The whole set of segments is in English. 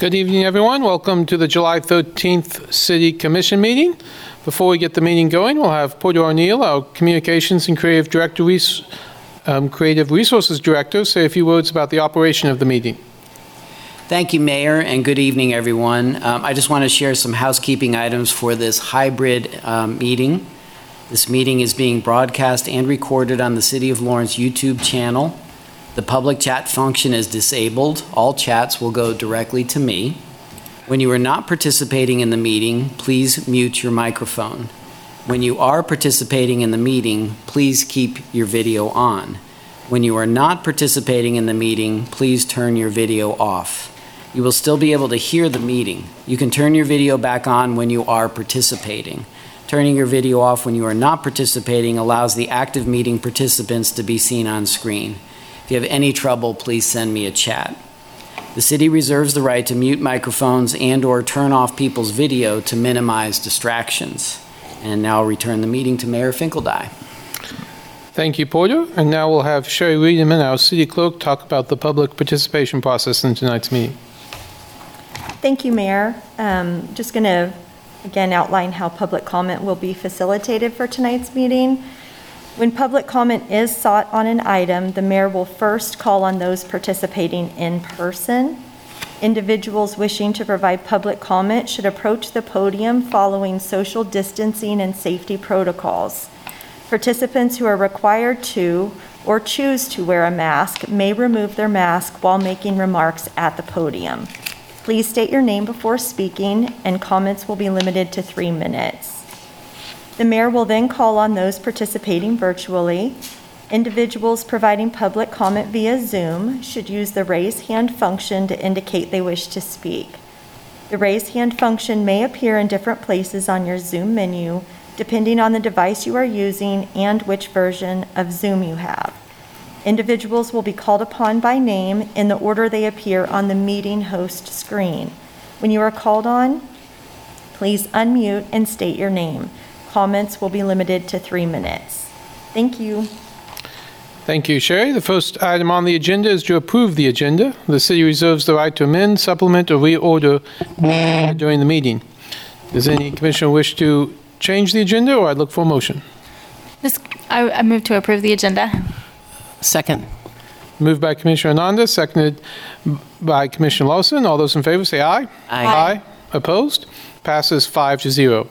Good evening, everyone. Welcome to the July 13th City Commission meeting. Before we get the meeting going, we'll have Porter Arneill, our Communications and Creative Director, um, Creative Resources Director, say a few words about the operation of the meeting. Thank you, Mayor, and good evening, everyone. Um, I just want to share some housekeeping items for this hybrid um, meeting. This meeting is being broadcast and recorded on the City of Lawrence YouTube channel. The public chat function is disabled. All chats will go directly to me. When you are not participating in the meeting, please mute your microphone. When you are participating in the meeting, please keep your video on. When you are not participating in the meeting, please turn your video off. You will still be able to hear the meeting. You can turn your video back on when you are participating. Turning your video off when you are not participating allows the active meeting participants to be seen on screen. If you have any trouble, please send me a chat. The city reserves the right to mute microphones and/or turn off people's video to minimize distractions. And now I'll return the meeting to Mayor Finkeldei. Thank you, Porter. And now we'll have Sherry Riedemann, our City Clerk, talk about the public participation process in tonight's meeting. Thank you, Mayor. Um, Just going to, again, outline how public comment will be facilitated for tonight's meeting. When public comment is sought on an item, the mayor will first call on those participating in person. Individuals wishing to provide public comment should approach the podium following social distancing and safety protocols. Participants who are required to or choose to wear a mask may remove their mask while making remarks at the podium. Please state your name before speaking, and comments will be limited to three minutes. The mayor will then call on those participating virtually. Individuals providing public comment via Zoom should use the raise hand function to indicate they wish to speak. The raise hand function may appear in different places on your Zoom menu, depending on the device you are using and which version of Zoom you have. Individuals will be called upon by name in the order they appear on the meeting host screen. When you are called on, please unmute and state your name. Comments will be limited to three minutes. Thank you. Thank you, Sherry. The first item on the agenda is to approve the agenda. The city reserves the right to amend, supplement, or reorder during the meeting. Does any commissioner wish to change the agenda, or I'd look for a motion? This, I, I move to approve the agenda. Second. Moved by Commissioner Ananda, seconded by Commissioner Larsen. All those in favor say aye. Aye. Opposed? Passes five to zero.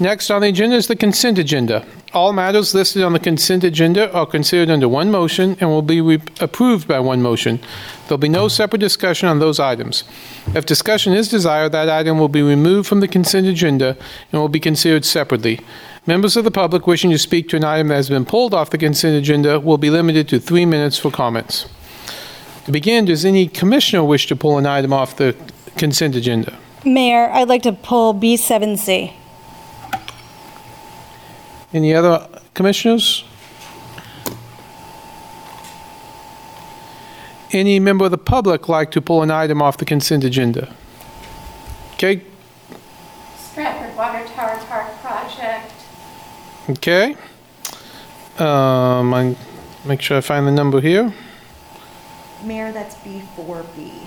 Next on the agenda is the consent agenda. All matters listed on the consent agenda are considered under one motion and will be re- approved by one motion. There'll be no separate discussion on those items. If discussion is desired, that item will be removed from the consent agenda and will be considered separately. Members of the public wishing to speak to an item that has been pulled off the consent agenda will be limited to three minutes for comments. To begin, does any commissioner wish to pull an item off the consent agenda? Mayor, I'd like to pull B7C. Any other commissioners? Any member of the public like to pull an item off the consent agenda? Okay, Stratford Water Tower Park Project. okay. Um, I, make sure I find the number here. Mayor, that's B4B.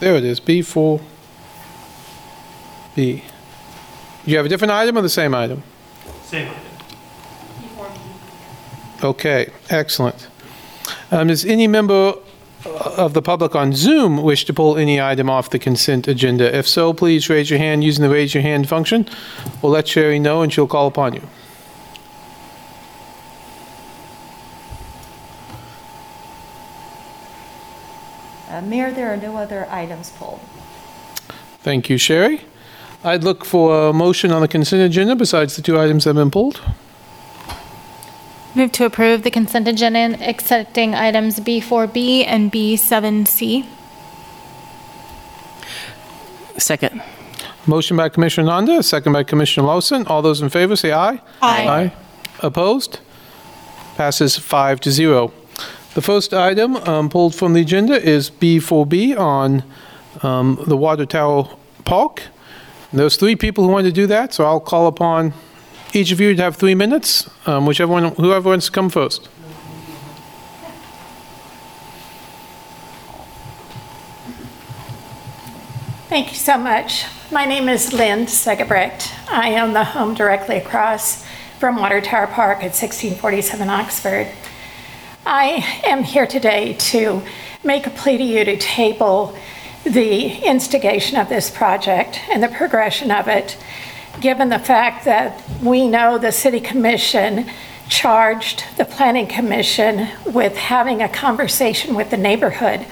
There it is, B4. B. Do you have a different item or the same item? Same item. Okay, excellent. Um, Does any member of the public on Zoom wish to pull any item off the consent agenda? If so, please raise your hand using the raise your hand function. We'll let Sherry know and she'll call upon you. Uh, Mayor, there are no other items pulled. Thank you, Sherry. I'd look for a motion on the consent agenda besides the two items that have been pulled. Move to approve the consent agenda, accepting items B4B and B7C. Second. Motion by Commissioner Ananda, second by Commissioner Larsen. All those in favor say aye. Aye. Opposed? Passes five to zero. The first item um, pulled from the agenda is B4B on um, the Water Tower Park. There's three people who want to do that, so I'll call upon each of you to have three minutes, um, whichever one, whoever wants to come first. Thank you so much. My name is Lynn Segebrecht. I own the home directly across from Water Tower Park at 1647 Oxford. I am here today to make a plea to you to table the instigation of this project and the progression of it, given the fact that we know the City Commission charged the Planning Commission with having a conversation with the neighborhood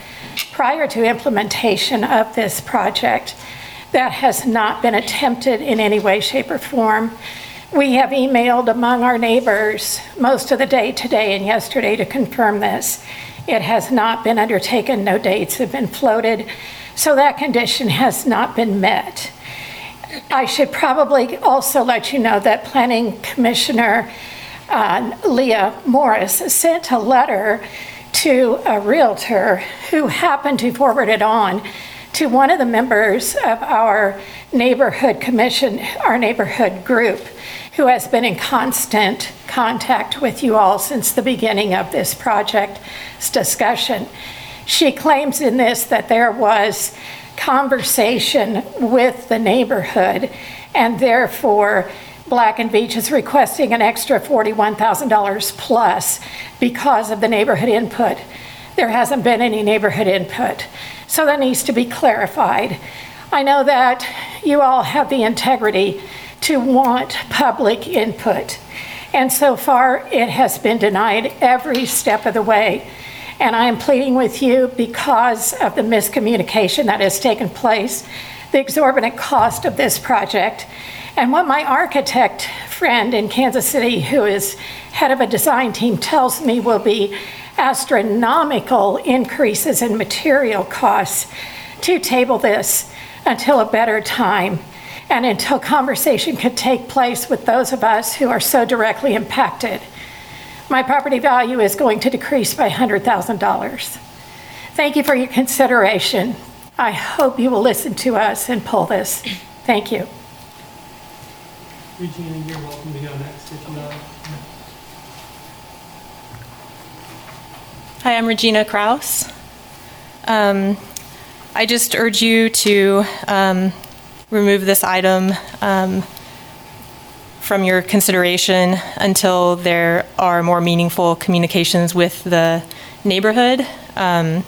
prior to implementation of this project. That has not been attempted in any way, shape, or form. We have emailed among our neighbors most of the day today and yesterday to confirm this. It has not been undertaken, no dates have been floated, so that condition has not been met. I should probably also let you know that Planning Commissioner uh, Leah Morris sent a letter to a Realtor who happened to forward it on to one of the members of our neighborhood commission, our neighborhood group, who has been in constant contact with you all since the beginning of this project's discussion. She claims in this that there was conversation with the neighborhood, and therefore Black & Veatch is requesting an extra $41,000 plus because of the neighborhood input. There hasn't been any neighborhood input, so that needs to be clarified. I know that you all have the integrity to want public input, and so far it has been denied every step of the way. And I am pleading with you because of the miscommunication that has taken place, the exorbitant cost of this project, and what my architect friend in Kansas City, who is head of a design team, tells me will be astronomical increases in material costs to table this until a better time and until conversation could take place with those of us who are so directly impacted. My property value is going to decrease by $100,000. Thank you for your consideration. I hope you will listen to us and pull this. Thank you. Regina, you're welcome to go next if you like. Hi, I'm Regina Kraus. Um, I just urge you to um, remove this item um, from your consideration until there are more meaningful communications with the neighborhood. Um,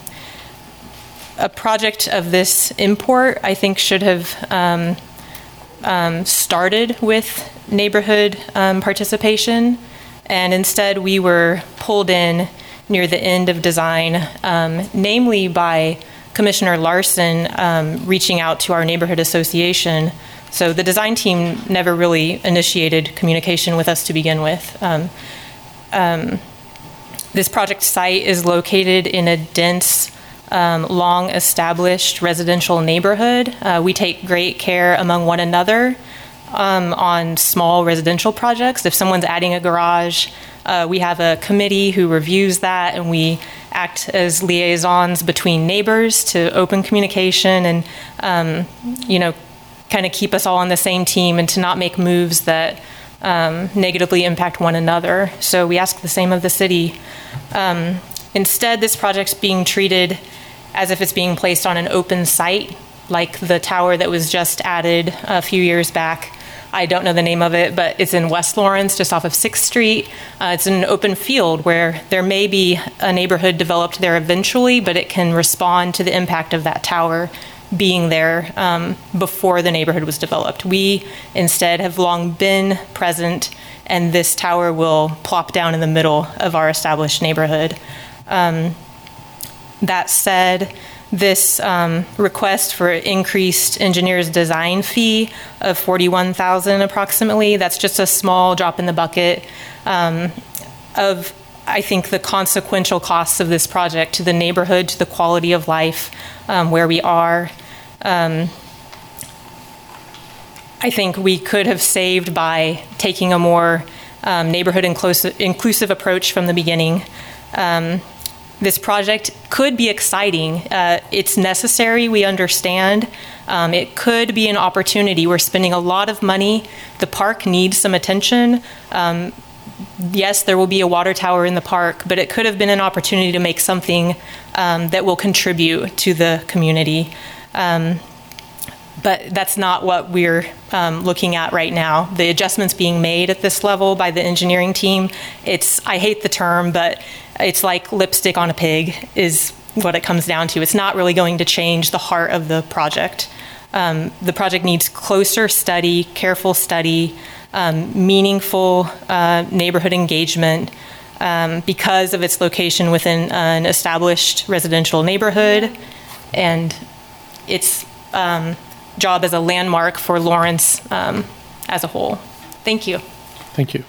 a project of this import, I think, should have um, um, started with neighborhood um, participation, and instead we were pulled in near the end of design, um, namely by Commissioner Larsen um, reaching out to our neighborhood association. So the design team never really initiated communication with us to begin with. Um, um, this project site is located in a dense, um, long established residential neighborhood. Uh, we take great care among one another um, on small residential projects. If someone's adding a garage, uh, we have a committee who reviews that, and we act as liaisons between neighbors to open communication and, um, you know, kind of keep us all on the same team and to not make moves that um, negatively impact one another. So we ask the same of the city. Um, instead, this project's being treated as if it's being placed on an open site, like the tower that was just added a few years back. I don't know the name of it, but it's in West Lawrence, just off of 6th Street. Uh, it's an open field where there may be a neighborhood developed there eventually, but it can respond to the impact of that tower being there um, before the neighborhood was developed. We instead have long been present, and this tower will plop down in the middle of our established neighborhood. Um, that said, this um, request for increased engineer's design fee of 41,000 approximately, that's just a small drop in the bucket um, of, I think, the consequential costs of this project to the neighborhood, to the quality of life um, where we are. Um, I think we could have saved by taking a more um, neighborhood inclusive, inclusive approach from the beginning. Um, this project could be exciting. Uh, it's necessary, we understand. Um, it could be an opportunity. We're spending a lot of money. The park needs some attention. Um, yes, there will be a water tower in the park, but it could have been an opportunity to make something um, that will contribute to the community. Um, but that's not what we're um, looking at right now. The adjustments being made at this level by the engineering team, it's, I hate the term, but it's like lipstick on a pig is what it comes down to. It's not really going to change the heart of the project. Um, the project needs closer study, careful study, um, meaningful uh, neighborhood engagement um, because of its location within an established residential neighborhood and its um, job as a landmark for Lawrence um, as a whole. Thank you. Thank you.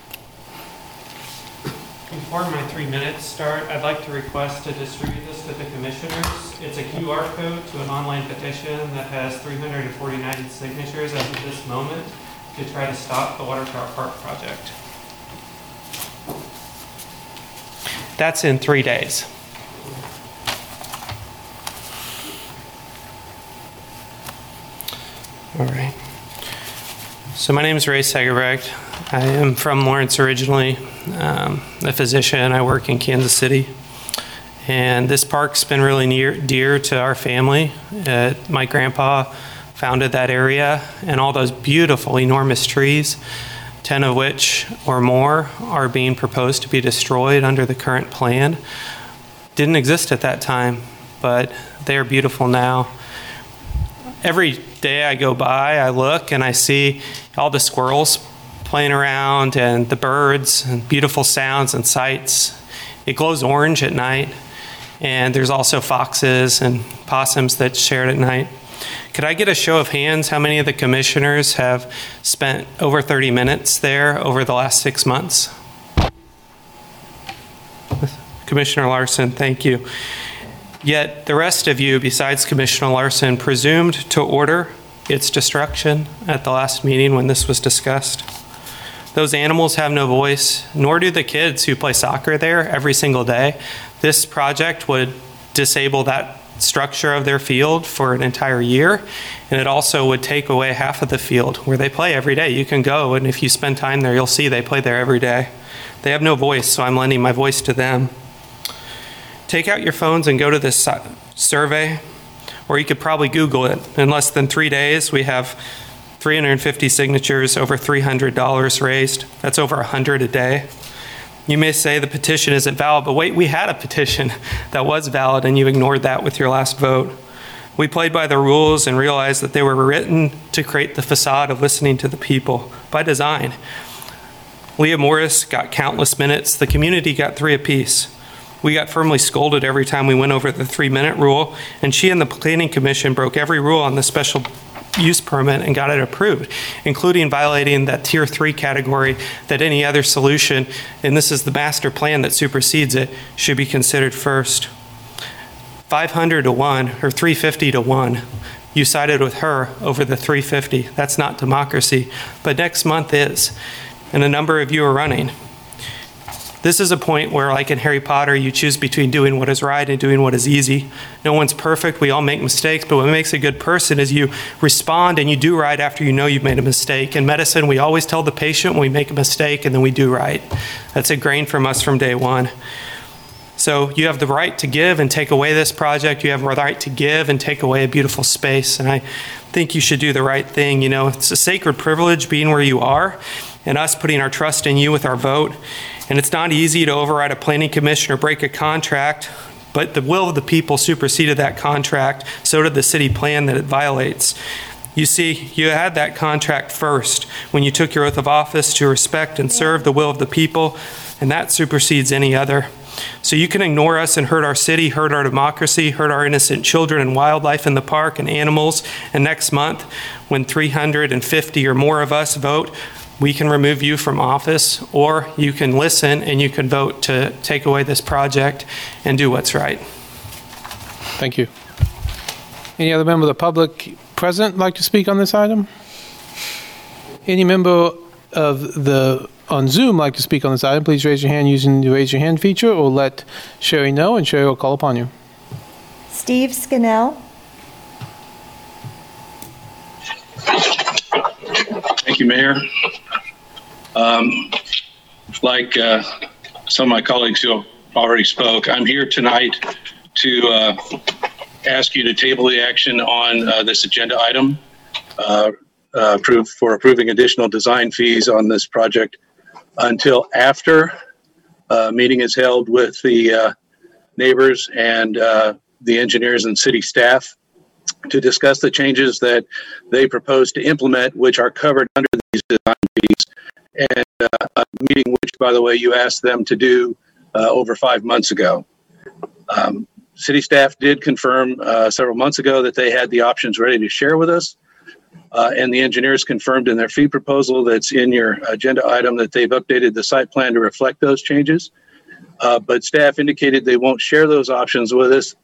Before my three minutes start, I'd like to request to distribute this to the commissioners. It's a QR code to an online petition that has 349 signatures as of this moment to try to stop the Water Tower Park project. That's in three days. All right. So my name is Ray Segebrecht. I am from Lawrence originally, um, a physician. I work in Kansas City. And this park's been really near, dear to our family. Uh, my grandpa founded that area, and all those beautiful, enormous trees, 10 of which or more are being proposed to be destroyed under the current plan, didn't exist at that time, but they are beautiful now every day I go by, I look and I see all the squirrels playing around and the birds and beautiful sounds and sights. It glows orange at night, and there's also foxes and possums that share it at night. Could I get a show of hands? How many of the commissioners have spent over 30 minutes there over the last six months? Commissioner Larsen, thank you. Yet the rest of you, besides Commissioner Larsen, presumed to order its destruction at the last meeting when this was discussed. Those animals have no voice, nor do the kids who play soccer there every single day. This project would disable that structure of their field for an entire year, and it also would take away half of the field where they play every day. You can go, and if you spend time there, you'll see they play there every day. They have no voice, so I'm lending my voice to them take out your phones and go to this survey, or you could probably Google it. In less than three days, we have 350 signatures, over $300 raised. That's over 100 a day. You may say the petition isn't valid, but wait, we had a petition that was valid, and you ignored that with your last vote. We played by the rules and realized that they were written to create the facade of listening to the people by design. Leah Morris got countless minutes. The community got three apiece. We got firmly scolded every time we went over the three minute rule, and she and the Planning Commission broke every rule on the special use permit and got it approved, including violating that tier three category that any other solution, and this is the master plan that supersedes it, should be considered first. 500 to 1 or 350 to 1. You sided with her over the 350. That's not democracy, but next month is. And a number of you are running. This is a point where, like in Harry Potter, you choose between doing what is right and doing what is easy. No one's perfect. We all make mistakes, but what makes a good person is you respond and you do right after you know you've made a mistake. In medicine, we always tell the patient when we make a mistake and then we do right. That's a grain from us from day one. So you have the right to give and take away this project. You have the right to give and take away a beautiful space. And I think you should do the right thing. You know, it's a sacred privilege being where you are and us putting our trust in you with our vote. And it's not easy to override a planning commission or break a contract, but the will of the people superseded that contract. So did the city plan that it violates. You see, you had that contract first when you took your oath of office to respect and serve the will of the people, and that supersedes any other. So you can ignore us and hurt our city, hurt our democracy, hurt our innocent children and wildlife in the park and animals. And next month, when 350 or more of us vote, we can remove you from office, or you can listen and you can vote to take away this project and do what's right. Thank you. Any other member of the public present like to speak on this item? Any member of the on Zoom like to speak on this item, please raise your hand using the raise your hand feature or let Sherry know and Sherry will call upon you. Steve Scannell, Thank you, Mayor. Um, like uh, some of my colleagues who already spoke, I'm here tonight to uh, ask you to table the action on uh, this agenda item uh, uh, approve for approving additional design fees on this project until after uh, meeting is held with the neighbors and the engineers and city staff to discuss the changes that they propose to implement, which are covered under these design fees. And uh, a meeting which, by the way, you asked them to do uh, over five months ago. Um, city staff did confirm uh, several months ago that they had the options ready to share with us. Uh, and the engineers confirmed in their fee proposal that's in your agenda item that they've updated the site plan to reflect those changes. Uh, but staff indicated they won't share those options with us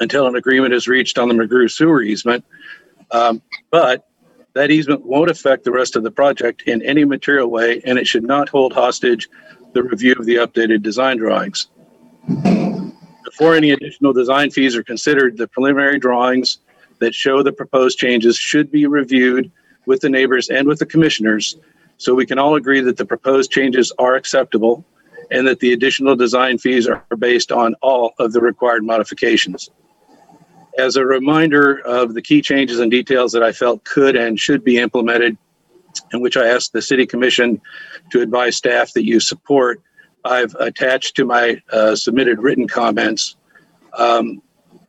until an agreement is reached on the McGrew sewer easement. Um, but that easement won't affect the rest of the project in any material way, and it should not hold hostage the review of the updated design drawings. Before any additional design fees are considered, the preliminary drawings that show the proposed changes should be reviewed with the neighbors and with the commissioners so we can all agree that the proposed changes are acceptable and that the additional design fees are based on all of the required modifications. As a reminder of the key changes and details that I felt could and should be implemented, and which I asked the City Commission to advise staff that you support, I've attached to my uh, submitted written comments um,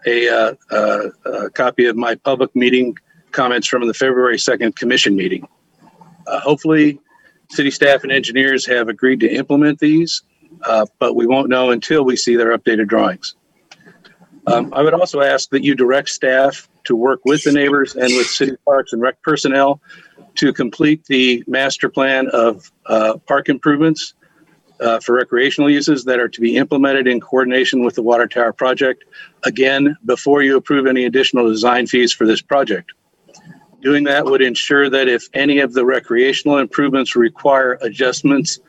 a, uh, uh, a copy of my public meeting comments from the February 2nd commission meeting. Uh, hopefully, city staff and engineers have agreed to implement these, uh, but we won't know until we see their updated drawings. Um, I would also ask that you direct staff to work with the neighbors and with city parks and rec personnel to complete the master plan of uh, park improvements uh, for recreational uses that are to be implemented in coordination with the water tower project. Again, before you approve any additional design fees for this project. Doing that would ensure that if any of the recreational improvements require adjustments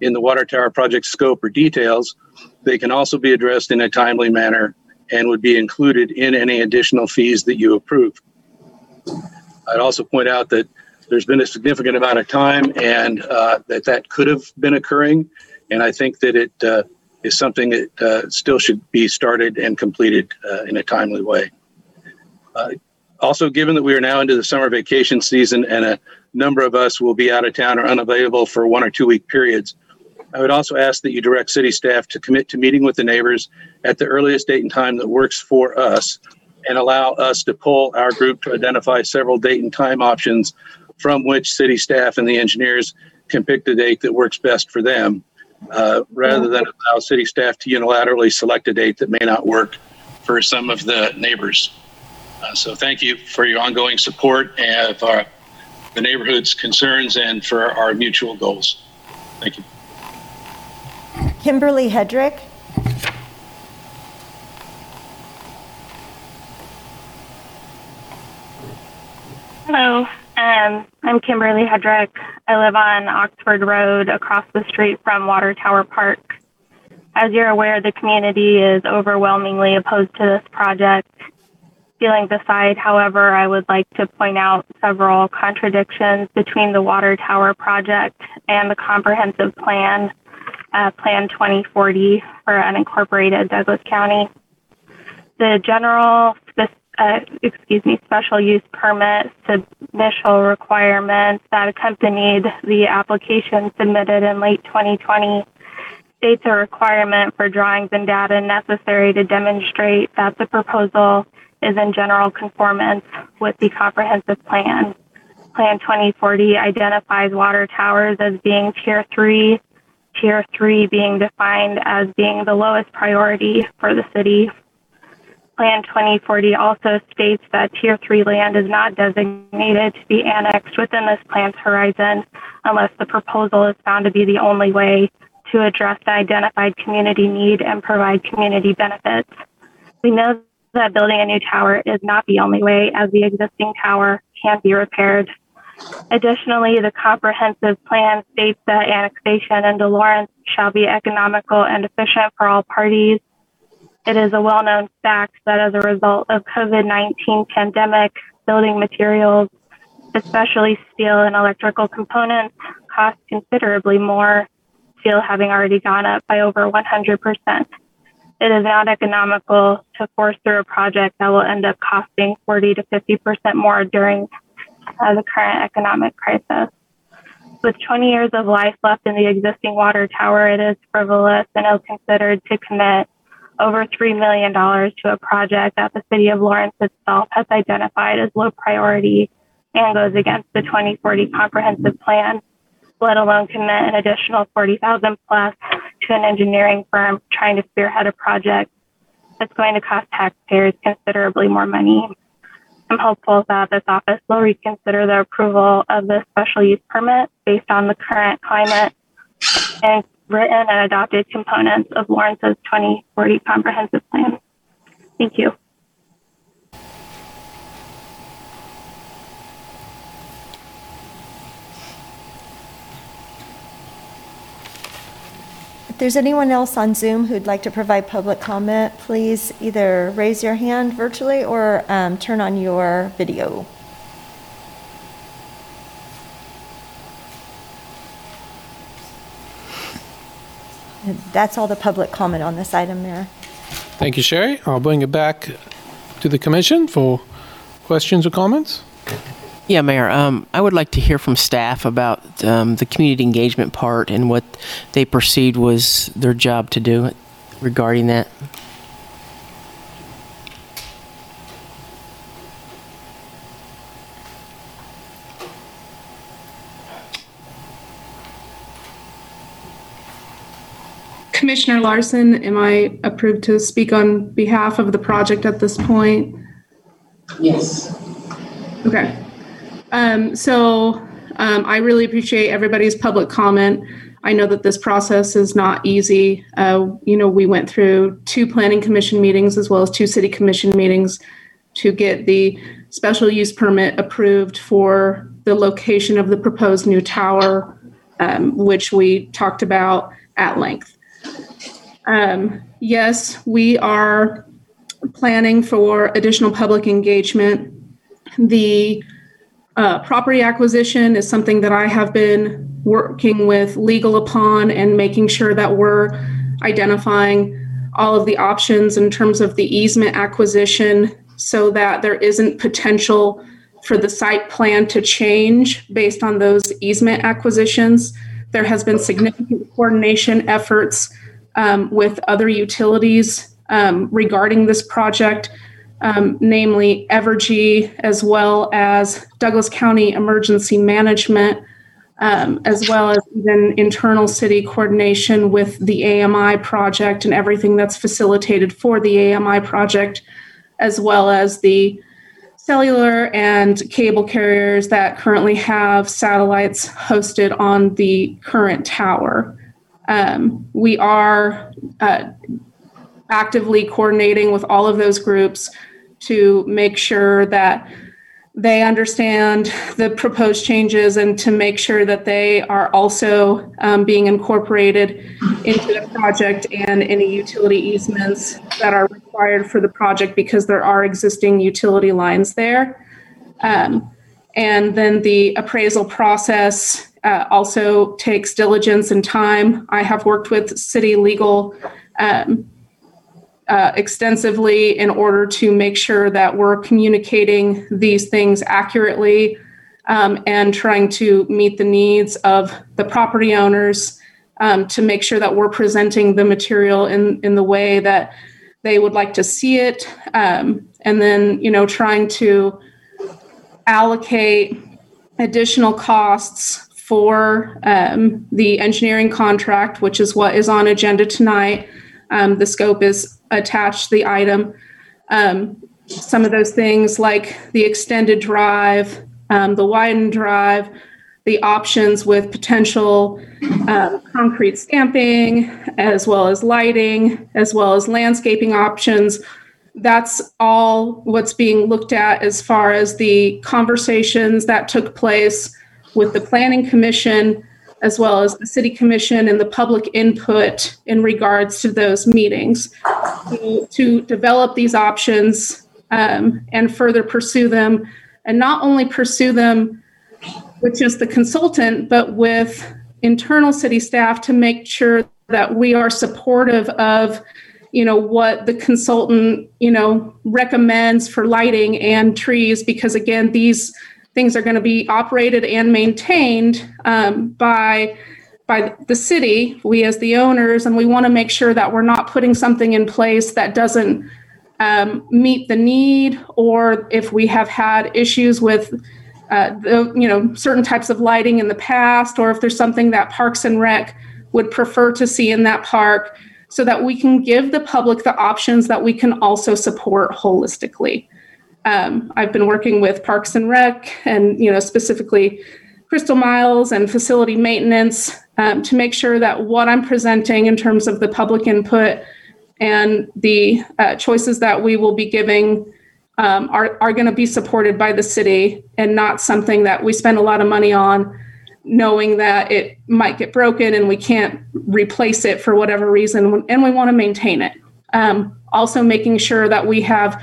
in the water tower project scope or details, they can also be addressed in a timely manner and would be included in any additional fees that you approve. I'd also point out that there's been a significant amount of time and uh, that that could have been occurring. And I think that it uh, is something that uh, still should be started and completed uh, in a timely way. Uh, also, given that we are now into the summer vacation season and a number of us will be out of town or unavailable for one or two week periods, I would also ask that you direct city staff to commit to meeting with the neighbors at the earliest date and time that works for us and allow us to pull our group to identify several date and time options from which city staff and the engineers can pick the date that works best for them uh, rather than allow city staff to unilaterally select a date that may not work for some of the neighbors. Uh, so thank you for your ongoing support of our, the neighborhood's concerns and for our mutual goals. Thank you. Kimberly Hedrick. Hello, um, I'm Kimberly Hedrick. I live on Oxford Road across the street from Water Tower Park. As you're aware, the community is overwhelmingly opposed to this project. Feelings aside, however, I would like to point out several contradictions between the Water Tower project and the comprehensive plan, uh, Plan 2040 for unincorporated Douglas County. The general uh, excuse me, special use permit submission requirements that accompanied the application submitted in late 2020 states a requirement for drawings and data necessary to demonstrate that the proposal is in general conformance with the comprehensive plan. Plan 2040 identifies water towers as being tier three, tier three being defined as being the lowest priority for the city Plan 2040 also states that Tier 3 land is not designated to be annexed within this plan's horizon unless the proposal is found to be the only way to address the identified community need and provide community benefits. We know that building a new tower is not the only way, as the existing tower can be repaired. Additionally, the comprehensive plan states that annexation into Lawrence shall be economical and efficient for all parties it is a well-known fact that as a result of COVID-19 pandemic, building materials, especially steel and electrical components, cost considerably more steel having already gone up by over 100%. It is not economical to force through a project that will end up costing 40 to 50% more during uh, the current economic crisis. With 20 years of life left in the existing water tower, it is frivolous and ill considered to commit over $3 million to a project that the city of Lawrence itself has identified as low priority and goes against the 2040 comprehensive plan, let alone commit an additional 40,000 plus to an engineering firm trying to spearhead a project that's going to cost taxpayers considerably more money. I'm hopeful that this office will reconsider the approval of the special use permit based on the current climate and written and adopted components of Lawrence's 2040 comprehensive plan. Thank you. If there's anyone else on Zoom who'd like to provide public comment, please either raise your hand virtually or um, turn on your video. That's all the public comment on this item, Mayor. Thank you, Sherry. I'll bring it back to the commission for questions or comments. Yeah, Mayor, um, I would like to hear from staff about um, the community engagement part and what they perceived was their job to do regarding that. Commissioner Larsen, am I approved to speak on behalf of the project at this point? Yes. Okay. Um, so um, I really appreciate everybody's public comment. I know that this process is not easy. Uh, you know, we went through two planning commission meetings as well as two city commission meetings to get the special use permit approved for the location of the proposed new tower, um, which we talked about at length. Um, yes, we are planning for additional public engagement. The uh, property acquisition is something that I have been working with legal upon and making sure that we're identifying all of the options in terms of the easement acquisition so that there isn't potential for the site plan to change based on those easement acquisitions. There has been significant coordination efforts um, with other utilities um, regarding this project, um, namely Evergy, as well as Douglas County Emergency Management, um, as well as even internal city coordination with the AMI project and everything that's facilitated for the AMI project, as well as the cellular and cable carriers that currently have satellites hosted on the current tower. Um, we are uh, actively coordinating with all of those groups to make sure that they understand the proposed changes and to make sure that they are also um, being incorporated into the project and any utility easements that are required for the project because there are existing utility lines there. Um, and then the appraisal process uh, also takes diligence and time. I have worked with city legal um, uh, extensively in order to make sure that we're communicating these things accurately um, and trying to meet the needs of the property owners um, to make sure that we're presenting the material in, in the way that they would like to see it. Um, and then, you know, trying to allocate additional costs for um, the engineering contract, which is what is on agenda tonight. Um, the scope is attached to the item. Um, some of those things like the extended drive, um, the widened drive, the options with potential um, concrete stamping, as well as lighting, as well as landscaping options. That's all what's being looked at as far as the conversations that took place with the Planning Commission, as well as the City Commission and the public input in regards to those meetings to, to develop these options um, and further pursue them, and not only pursue them with just the consultant, but with internal city staff to make sure that we are supportive of you know what the consultant you know recommends for lighting and trees. Because again these things are going to be operated and maintained um, by by the city we as the owners and we want to make sure that we're not putting something in place that doesn't um, meet the need or if we have had issues with uh, the, you know certain types of lighting in the past or if there's something that parks and rec would prefer to see in that park so that we can give the public the options that we can also support holistically. Um, I've been working with Parks and Rec and, you know, specifically Crystal Miles and facility maintenance um, to make sure that what I'm presenting in terms of the public input and the uh, choices that we will be giving um, are, are going to be supported by the city and not something that we spend a lot of money on knowing that it might get broken and we can't replace it for whatever reason, and we want to maintain it. Um, also, making sure that we have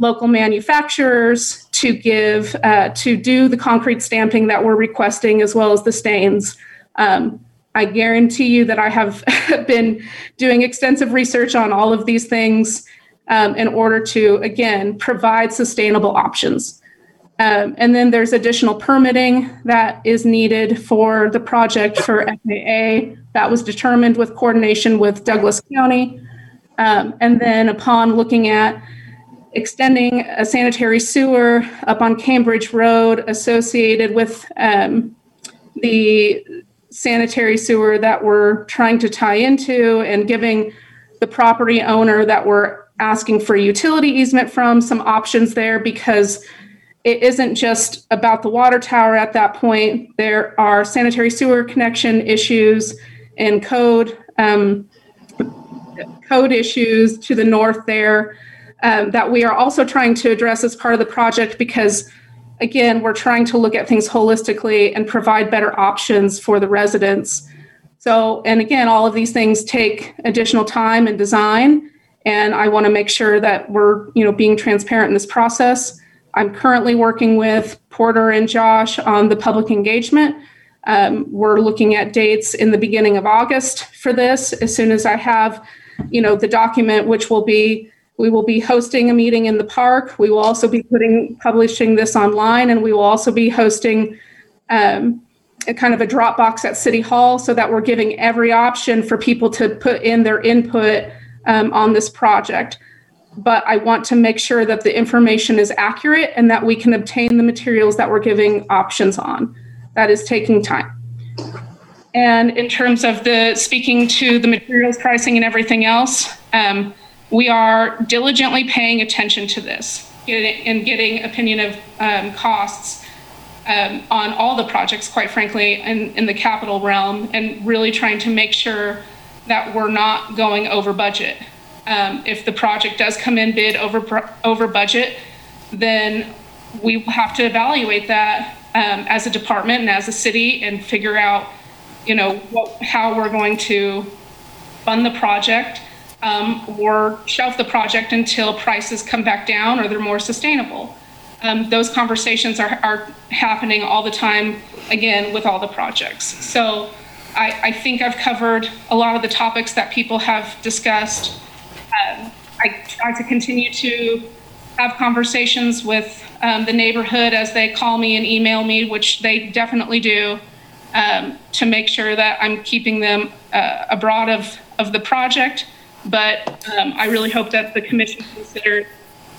local manufacturers to give uh, to do the concrete stamping that we're requesting, as well as the stains. Um, I guarantee you that I have been doing extensive research on all of these things um, in order to, again, provide sustainable options. Um, and then there's additional permitting that is needed for the project for FAA that was determined with coordination with Douglas County. Um, and then upon looking at extending a sanitary sewer up on Cambridge Road associated with um, the sanitary sewer that we're trying to tie into and giving the property owner that we're asking for utility easement from some options there because it isn't just about the water tower at that point. There are sanitary sewer connection issues and code um, code issues to the north there um, that we are also trying to address as part of the project because again we're trying to look at things holistically and provide better options for the residents so and again all of these things take additional time and design and i want to make sure that we're you know being transparent in this process I'm currently working with Porter and Josh on the public engagement. Um, we're looking at dates in the beginning of August for this. As soon as I have, you know, the document, which will be, we will be hosting a meeting in the park. We will also be putting publishing this online, and we will also be hosting um, a kind of a Dropbox at City Hall, so that we're giving every option for people to put in their input um, on this project but I want to make sure that the information is accurate and that we can obtain the materials that we're giving options on. That is taking time. And in terms of the speaking to the materials pricing and everything else, um, we are diligently paying attention to this and getting opinion of um, costs um, on all the projects, quite frankly, in, in the capital realm, and really trying to make sure that we're not going over budget. Um, if the project does come in bid over, over budget, then we have to evaluate that um, as a department and as a city and figure out, you know, what, how we're going to fund the project um, or shelf the project until prices come back down or they're more sustainable. Um, those conversations are, are happening all the time, again, with all the projects. So I, I think I've covered a lot of the topics that people have discussed. Um, I try to continue to have conversations with um, the neighborhood as they call me and email me, which they definitely do, um, to make sure that I'm keeping them uh, abroad of, of the project. But um, I really hope that the commission considers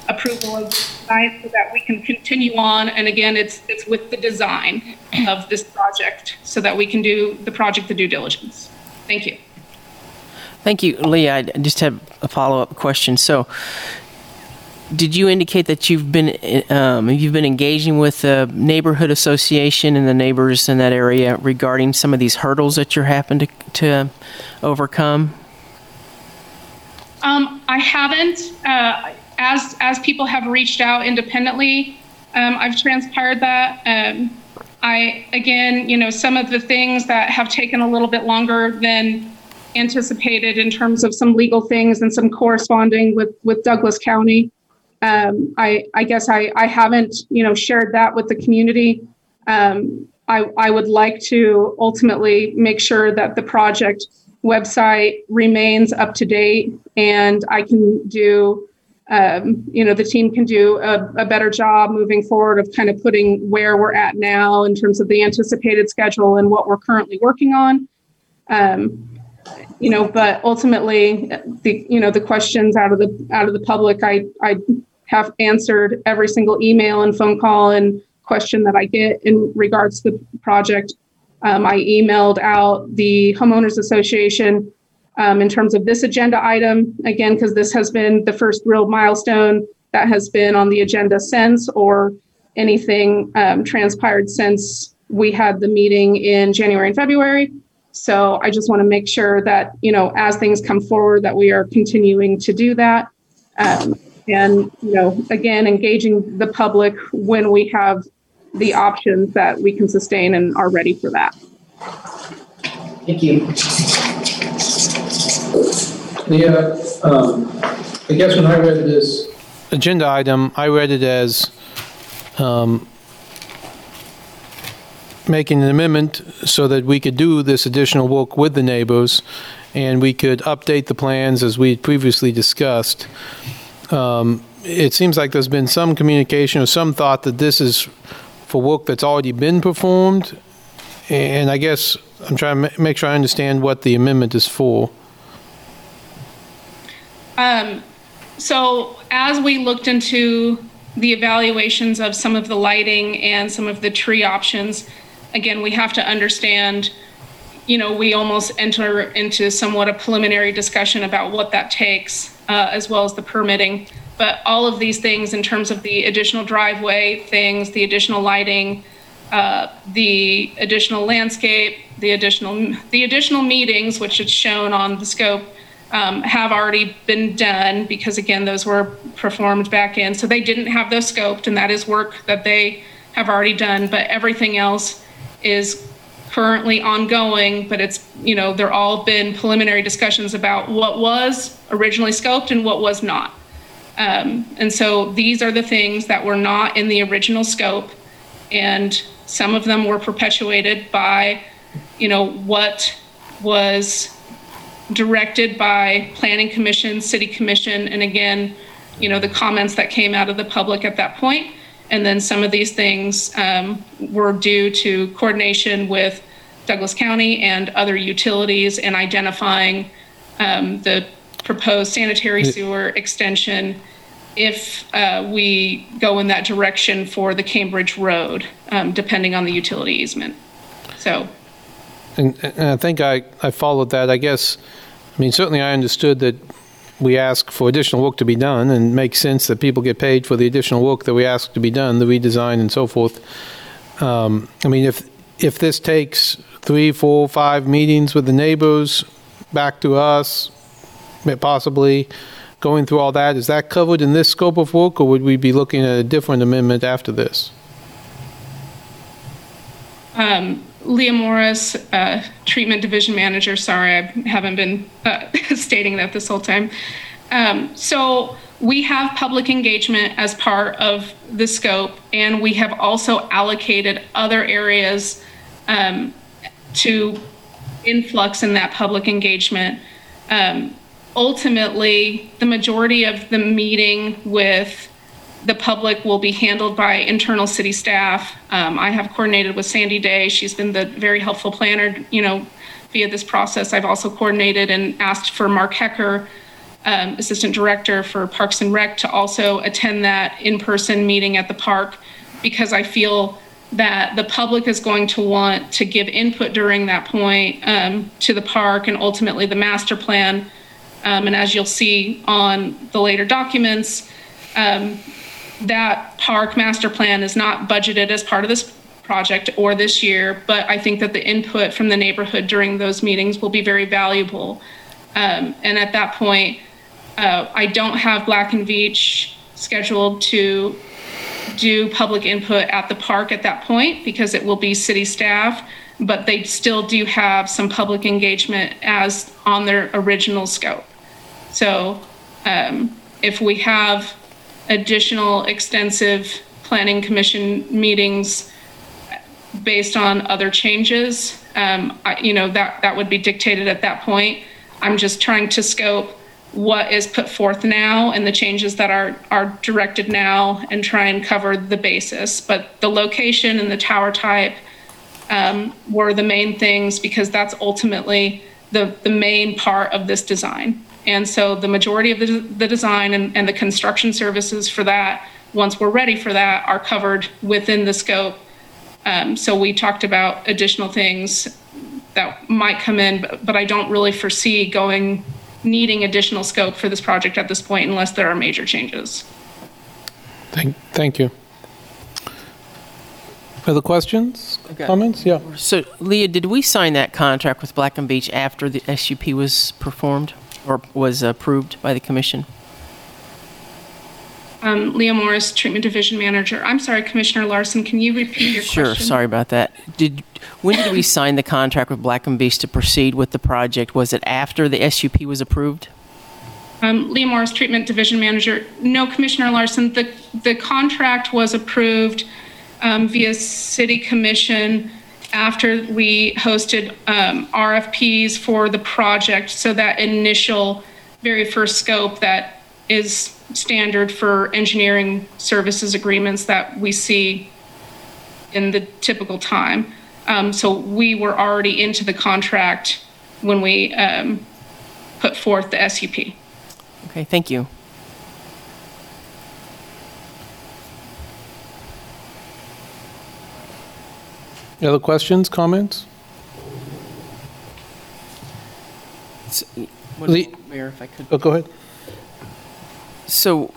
approval of this tonight so that we can continue on. And again, it's, it's with the design of this project so that we can do the project the due diligence. Thank you. Thank you, Leah. I just have a follow up question. So, did you indicate that you've been um, you've been engaging with the neighborhood association and the neighbors in that area regarding some of these hurdles that you're having to to overcome? Um, I haven't. Uh, as as people have reached out independently, um, I've transpired that. Um, I again, you know, some of the things that have taken a little bit longer than anticipated in terms of some legal things and some corresponding with with Douglas County. Um, I I guess I I haven't you know shared that with the community. Um, I, I would like to ultimately make sure that the project website remains up to date and I can do, um, you know, the team can do a, a better job moving forward of kind of putting where we're at now in terms of the anticipated schedule and what we're currently working on. Um, you know, but ultimately, the you know the questions out of the out of the public, I I have answered every single email and phone call and question that I get in regards to the project. Um, I emailed out the homeowners association um, in terms of this agenda item again because this has been the first real milestone that has been on the agenda since or anything um, transpired since we had the meeting in January and February. So I just want to make sure that, you know, as things come forward, that we are continuing to do that. Um, and, you know, again, engaging the public when we have the options that we can sustain and are ready for that. Thank you. Leah, um, I guess when I read this agenda item, I read it as um, making an amendment so that we could do this additional work with the neighbors and we could update the plans as we previously discussed. Um, It seems like there's been some communication or some thought that this is for work that's already been performed. And I guess I'm trying to make sure I understand what the amendment is for. Um, so as we looked into the evaluations of some of the lighting and some of the tree options, again, we have to understand, you know, we almost enter into somewhat a preliminary discussion about what that takes, uh, as well as the permitting. But all of these things in terms of the additional driveway things, the additional lighting, uh, the additional landscape, the additional, the additional meetings, which is shown on the scope, um, have already been done because again, those were performed back in. So they didn't have those scoped and that is work that they have already done, but everything else is currently ongoing, but it's, you know, they're all been preliminary discussions about what was originally scoped and what was not. Um, and so these are the things that were not in the original scope. And some of them were perpetuated by, you know, what was directed by planning commission, city commission, and again, you know, the comments that came out of the public at that point. And then some of these things um, were due to coordination with Douglas County and other utilities and identifying um, the proposed sanitary sewer extension if uh, we go in that direction for the Cambridge Road, um, depending on the utility easement. So, And, and I think I, I followed that. I guess, I mean, certainly I understood that we ask for additional work to be done and it makes sense that people get paid for the additional work that we ask to be done, the redesign and so forth. Um, I mean, if, if this takes three, four, five meetings with the neighbors, back to us, possibly going through all that, is that covered in this scope of work or would we be looking at a different amendment after this? um, Leah Morris, uh, Treatment Division Manager, sorry, I haven't been uh, stating that this whole time. Um, So we have public engagement as part of the scope, and we have also allocated other areas um, to influx in that public engagement. Um, Ultimately, the majority of the meeting with the public will be handled by internal city staff. Um, I have coordinated with Sandy Day. She's been the very helpful planner, you know, via this process. I've also coordinated and asked for Mark Hecker, um, Assistant Director for Parks and Rec, to also attend that in-person meeting at the park because I feel that the public is going to want to give input during that point um, to the park and ultimately the master plan. Um, and as you'll see on the later documents, um, that park master plan is not budgeted as part of this project or this year, but I think that the input from the neighborhood during those meetings will be very valuable. Um, and at that point, uh, I don't have Black and Veatch scheduled to do public input at the park at that point because it will be city staff, but they still do have some public engagement as on their original scope. So um, if we have additional extensive planning commission meetings, based on other changes. Um, I, you know, that, that would be dictated at that point. I'm just trying to scope what is put forth now and the changes that are, are directed now and try and cover the basis. But the location and the tower type um, were the main things because that's ultimately the, the main part of this design. And so the majority of the, the design and, and the construction services for that, once we're ready for that, are covered within the scope. Um, so we talked about additional things that might come in, but, but I don't really foresee going needing additional scope for this project at this point unless there are major changes. Thank, thank you. Other questions, comments? Yeah. So, Leah, did we sign that contract with Black and Veatch after the SUP was performed or was approved by the commission? Um, Leah Morris, Treatment Division Manager. I'm sorry, Commissioner Larsen, can you repeat your Sure, question? Sure, sorry about that. Did, when did we sign the contract with Black and Veatch to proceed with the project? Was it after the SUP was approved? Um, Leah Morris, Treatment Division Manager. No, Commissioner Larsen, the, the contract was approved um, via City Commission after we hosted um, RFPs for the project. So that initial, very first scope that is standard for engineering services agreements that we see in the typical time. Um, so we were already into the contract when we um, put forth the SUP. Okay, thank you. Other questions, comments? Lee- Mayor, if I could. Oh, go ahead. So,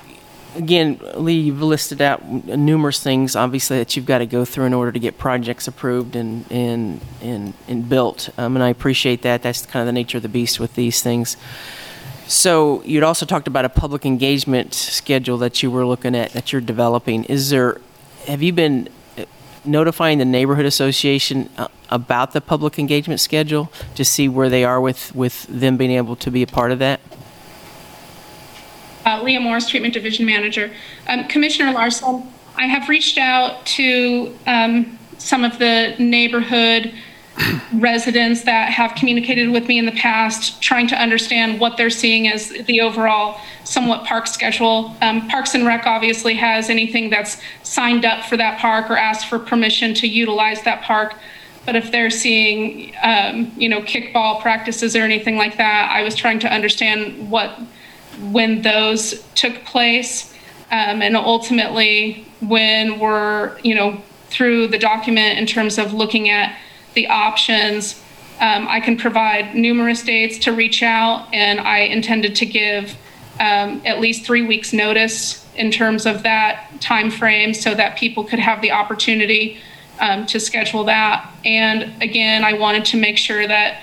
again, Lee, you've listed out numerous things, obviously, that you've got to go through in order to get projects approved and, and, and, and built. Um, and I appreciate that. That's kind of the nature of the beast with these things. So, you'd also talked about a public engagement schedule that you were looking at, that you're developing. Is there, have you been notifying the neighborhood association uh, about the public engagement schedule to see where they are with, with them being able to be a part of that? uh, Leah Morris, Treatment Division Manager. Um, Commissioner Larsen, I have reached out to um, some of the neighborhood residents that have communicated with me in the past, trying to understand what they're seeing as the overall somewhat park schedule. Um, Parks and Rec obviously has anything that's signed up for that park or asked for permission to utilize that park. But if they're seeing, um, you know, kickball practices or anything like that, I was trying to understand what when those took place. Um, and ultimately, when we're, you know, through the document in terms of looking at the options, um, I can provide numerous dates to reach out, and I intended to give um, at least three weeks' notice in terms of that time frame, so that people could have the opportunity um, to schedule that. And again, I wanted to make sure that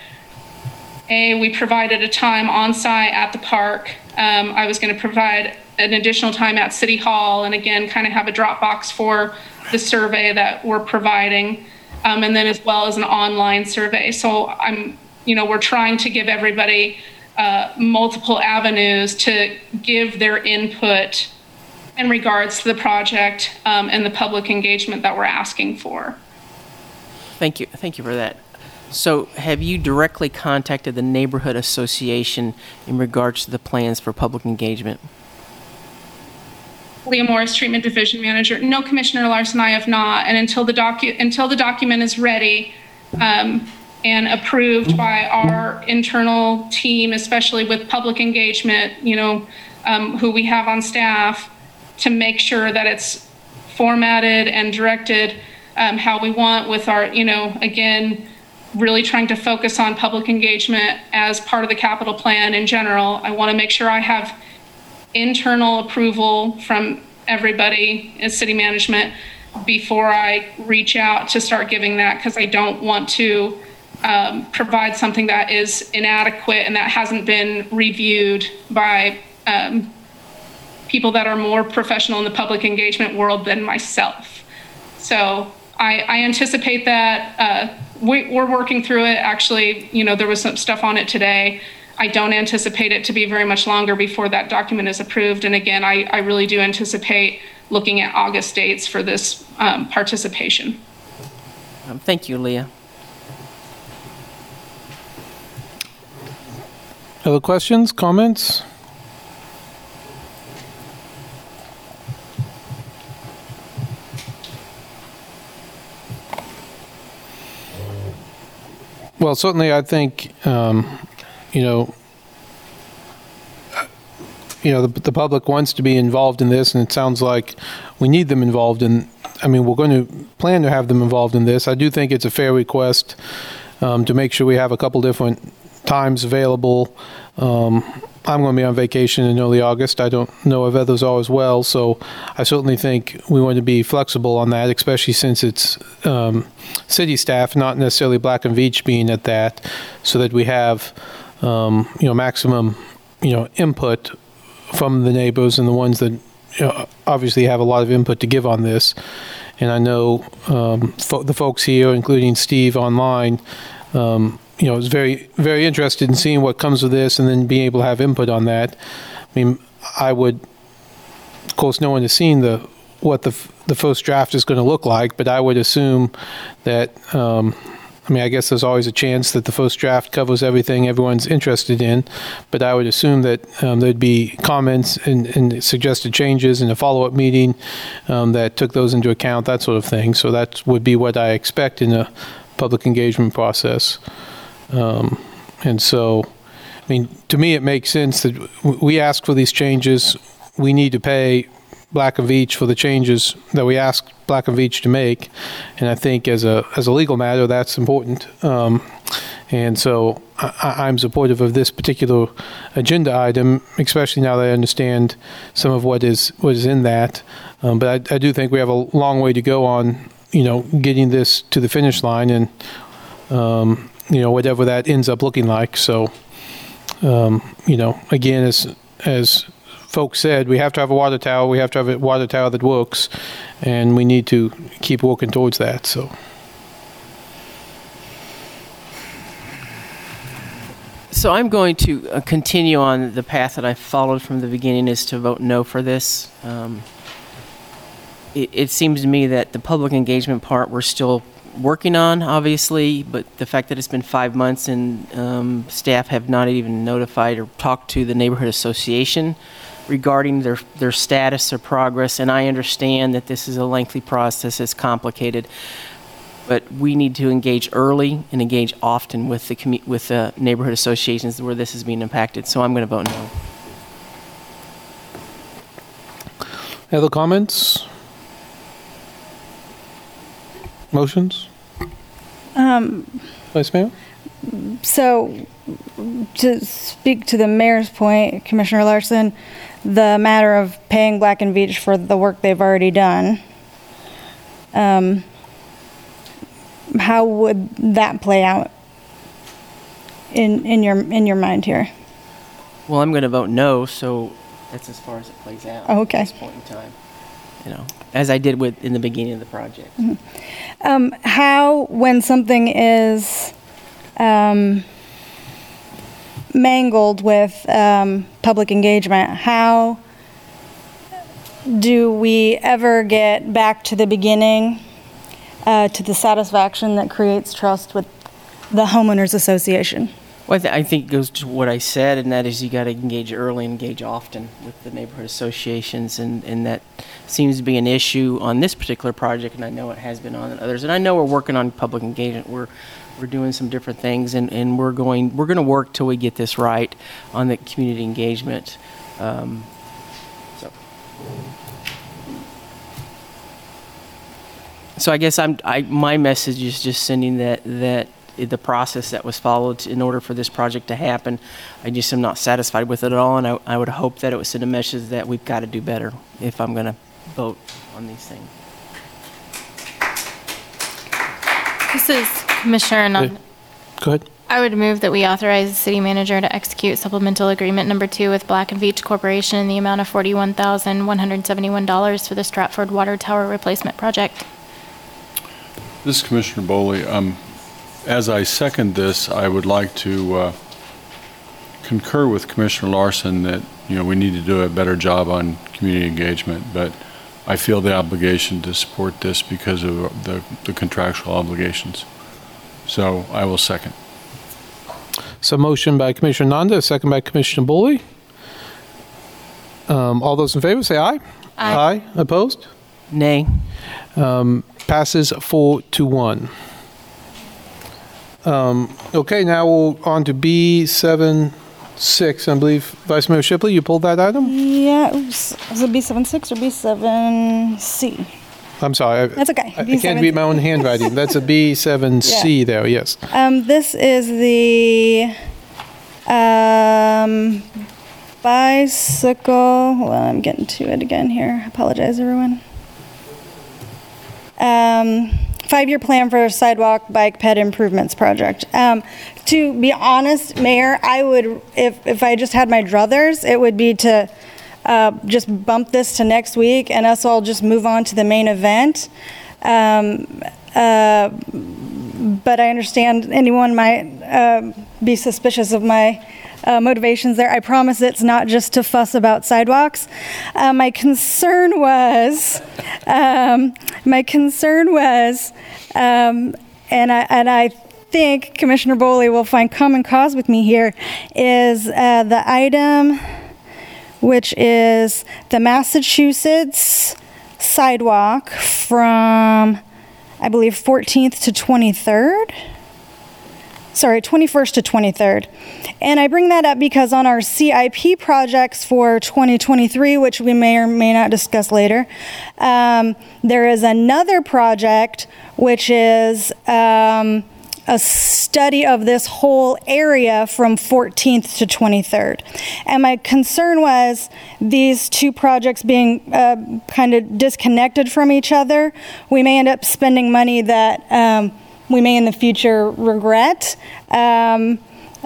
a, we provided a time on site at the park. Um, I was going to provide an additional time at City Hall and again, kind of have a Dropbox for the survey that we're providing. Um, and then as well as an online survey. So I'm, you know, we're trying to give everybody uh, multiple avenues to give their input in regards to the project um, and the public engagement that we're asking for. Thank you, thank you for that. So have you directly contacted the neighborhood association in regards to the plans for public engagement? Leah Morris, Treatment Division Manager. No, Commissioner Larsen, I have not. And until the docu, until the document is ready um, and approved by our internal team, especially with public engagement, you know, um, who we have on staff, to make sure that it's formatted and directed um, how we want with our, you know, again, really trying to focus on public engagement as part of the capital plan in general. I want to make sure I have internal approval from everybody as city management before I reach out to start giving that because I don't want to um, provide something that is inadequate and that hasn't been reviewed by um, people that are more professional in the public engagement world than myself. So I, I anticipate that uh, we, we're working through it. Actually, you know, there was some stuff on it today. I don't anticipate it to be very much longer before that document is approved. And again, I, I really do anticipate looking at August dates for this um, participation. Um, Thank you, Leah. Other questions, comments? Well, certainly, I think, um, you know, you know, the, the public wants to be involved in this, and it sounds like we need them involved in, I mean, we're going to plan to have them involved in this. I do think it's a fair request um, to make sure we have a couple different times available. Um, I'm going to be on vacation in early August. I don't know if others are as well, so I certainly think we want to be flexible on that, especially since it's um, city staff, not necessarily Black and Veatch being at that, so that we have, um, you know, maximum, you know, input from the neighbors and the ones that you know, obviously have a lot of input to give on this. And I know um, fo- the folks here, including Steve online, um, you know, is very, very interested in seeing what comes of this and then being able to have input on that. I mean, I would, of course, no one has seen the what the the first draft is going to look like, but I would assume that. Um, I mean, I guess there's always a chance that the first draft covers everything everyone's interested in, but I would assume that um, there'd be comments and, and suggested changes in a follow-up meeting um, that took those into account, that sort of thing. So that would be what I expect in a public engagement process. Um, and so, I mean, to me, it makes sense that we ask for these changes. We need to pay Black and Veatch for the changes that we asked Black and Veatch to make. And I think as a, as a legal matter, that's important. Um, and so I, I'm supportive of this particular agenda item, especially now that I understand some of what is, what is in that. Um, but I, I do think we have a long way to go on, you know, getting this to the finish line and, um, you know, whatever that ends up looking like. So, um, you know, again, as, as folks said, we have to have a water tower, we have to have a water tower that works, and we need to keep working towards that, so. So I'm going to uh, continue on the path that I followed from the beginning is to vote no for this. Um, it, it seems to me that the public engagement part we're still working on, obviously, but the fact that it's been five months and um, staff have not even notified or talked to the neighborhood association regarding their, their status or progress, and I understand that this is a lengthy process, it's complicated, but we need to engage early and engage often with the, commu- with the neighborhood associations where this is being impacted, so I'm going to vote no. Other comments? Motions? Um, Vice Mayor? So, to speak to the mayor's point, Commissioner Larsen, the matter of paying Black and Veatch for the work they've already done, um, how would that play out in, in your, in your mind here? Well, I'm going to vote no, so that's as far as it plays out Oh, okay. at this point in time. You know, as I did with in the beginning of the project. Um, how, when something is, um, mangled with, um, public engagement, how do we ever get back to the beginning, uh, to the satisfaction that creates trust with the homeowners association? Well, I, th- I think it goes to what I said, and that is you got to engage early engage often with the neighborhood associations, and, and that seems to be an issue on this particular project, and I know it has been on others. And I know we're working on public engagement. We're we're doing some different things, and, and we're going we're going to work till we get this right on the community engagement. Um, so. So I guess I'm I my message is just sending that that the process that was followed in order for this project to happen, I just am not satisfied with it at all, and I, I would hope that it would send a message that we've got to do better if I'm going to vote on these things. This is Commissioner Ananda. Go ahead. I would move that we authorize the city manager to execute supplemental agreement number two with Black and Veatch Corporation in the amount of $41,171 for the Stratford Water Tower Replacement Project. This is Commissioner Boley. Um, As I second this, I would like to uh, concur with Commissioner Larsen that, you know, we need to do a better job on community engagement, but I feel the obligation to support this because of the the contractual obligations. So I will second. So motion by Commissioner Ananda, second by Commissioner Boley. Um, All those in favor, say aye. Aye. Opposed? Nay. Um, Passes four to one. Um, Okay, now we'll on to B7, 6, I believe. Vice Mayor Shipley, you pulled that item? Yeah, oops, was it B76 or B7C? I'm sorry. I- That's okay. I I can't read my own handwriting. That's a B7C there, yes. Um, this is the, um, bicycle, Well, I'm getting to it again here. Apologize, everyone. Um, five-year plan for sidewalk bike ped improvements project. Um, to be honest, Mayor, I would, if, if I just had my druthers, it would be to, uh, just bump this to next week and us all just move on to the main event. Um, uh, but I understand anyone might uh, be suspicious of my uh, motivations there. I promise it's not just to fuss about sidewalks. Uh, my concern was, um, my concern was, um, and I and I think Commissioner Boley will find common cause with me here, is uh, the item which is the Massachusetts sidewalk from, I believe, 14th to 23rd. Sorry, 21st to 23rd. And I bring that up because on our CIP projects for 2023, which we may or may not discuss later, um, there is another project which is um, a study of this whole area from 14th to 23rd. And my concern was these two projects being uh, kind of disconnected from each other. We may end up spending money that um, we may in the future regret. Um,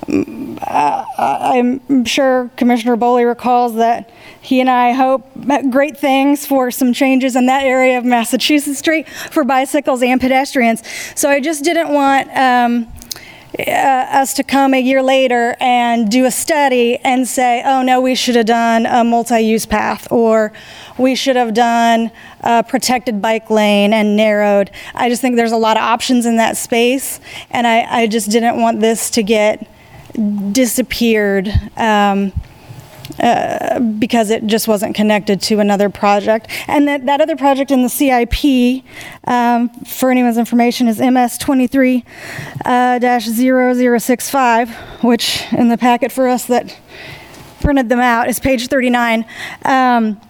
uh, I'm sure Commissioner Boley recalls that he and I hope great things for some changes in that area of Massachusetts Street for bicycles and pedestrians. So I just didn't want um, uh, us to come a year later and do a study and say, oh no, we should have done a multi-use path or we should have done a protected bike lane and narrowed. I just think there's a lot of options in that space and I, I just didn't want this to get disappeared um, uh, because it just wasn't connected to another project. And that, that other project in the CIP, um, for anyone's information, is MS 23 uh, dash 0065, which in the packet for us that printed them out is page 39. Um,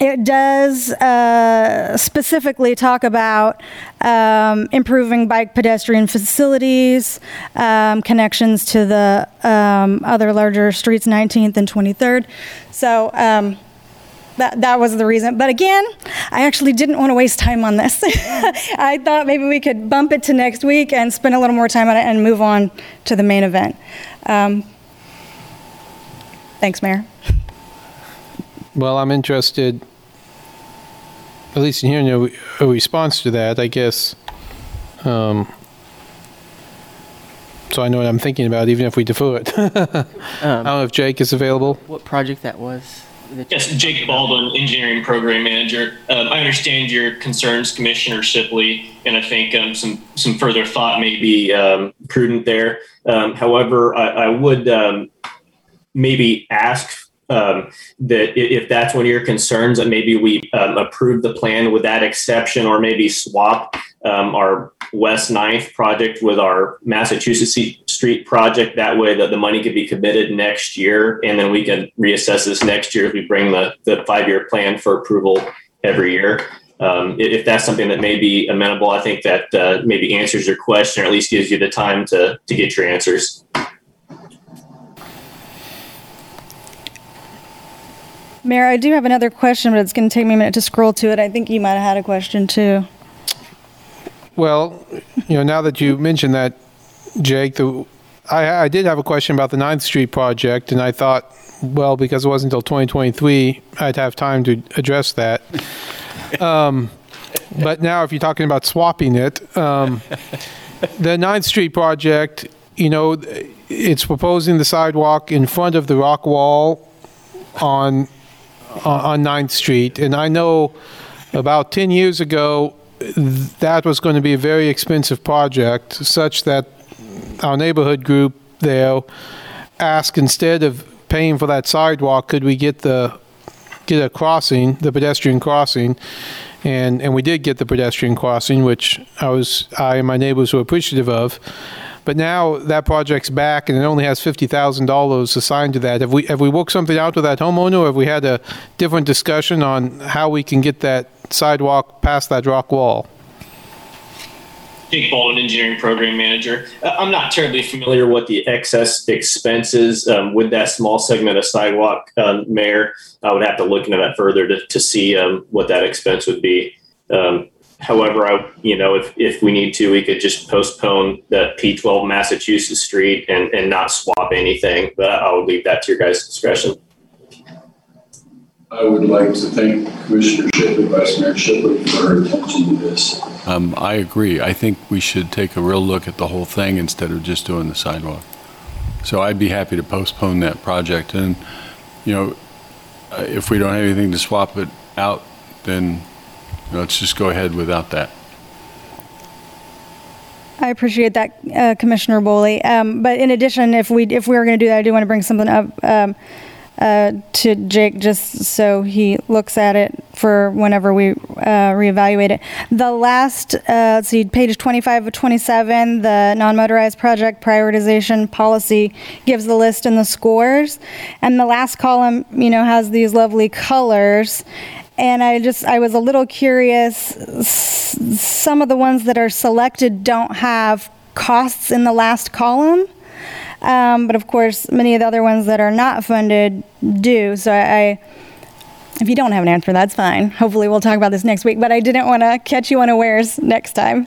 it does uh, specifically talk about um, improving bike pedestrian facilities, um, connections to the um, other larger streets, 19th and 23rd. So um, that, that was the reason. But again, I actually didn't want to waste time on this. I thought maybe we could bump it to next week and spend a little more time on it and move on to the main event. Um, thanks, Mayor. Well, I'm interested, at least in hearing a, a response to that, I guess. Um, so I know what I'm thinking about, even if we defer it. I don't know if Jake is available. What project that was? that Yes, Jake Baldwin, Engineering Program Manager. Um, I understand your concerns, Commissioner Shipley, and I think um, some some further thought may be um, prudent there. Um, however, I, I would um, maybe ask um, that if that's one of your concerns, that maybe we um, approve the plan with that exception, or maybe swap um, our West Ninth project with our Massachusetts Street project. That way, that the money could be committed next year, and then we can reassess this next year as we bring the the five year plan for approval every year. Um, if that's something that may be amenable, I think that uh, maybe answers your question, or at least gives you the time to to get your answers. Mayor, I do have another question, but it's going to take me a minute to scroll to it. I think you might have had a question too. Well, you know, now that you mentioned that, Jake, the, I, I did have a question about the Ninth Street project, and I thought, well, because it wasn't until 2023, I'd have time to address that. Um, but now, if you're talking about swapping it, um, the Ninth Street project, you know, it's proposing the sidewalk in front of the rock wall on on on Ninth Street. And I know about 10 years ago, that was going to be a very expensive project, such that our neighborhood group there asked instead of paying for that sidewalk, could we get the, get a crossing, the pedestrian crossing? And, and we did get the pedestrian crossing, which I was, I and my neighbors were appreciative of. But now that project's back and it only has $50,000 assigned to that. Have we, have we worked something out with that homeowner? Or have we had a different discussion on how we can get that sidewalk past that rock wall? Jake Baldwin, Engineering Program Manager. Uh, I'm not terribly familiar what the excess expenses um, with that small segment of sidewalk, um, Mayor. I would have to look into that further to, to see um, what that expense would be. Um, however, I, you know, if, if we need to, we could just postpone the P12 Massachusetts Street and, and not swap anything. But I will leave that to your guys' discretion. I would like to thank Commissioner Shipley, Vice Mayor Shipley for her attention to this. Um, I agree. I think we should take a real look at the whole thing instead of just doing the sidewalk. So I'd be happy to postpone that project. And, you know, uh, if we don't have anything to swap it out, then you know, let's just go ahead without that. I appreciate that, uh, Commissioner Boley. Um, But in addition, if we, if we were going to do that, I do want to bring something up um, uh, to Jake, just so he looks at it for whenever we uh, reevaluate it. The last, uh, let's see, page 25 of 27, the non-motorized project prioritization policy gives the list and the scores. And the last column, you know, has these lovely colors. And I just, I was a little curious, some of the ones that are selected don't have costs in the last column. Um, but of course, many of the other ones that are not funded do. So I, I if you don't have an answer, that's fine. Hopefully, we'll talk about this next week. But I didn't want to catch you unawares next time.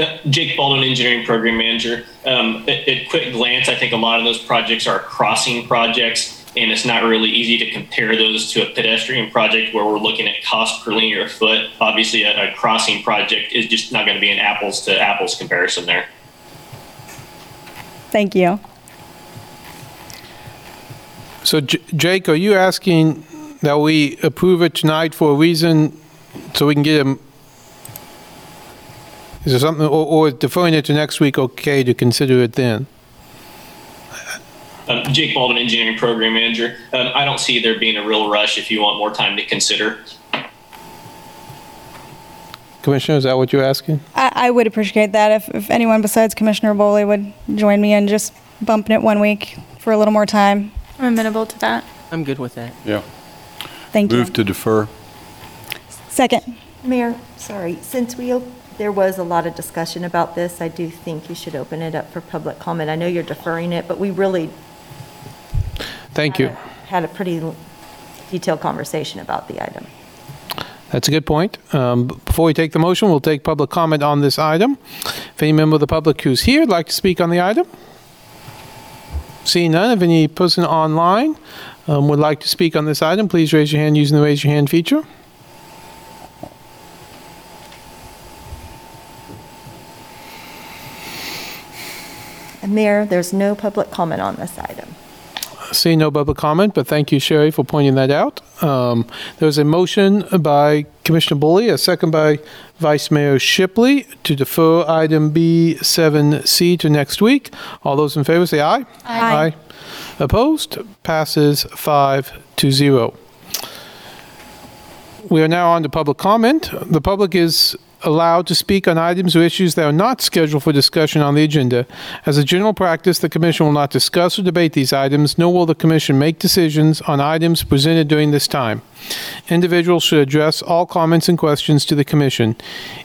Uh, Jake Baldwin, Engineering Program Manager. Um, at, at quick glance, I think a lot of those projects are crossing projects, and it's not really easy to compare those to a pedestrian project where we're looking at cost per linear foot. Obviously, a, a crossing project is just not going to be an apples to apples comparison there. Thank you. So J- Jake, are you asking that we approve it tonight for a reason, so we can get him? Is there something, or, or deferring it to next week, okay, to consider it then? Um, Jake Baldwin, Engineering Program Manager. Um, I don't see there being a real rush if you want more time to consider. Commissioner, is that what you're asking? I, I would appreciate that if, if anyone besides Commissioner Boley would join me in just bumping it one week for a little more time. I'm amenable to that. I'm good with that. Yeah. Thank you. Move to defer. Second. Mayor, sorry, since we, op- there was a lot of discussion about this, I do think you should open it up for public comment. I know you're deferring it, but we really Thank you. had a pretty detailed conversation about the item. That's a good point. Um, Before we take the motion, we'll take public comment on this item. If any member of the public who's here would like to speak on the item? Seeing none, if any person online um, would like to speak on this item, please raise your hand using the raise your hand feature. Mayor, there's no public comment on this item. Seeing no public comment, but thank you, Sherry, for pointing that out. Um, There's a motion by Commissioner Boley, a second by Vice Mayor Shipley to defer item B7C to next week. All those in favor say aye. Aye. Opposed? Passes five to zero. We are now on to public comment. The public is allowed to speak on items or issues that are not scheduled for discussion on the agenda. As a general practice, the commission will not discuss or debate these items, nor will the commission make decisions on items presented during this time. Individuals should address all comments and questions to the commission.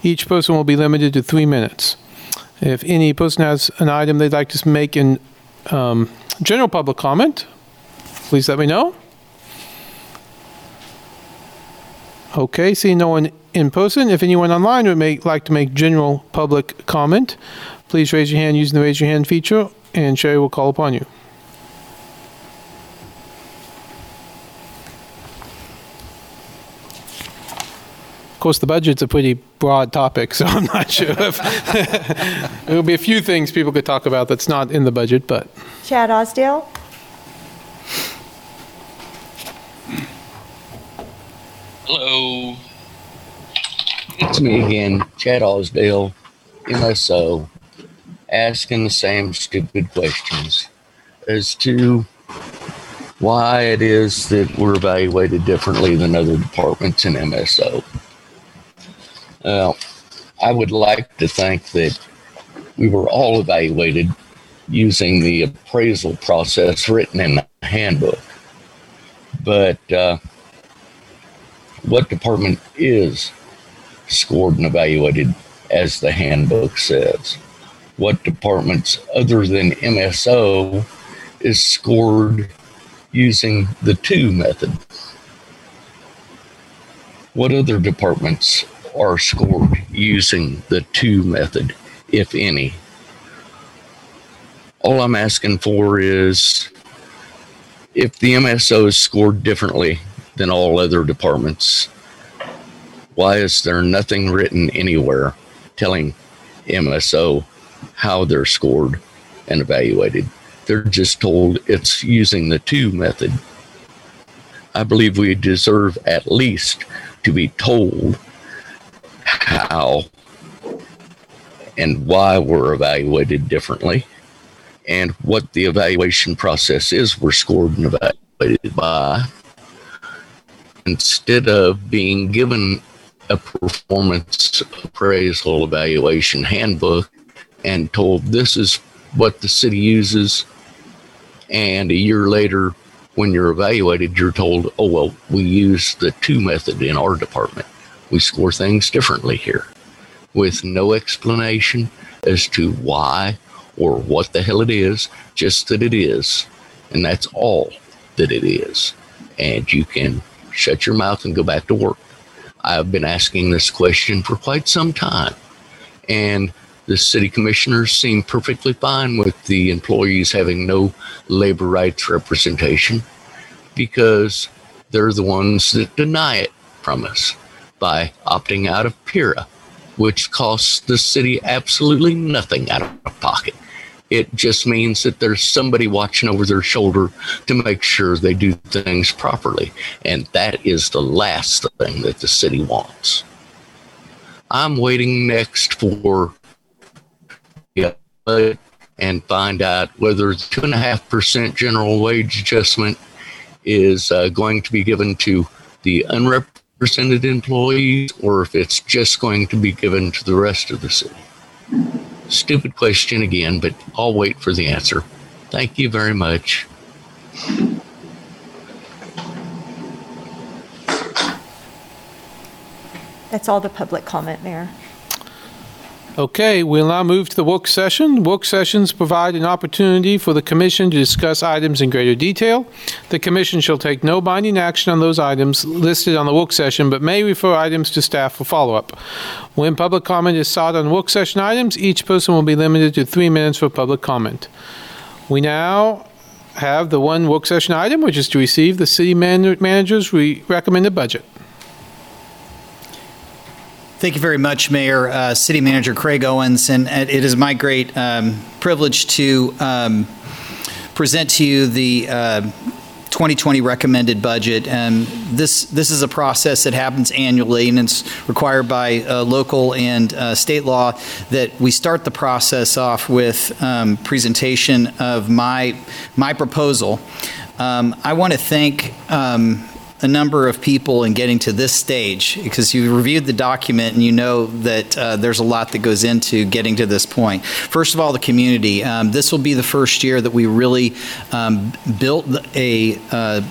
Each person will be limited to three minutes. If any person has an item they'd like to make in um, general public comment, please let me know. Okay, seeing no one in person, if anyone online would make, like to make general public comment, please raise your hand using the raise your hand feature, and Sherry will call upon you. Of course, the budget's a pretty broad topic, so I'm not sure if there'll be a few things people could talk about that's not in the budget, but Chad Osdale? Hello. It's me again, Chad Osdale, MSO, asking the same stupid questions as to why it is that we're evaluated differently than other departments in MSO. Well, I would like to think that we were all evaluated using the appraisal process written in the handbook. But uh, what department is scored and evaluated as the handbook says? What departments other than MSO is scored using the two method? What other departments are scored using the two method, if any? All I'm asking for is if the MSO is scored differently than all other departments, why is there nothing written anywhere telling MSO how they're scored and evaluated? They're just told it's using the two method. I believe we deserve at least to be told how and why we're evaluated differently and what the evaluation process is we're scored and evaluated by instead of being given a performance appraisal evaluation handbook and told this is what the city uses and a year later when you're evaluated you're told oh well we use the two method in our department. We score things differently here with no explanation as to why or what the hell it is just that it is. And that's all that it is. And you can shut your mouth and go back to work I've been asking this question for quite some time. And the city commissioners seem perfectly fine with the employees having no labor rights representation because they're the ones that deny it from us by opting out of PEERA, which costs the city absolutely nothing out of pocket. It just means that there's somebody watching over their shoulder to make sure they do things properly. And that is the last thing that the city wants. I'm waiting next for yeah, and find out whether the 2.5% general wage adjustment is uh, going to be given to the unrepresented employees or if it's just going to be given to the rest of the city. Stupid question again, but I'll wait for the answer. Thank you very much. That's all the public comment, Mayor. Okay, we'll now move to the work session. Work sessions provide an opportunity for the commission to discuss items in greater detail. The commission shall take no binding action on those items listed on the work session, but may refer items to staff for follow-up. When public comment is sought on work session items, each person will be limited to three minutes for public comment. We now have the one work session item, which is to receive the city man- manager's re- recommended budget. Thank you very much, Mayor, uh, City Manager Craig Owens, and it is my great um, privilege to um, present to you the uh, 2020 recommended budget. And this this is a process that happens annually, and it's required by uh, local and uh, state law that we start the process off with um, presentation of my my proposal. Um, I want to thank. Um, a number of people in getting to this stage because you reviewed the document and you know that uh, there's a lot that goes into getting to this point. First of all, the community. Um, this will be the first year that we really um, built a uh,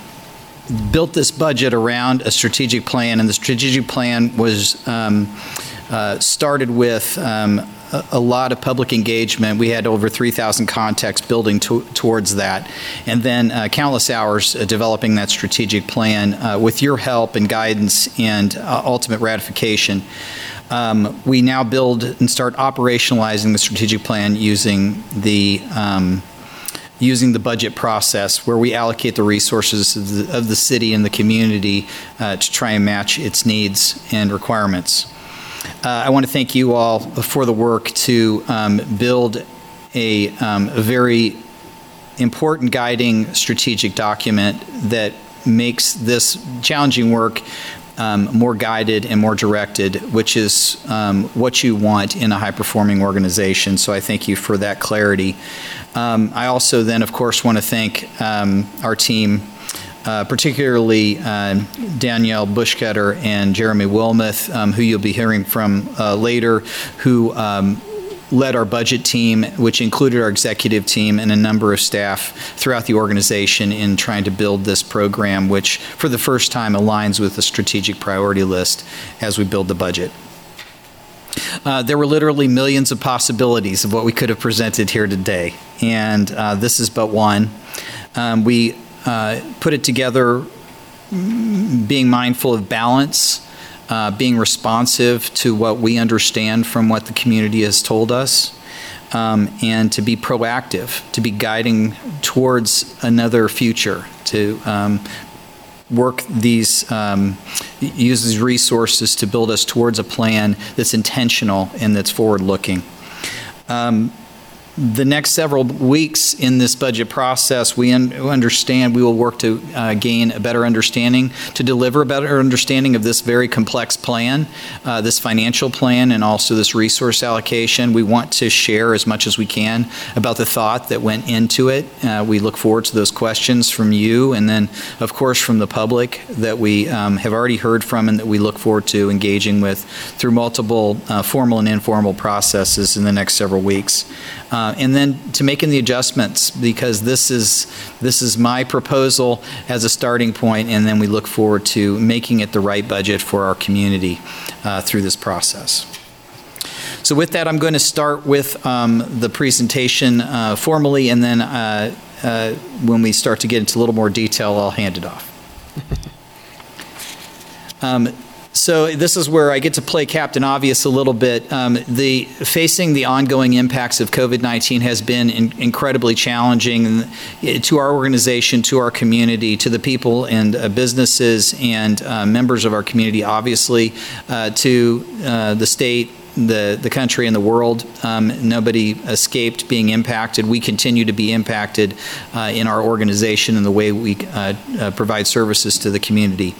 built this budget around a strategic plan, and the strategic plan was um, uh, started with um, a, lot of public engagement. We had over 3,000 contacts building to, towards that, and then uh, countless hours uh, developing that strategic plan uh, with your help and guidance and uh, ultimate ratification. Um, we now build and start operationalizing the strategic plan using the um, using the budget process where we allocate the resources of the, of the city and the community uh, to try and match its needs and requirements. Uh, I want to thank you all for the work to um, build a, um, a very important guiding strategic document that makes this challenging work um, more guided and more directed, which is um, what you want in a high-performing organization. So I thank you for that clarity. Um, I also then, of course, want to thank um, our team, uh, particularly uh, Danielle Buschkoetter and Jeremy Wilmoth, um, who you'll be hearing from uh, later, who um, led our budget team, which included our executive team and a number of staff throughout the organization in trying to build this program, which for the first time aligns with the strategic priority list as we build the budget. Uh, there were literally millions of possibilities of what we could have presented here today, and uh, this is but one. Um, we uh, put it together being mindful of balance, uh, being responsive to what we understand from what the community has told us, um, and to be proactive, to be guiding towards another future, to um, work these, um, use these resources to build us towards a plan that's intentional and that's forward-looking. Um, the next several weeks in this budget process, we un- understand we will work to uh, gain a better understanding, to deliver a better understanding of this very complex plan, uh, this financial plan, and also this resource allocation. We want to share as much as we can about the thought that went into it. Uh, we look forward to those questions from you, and then, of course, from the public that we um, have already heard from and that we look forward to engaging with through multiple uh, formal and informal processes in the next several weeks uh, and then to making the adjustments because this is this is my proposal as a starting point, and then we look forward to making it the right budget for our community uh, through this process. So with that, I'm going to start with um, the presentation uh, formally, and then uh, uh, when we start to get into a little more detail, I'll hand it off. Um, so this is where I get to play Captain Obvious a little bit. Um, the facing the ongoing impacts of COVID-19 has been in, incredibly challenging to our organization, to our community, to the people and uh, businesses and uh, members of our community, obviously, uh, to uh, the state, the, the country and the world. Um, nobody escaped being impacted. We continue to be impacted uh, in our organization and the way we uh, uh, provide services to the community.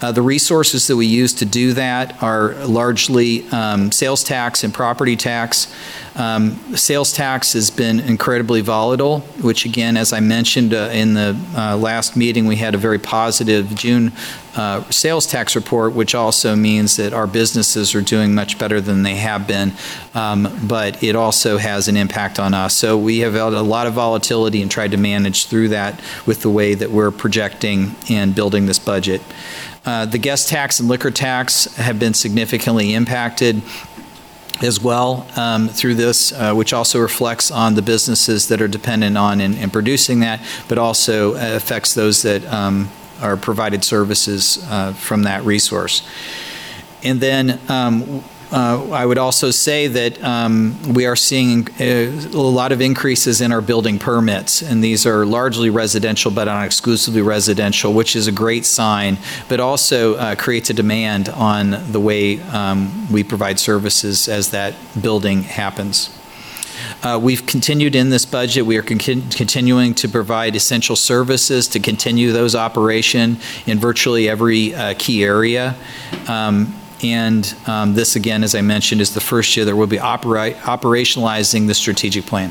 Uh, the resources that we use to do that are largely um, sales tax and property tax. Um, sales tax has been incredibly volatile, which again, as I mentioned uh, in the uh, last meeting, we had a very positive June uh, sales tax report, which also means that our businesses are doing much better than they have been, um, but it also has an impact on us. So we have had a lot of volatility and tried to manage through that with the way that we're projecting and building this budget. Uh, the guest tax and liquor tax have been significantly impacted as well um, through this, uh, which also reflects on the businesses that are dependent on and, and producing that, but also uh, affects those that um, are provided services uh, from that resource. And then um, uh, I would also say that um, we are seeing a, uh, lot of increases in our building permits, and these are largely residential but not exclusively residential, which is a great sign, but also uh, creates a demand on the way um, we provide services as that building happens. Uh, we've continued in this budget. We are con- continuing to provide essential services to continue those operation in virtually every uh, key area. Um, and um, this, again, as I mentioned, is the first year that we'll be opera- operationalizing the strategic plan.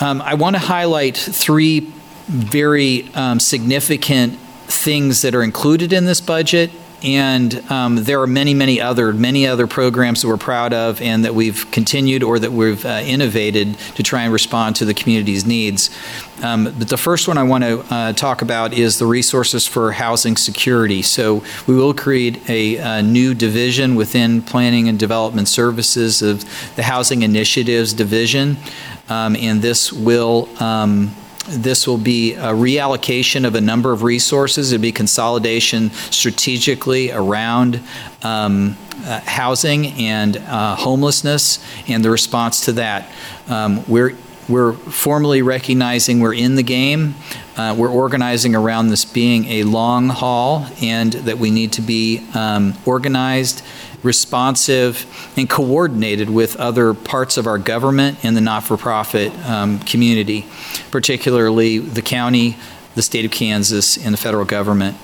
Um, I want to highlight three very um, significant things that are included in this budget and um, there are many, many other, many other programs that we're proud of and that we've continued or that we've uh, innovated to try and respond to the community's needs. Um, but the first one I want to uh, talk about is the resources for housing security. So we will create a, a, new division within Planning and Development Services of the Housing Initiatives Division, um, and this will um, this will be a reallocation of a number of resources. It'll be consolidation strategically around um, uh, housing and uh, homelessness and the response to that. Um, we're we're formally recognizing we're in the game. Uh, we're organizing around this being a long haul and that we need to be um, organized responsive, and coordinated with other parts of our government and the not for profit um, community, particularly the county. the state of Kansas and the federal government.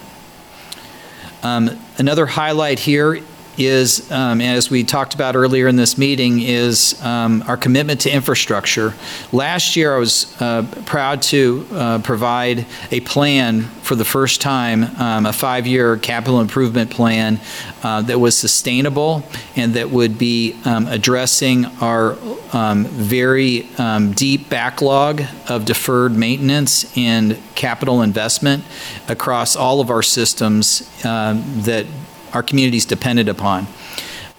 Um, Another highlight here is, um, as we talked about earlier in this meeting, is um, our commitment to infrastructure. Last year, I was uh, proud to uh, provide a plan for the first time, um, a five-year capital improvement plan uh, that was sustainable and that would be um, addressing our um, very um, deep backlog of deferred maintenance and capital investment across all of our systems that our communities depended upon.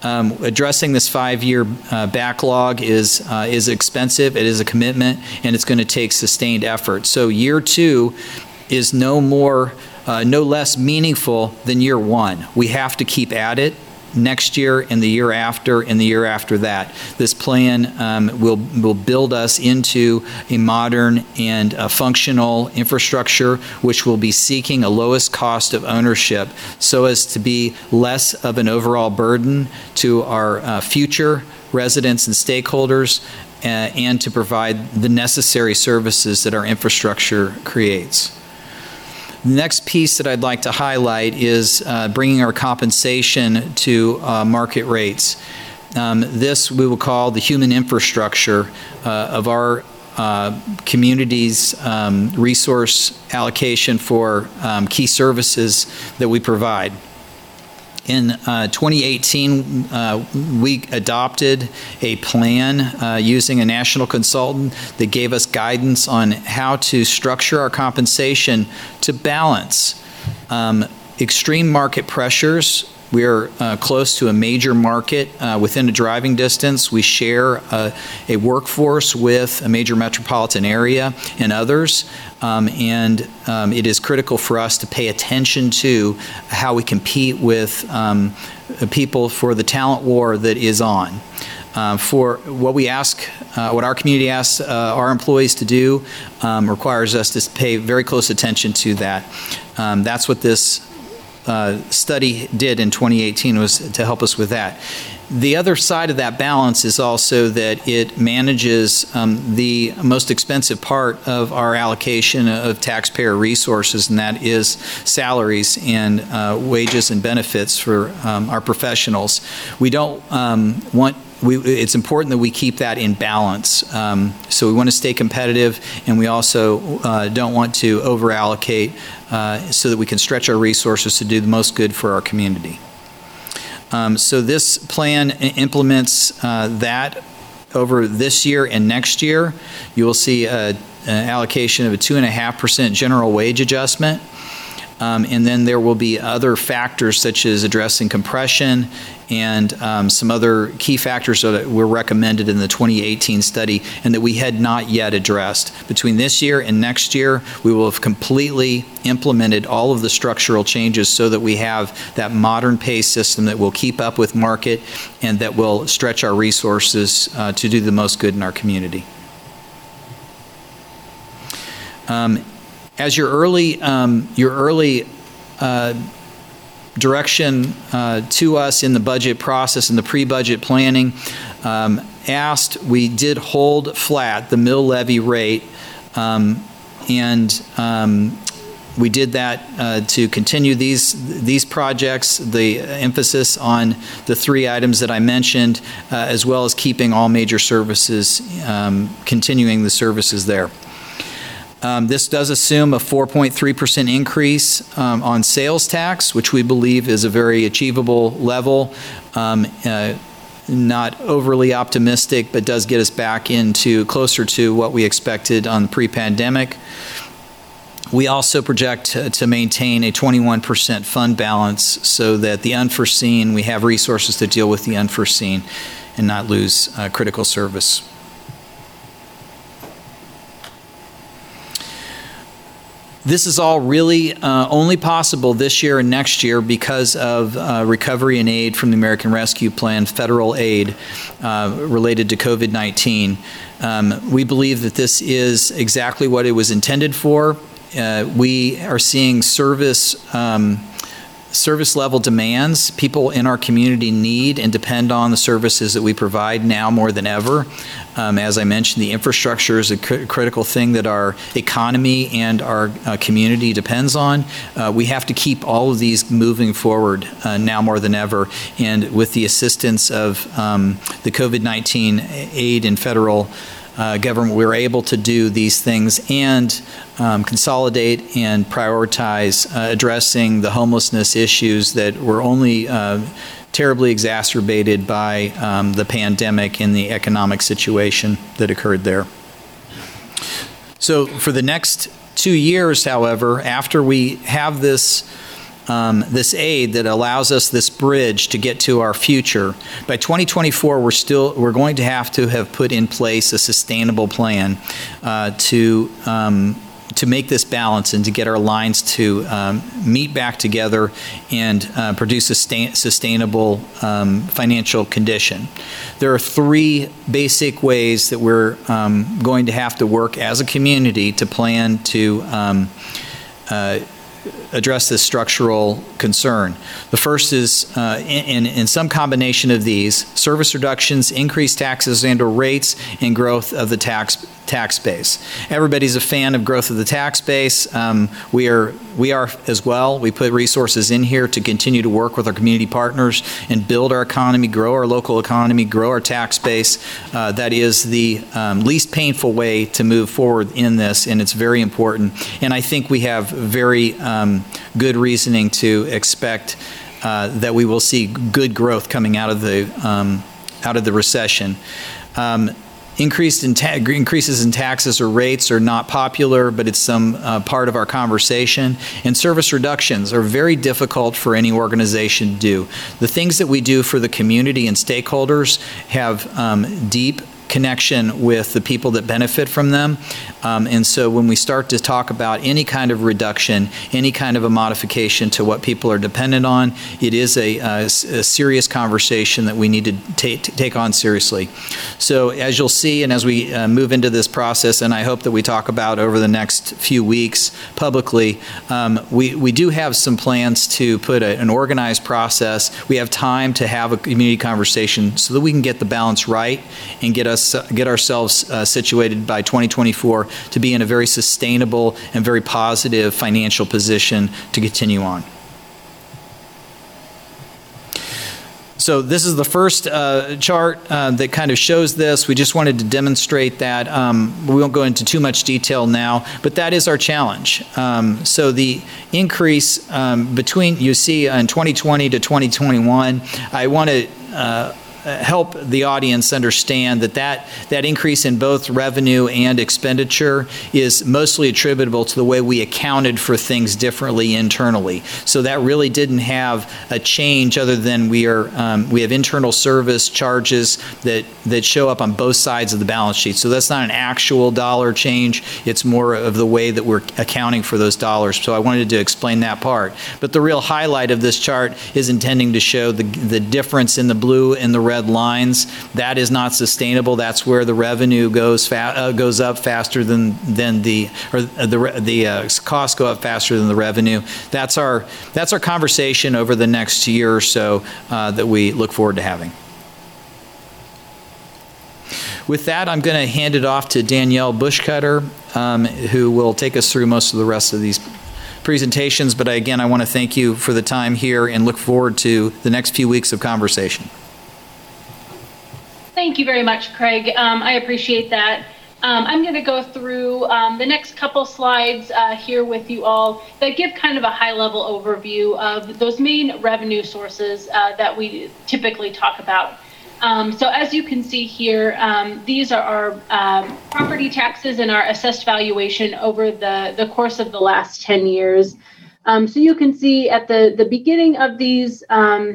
Um, addressing this five-year uh, backlog is uh, is expensive. It is a commitment, and it's going to take sustained effort. So year two is no more, uh, no less meaningful than year one. We have to keep at it next year and the year after and the year after that. This plan um, will will build us into a modern and uh, functional infrastructure, which will be seeking a lowest cost of ownership, so as to be less of an overall burden to our uh, future residents and stakeholders. Uh, and to provide the necessary services that our infrastructure creates. The next piece that I'd like to highlight is uh, bringing our compensation to uh, market rates. Um, this we will call the human infrastructure uh, of our uh, community's um, resource allocation for um, key services that we provide. In uh, 2018, uh, we adopted a plan uh, using a national consultant that gave us guidance on how to structure our compensation to balance um, extreme market pressures. We are uh, close to a major market uh, within a driving distance. We share uh, a workforce with a major metropolitan area and others. Um, and um, it is critical for us to pay attention to how we compete with um, people for the talent war that is on. Uh, for what we ask, uh, what our community asks uh, our employees to do, um, requires us to pay very close attention to that. Um, that's what this uh, study did in 2018 was to help us with that. The other side of that balance is also that it manages um, the most expensive part of our allocation of taxpayer resources, and that is salaries and uh, wages and benefits for um, our professionals. We don't um, want we, it's important that we keep that in balance. Um, so we want to stay competitive, and we also uh, don't want to over allocate uh, so that we can stretch our resources to do the most good for our community. Um, so this plan implements uh, that over this year and next year. You will see a, an allocation of a 2.5% general wage adjustment. Um, and then there will be other factors such as addressing compression and um, some other key factors that were recommended in the 2018 study and that we had not yet addressed. Between this year and next year, we will have completely implemented all of the structural changes so that we have that modern pay system that will keep up with market and that will stretch our resources uh, to do the most good in our community. Um, as your early, um, your early uh, direction uh, to us in the budget process and the pre-budget planning um, asked, we did hold flat the mill levy rate, um, and um, we did that uh, to continue these these projects. The emphasis on the three items that I mentioned, uh, as well as keeping all major services, um, continuing the services there. Um, this does assume a 4.3% increase um, on sales tax, which we believe is a very achievable level. Um, uh, not overly optimistic, but does get us back into closer to what we expected on pre-pandemic. We also project to, to maintain a 21% fund balance so that the unforeseen, we have resources to deal with the unforeseen and not lose uh, critical service. This is all really uh, only possible this year and next year because of uh, recovery and aid from the American Rescue Plan, federal aid uh, related to COVID 19. Um, we believe that this is exactly what it was intended for. Uh, we are seeing service. Um, service level demands. People in our community need and depend on the services that we provide now more than ever. Um, as I mentioned, the infrastructure is a cr- critical thing that our economy and our uh, community depends on. Uh, we have to keep all of these moving forward uh, now more than ever. And with the assistance of um, the COVID 19 aid and federal uh, government, we were able to do these things and um, consolidate and prioritize uh, addressing the homelessness issues that were only uh, terribly exacerbated by um, the pandemic and the economic situation that occurred there. So, for the next two years, however, after we have this um, this aid that allows us this bridge to get to our future. By 2024, we're still we're going to have to have put in place a sustainable plan uh, to. Um, to make this balance and to get our lines to um, meet back together and uh, produce a sustain- sustainable um, financial condition. There are three basic ways that we're um, going to have to work as a community to plan to um, uh, address this structural concern. The first is, uh, in, in some combination of these, service reductions, increased taxes and or rates, and growth of the tax tax base. Everybody's a fan of growth of the tax base. Um, we are we are as well. We put resources in here to continue to work with our community partners and build our economy, grow our local economy, grow our tax base. Uh, that is the um, least painful way to move forward in this, and it's very important. And I think we have very um, good reasoning to expect uh, that we will see good growth coming out of the um, out of the recession. Increased in ta- increases in taxes or rates are not popular, but it's some uh, part of our conversation. And service reductions are very difficult for any organization to do. The things that we do for the community and stakeholders have um, deep connection with the people that benefit from them. Um, and so when we start to talk about any kind of reduction, any kind of a modification to what people are dependent on, it is a, a, a serious conversation that we need to take, on seriously. So as you'll see, and as we uh, move into this process, and I hope that we talk about over the next few weeks publicly, um, we, we do have some plans to put a, an organized process. We have time to have a community conversation so that we can get the balance right and get us get ourselves uh, situated by 2024 to be in a very sustainable and very positive financial position to continue on. So this is the first uh, chart uh, that kind of shows this. We just wanted to demonstrate that. Um, we won't go into too much detail now, but that is our challenge. Um, so the increase um, between, you see in 2020 to 2021, I want to uh, help the audience understand that, that that increase in both revenue and expenditure is mostly attributable to the way we accounted for things differently internally. So that really didn't have a change other than we are um, we have internal service charges that that show up on both sides of the balance sheet. So that's not an actual dollar change. It's more of the way that we're accounting for those dollars. So I wanted to explain that part. But the real highlight of this chart is intending to show the the difference in the blue and the red lines. That is not sustainable. That's where the revenue goes fa- uh, goes up faster than than the or the the uh, costs go up faster than the revenue. That's our that's our conversation over the next year or so uh, that we look forward to having. With that, I'm going to hand it off to Danielle Buschkoetter, um, who will take us through most of the rest of these presentations. But again, I want to thank you for the time here and look forward to the next few weeks of conversation. Thank you very much, Craig. Um, I appreciate that. Um, I'm going to go through um, the next couple slides uh, here with you all that give kind of a high level overview of those main revenue sources uh, that we typically talk about. Um, so as you can see here, um, these are our um, property taxes and our assessed valuation over the, the course of the last 10 years. Um, so you can see at the, the beginning of these uh,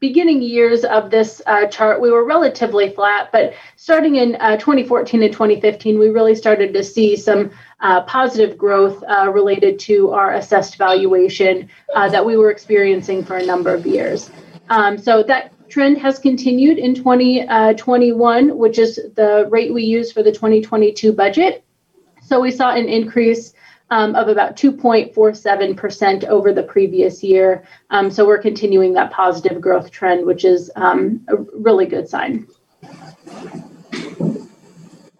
beginning years of this uh, chart, we were relatively flat, but starting in uh, 2014 and 2015, we really started to see some uh, positive growth uh, related to our assessed valuation uh, that we were experiencing for a number of years. Um, so that trend has continued in 2021, uh, which is the rate we use for the 2022 budget. So we saw an increase um, of about 2.47% over the previous year. Um, so we're continuing that positive growth trend, which is um, a really good sign.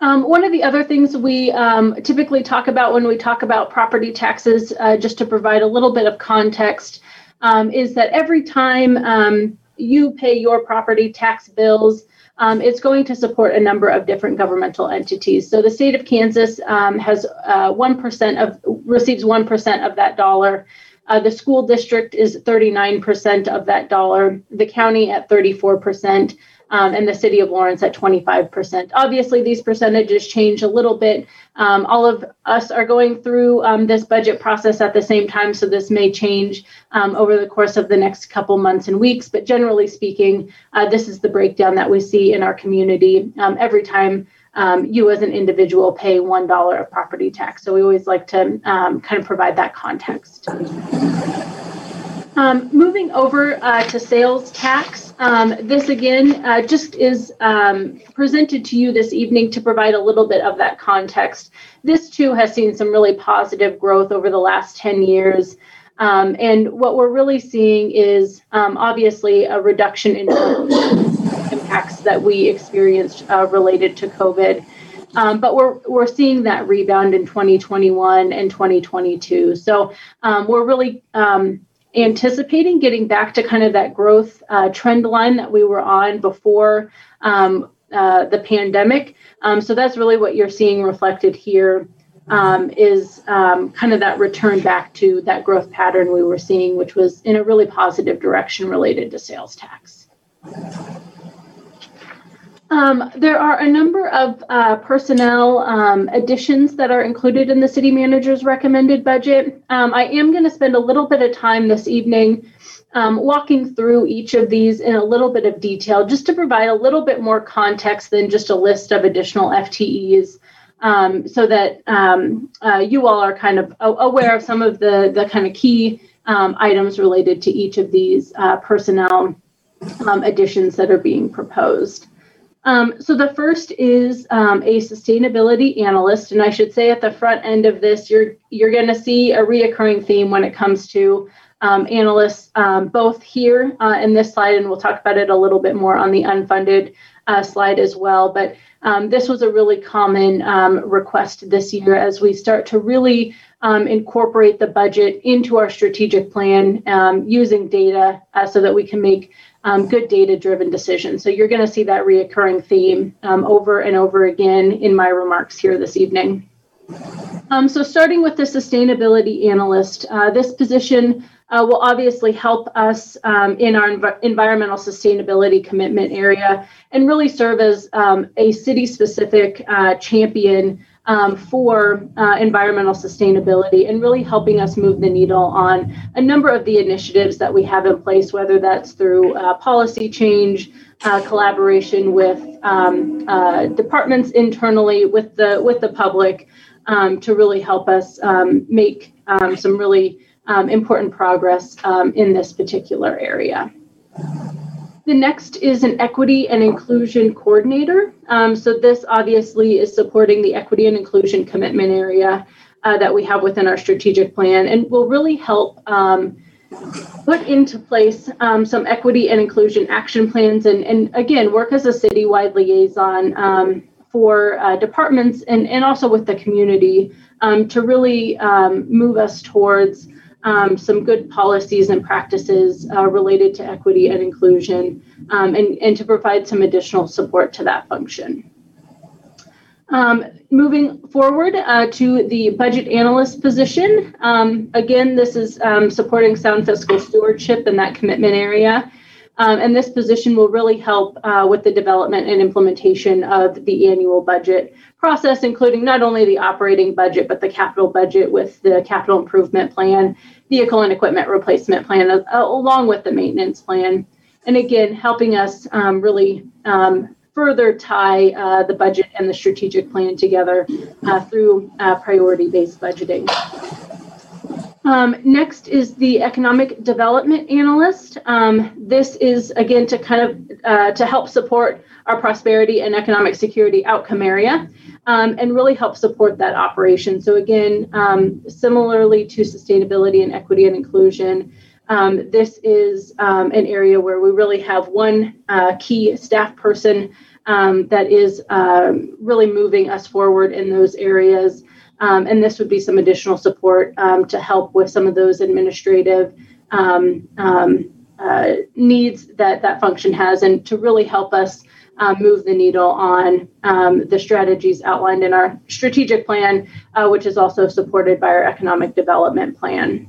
Um, one of the other things we um, typically talk about when we talk about property taxes, uh, just to provide a little bit of context, um, is that every time um, you pay your property tax bills, um, it's going to support a number of different governmental entities. So the state of Kansas um, has uh, 1% of receives 1% of that dollar. Uh, the school district is 39% of that dollar. The county at 34% um, and the city of Lawrence at 25%. Obviously, these percentages change a little bit. Um, all of us are going through um, this budget process at the same time, so this may change um, over the course of the next couple months and weeks. But generally speaking, uh, this is the breakdown that we see in our community um, every time. Um, you as an individual pay one dollar of property tax. So we always like to kind of provide that context. Um, moving over uh, to sales tax, um, this again uh, just is um, presented to you this evening to provide a little bit of that context. This too has seen some really positive growth over the last 10 years. Um, and what we're really seeing is um, obviously a reduction in impacts that we experienced uh, related to COVID. Um, but we're we're seeing that rebound in 2021 and 2022. So um, we're really um, anticipating getting back to kind of that growth uh, trend line that we were on before um, uh, the pandemic. Um, so that's really what you're seeing reflected here um, is um, kind of that return back to that growth pattern we were seeing, which was in a really positive direction related to sales tax. Um, there are a number of uh, personnel um, additions that are included in the city manager's recommended budget. Um, I am going to spend a little bit of time this evening um, walking through each of these in a little bit of detail, just to provide a little bit more context than just a list of additional FTEs. Um, so that um, uh, you all are kind of aware of some of the, the kind of key items related to each of these uh, personnel additions that are being proposed. Um, so the first is um, a sustainability analyst, and I should say at the front end of this, you're you're going to see a reoccurring theme when it comes to um, analysts, um, both here uh, in this slide, and we'll talk about it a little bit more on the unfunded uh, slide as well. But um, this was a really common um, request this year as we start to really incorporate the budget into our strategic plan using data uh, so that we can make um, good data driven decisions. So you're going to see that reoccurring theme um, over and over again in my remarks here this evening. Um, so starting with the sustainability analyst, uh, this position uh, will obviously help us um, in our env- environmental sustainability commitment area and really serve as um, a city specific uh, champion um, for uh, environmental sustainability and really helping us move the needle on a number of the initiatives that we have in place, whether that's through uh, policy change, uh, collaboration with um, uh, departments internally, with the with the public, um, to really help us um, make um, some really um, important progress in this particular area. The next is an equity and inclusion coordinator. Um, so this obviously is supporting the equity and inclusion commitment area uh, that we have within our strategic plan and will really help um, put into place um, some equity and inclusion action plans and, and again, work as a citywide liaison um, for uh, departments and, and also with the community um, to really um, move us towards um, some good policies and practices uh, related to equity and inclusion, um, and, and to provide some additional support to that function. Um, moving forward uh, to the budget analyst position, um, again, this is um, supporting sound fiscal stewardship in that commitment area. Um, and this position will really help uh, with the development and implementation of the annual budget process, including not only the operating budget, but the capital budget with the capital improvement plan vehicle and equipment replacement plan uh, along with the maintenance plan. And again, helping us um, really um, further tie uh, the budget and the strategic plan together uh, through uh, priority based budgeting. Um, next is the economic development analyst. Um, this is again to kind of uh, to help support our prosperity and economic security outcome area, um, and really help support that operation. So again, um, similarly to sustainability and equity and inclusion, um, this is um, an area where we really have one uh, key staff person that is really moving us forward in those areas. Um, and this would be some additional support um, to help with some of those administrative um, um uh, needs that that function has and to really help us uh, move the needle on um, the strategies outlined in our strategic plan, uh, which is also supported by our economic development plan.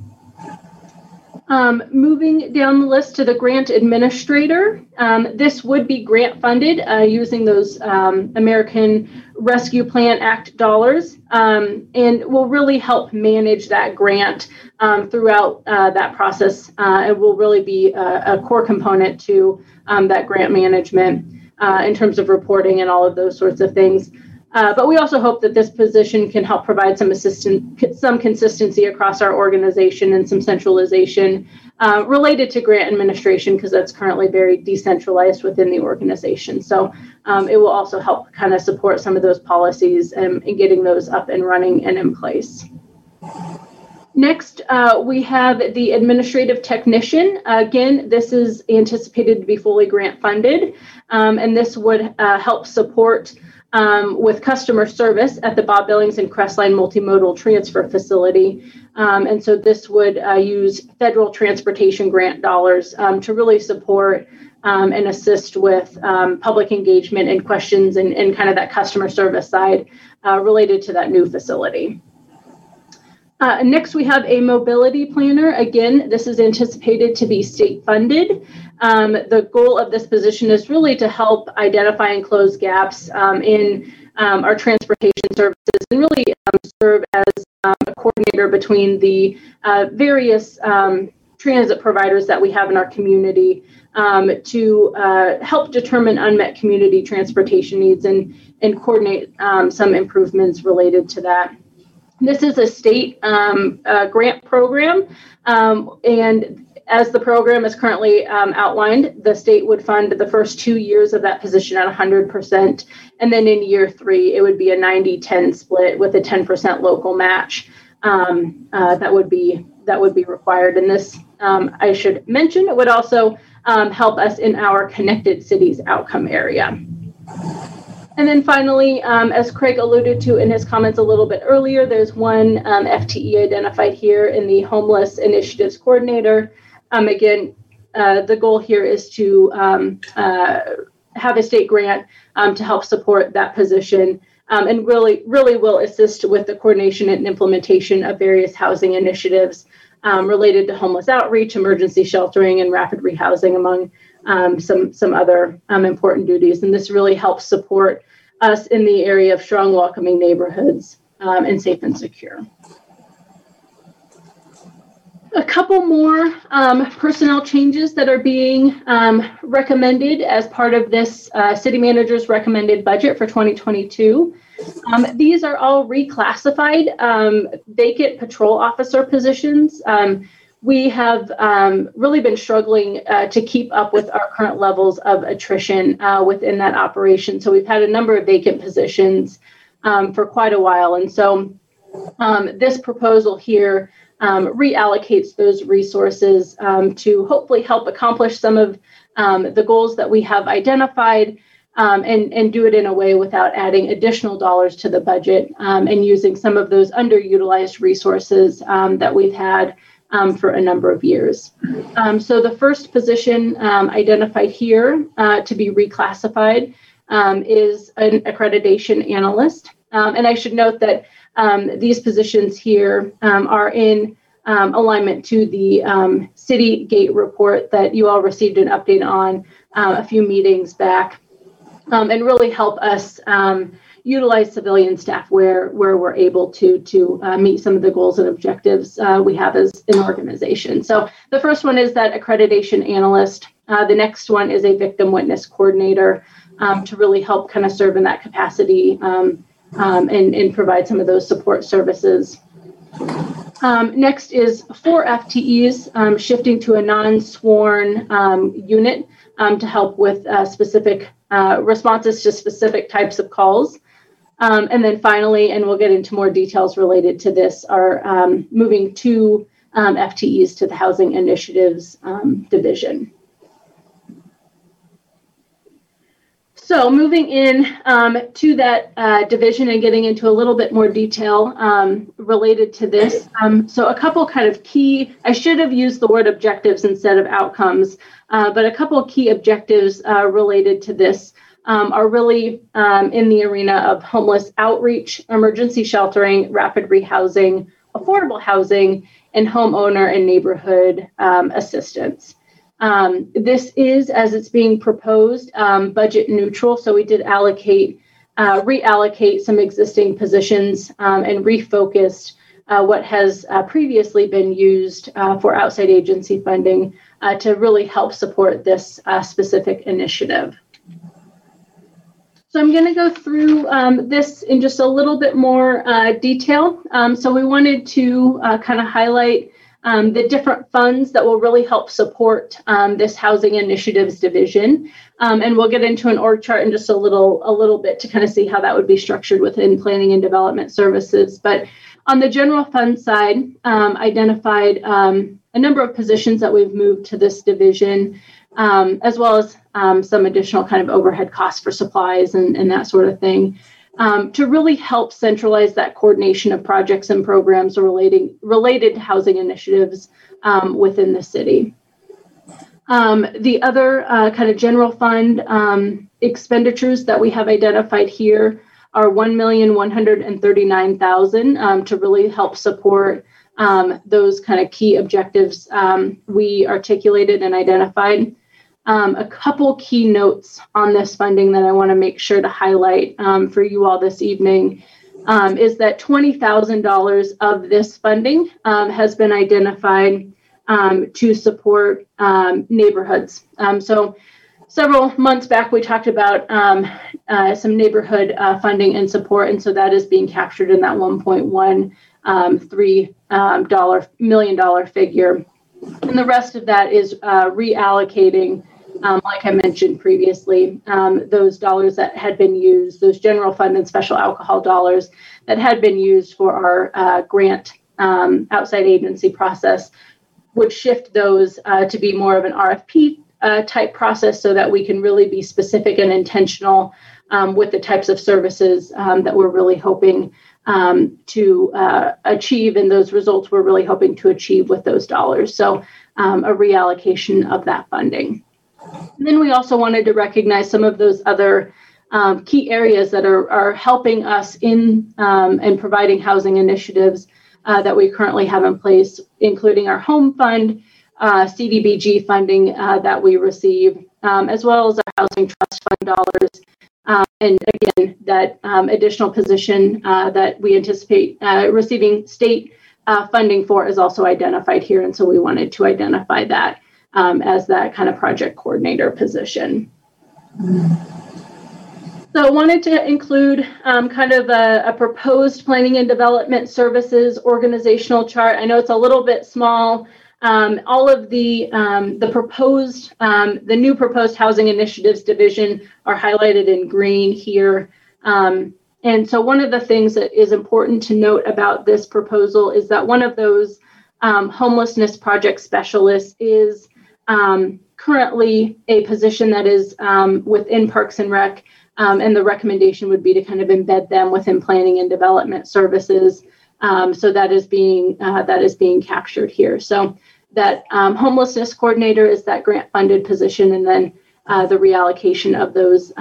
Um, moving down the list to the grant administrator, um, this would be grant funded uh, using those um, American Rescue Plan Act dollars um, and will really help manage that grant um, throughout uh, that process. Uh, it will really be a, a core component to um, that grant management uh, in terms of reporting and all of those sorts of things. Uh, but we also hope that this position can help provide some assistant, some consistency across our organization and some centralization uh, related to grant administration because that's currently very decentralized within the organization. So um, it will also help kind of support some of those policies and, and getting those up and running and in place. Next, uh, we have the administrative technician. Again, this is anticipated to be fully grant funded, um, and this would uh, help support um, with customer service at the Bob Billings and Crestline Multimodal Transfer Facility. Um, and so this would uh, use federal transportation grant dollars um, to really support um, and assist with um, public engagement and questions and, and, kind of that customer service side uh, related to that new facility. Uh, next, we have a mobility planner. Again, this is anticipated to be state funded. Um, the goal of this position is really to help identify and close gaps um, in um, our transportation services and really um, serve as um, a coordinator between the uh, various um, transit providers that we have in our community to uh, help determine unmet community transportation needs and, and coordinate some improvements related to that. This is a state um, uh, grant program, um, and as the program is currently um, outlined, the state would fund the first two years of that position at 100%, and then in year three, it would be a 90-10 split with a 10% local match. Um, uh, that would be that would be required. And this, um, I should mention, it would also um, help us in our connected cities outcome area. And then finally, um, as Craig alluded to in his comments a little bit earlier, there's one um, FTE identified here in the Homeless Initiatives Coordinator. Um, again, uh, the goal here is to um, uh, have a state grant um, to help support that position um, and really, really will assist with the coordination and implementation of various housing initiatives related to homeless outreach, emergency sheltering, and rapid rehousing, among some some other important duties. And this really helps support us in the area of strong, welcoming neighborhoods um, and safe and secure. A couple more um, personnel changes that are being um, recommended as part of this uh, city manager's recommended budget for 2022. Um, these are all reclassified um, vacant patrol officer positions. Um, we have um, really been struggling uh, to keep up with our current levels of attrition uh, within that operation. So we've had a number of vacant positions um, for quite a while. And so um, this proposal here um, reallocates those resources um, to hopefully help accomplish some of um, the goals that we have identified. and, and do it in a way without adding additional dollars to the budget and using some of those underutilized resources that we've had um, for a number of years. Um, so the first position um, identified here uh, to be reclassified um, is an accreditation analyst. Um, and I should note that these positions here are in alignment to the Citygate report that you all received an update on uh, a few meetings back and really help us utilize civilian staff where where we're able to to uh, meet some of the goals and objectives uh, we have as an organization. So the first one is that accreditation analyst. Uh, the next one is a victim witness coordinator um, to really help kind of serve in that capacity um, um, and, and provide some of those support services. Um, next is four FTEs um, shifting to a non-sworn um, unit to help with uh, specific uh, responses to specific types of calls. Um, and then finally, and we'll get into more details related to this, are um, moving two FTEs to the Housing Initiatives Division. So moving in um, to that uh, division and getting into a little bit more detail um, related to this. Um, so a couple kind of key, I should have used the word objectives instead of outcomes, uh, but a couple key objectives uh, related to this um, are really um, in the arena of homeless outreach, emergency sheltering, rapid rehousing, affordable housing, and homeowner and neighborhood um, assistance. Um, this is, as it's being proposed, um, budget neutral. So we did allocate, uh, reallocate some existing positions um, and refocused uh, what has uh, previously been used uh, for outside agency funding uh, to really help support this uh, specific initiative. So I'm going to go through um, this in just a little bit more detail. Um, so we wanted to kind of highlight um, the different funds that will really help support um, this housing initiatives division. Um, and we'll get into an org chart in just a little a little bit to kind of see how that would be structured within planning and development services. But on the general fund side, um, identified a number of positions that we've moved to this division, um, as well as some additional kind of overhead costs for supplies and, and that sort of thing um, to really help centralize that coordination of projects and programs relating related to housing initiatives um, within the city. Um, the other uh, kind of general fund um, expenditures that we have identified here are 1,139,000 um, to really help support um, those kind of key objectives we articulated and identified. Um, a couple key notes on this funding that I want to make sure to highlight um, for you all this evening um, is that $20,000 of this funding um, has been identified um, to support um, neighborhoods. so several months back, we talked about uh, some neighborhood uh, funding and support, and so that is being captured in that 1.13 um, dollar million dollar figure. And the rest of that is uh, reallocating um, like I mentioned previously, um, those dollars that had been used, those general fund and special alcohol dollars that had been used for our uh, grant um, outside agency process would shift those uh, to be more of an RFP uh, type process so that we can really be specific and intentional um, with the types of services um, that we're really hoping um, to uh, achieve and those results we're really hoping to achieve with those dollars. So a reallocation of that funding. And then we also wanted to recognize some of those other um, key areas that are, are helping us in um, and providing housing initiatives uh, that we currently have in place, including our home fund, uh, CDBG funding uh, that we receive, um, as well as our housing trust fund dollars. Um, and again, that um, additional position uh, that we anticipate uh, receiving state uh, funding for is also identified here. And so we wanted to identify that um, as that kind of project coordinator position. So I wanted to include um, kind of a, a, proposed planning and development services organizational chart. I know it's a little bit small. Um, all of the um, the proposed um, the new proposed housing initiatives division are highlighted in green here. Um, and so one of the things that is important to note about this proposal is that one of those um, homelessness project specialists is um, currently a position that is um, within Parks and Rec, um, and the recommendation would be to kind of embed them within planning and development services. Um, so that is being uh, that is being captured here. So that um, homelessness coordinator is that grant funded position, and then uh, the reallocation of those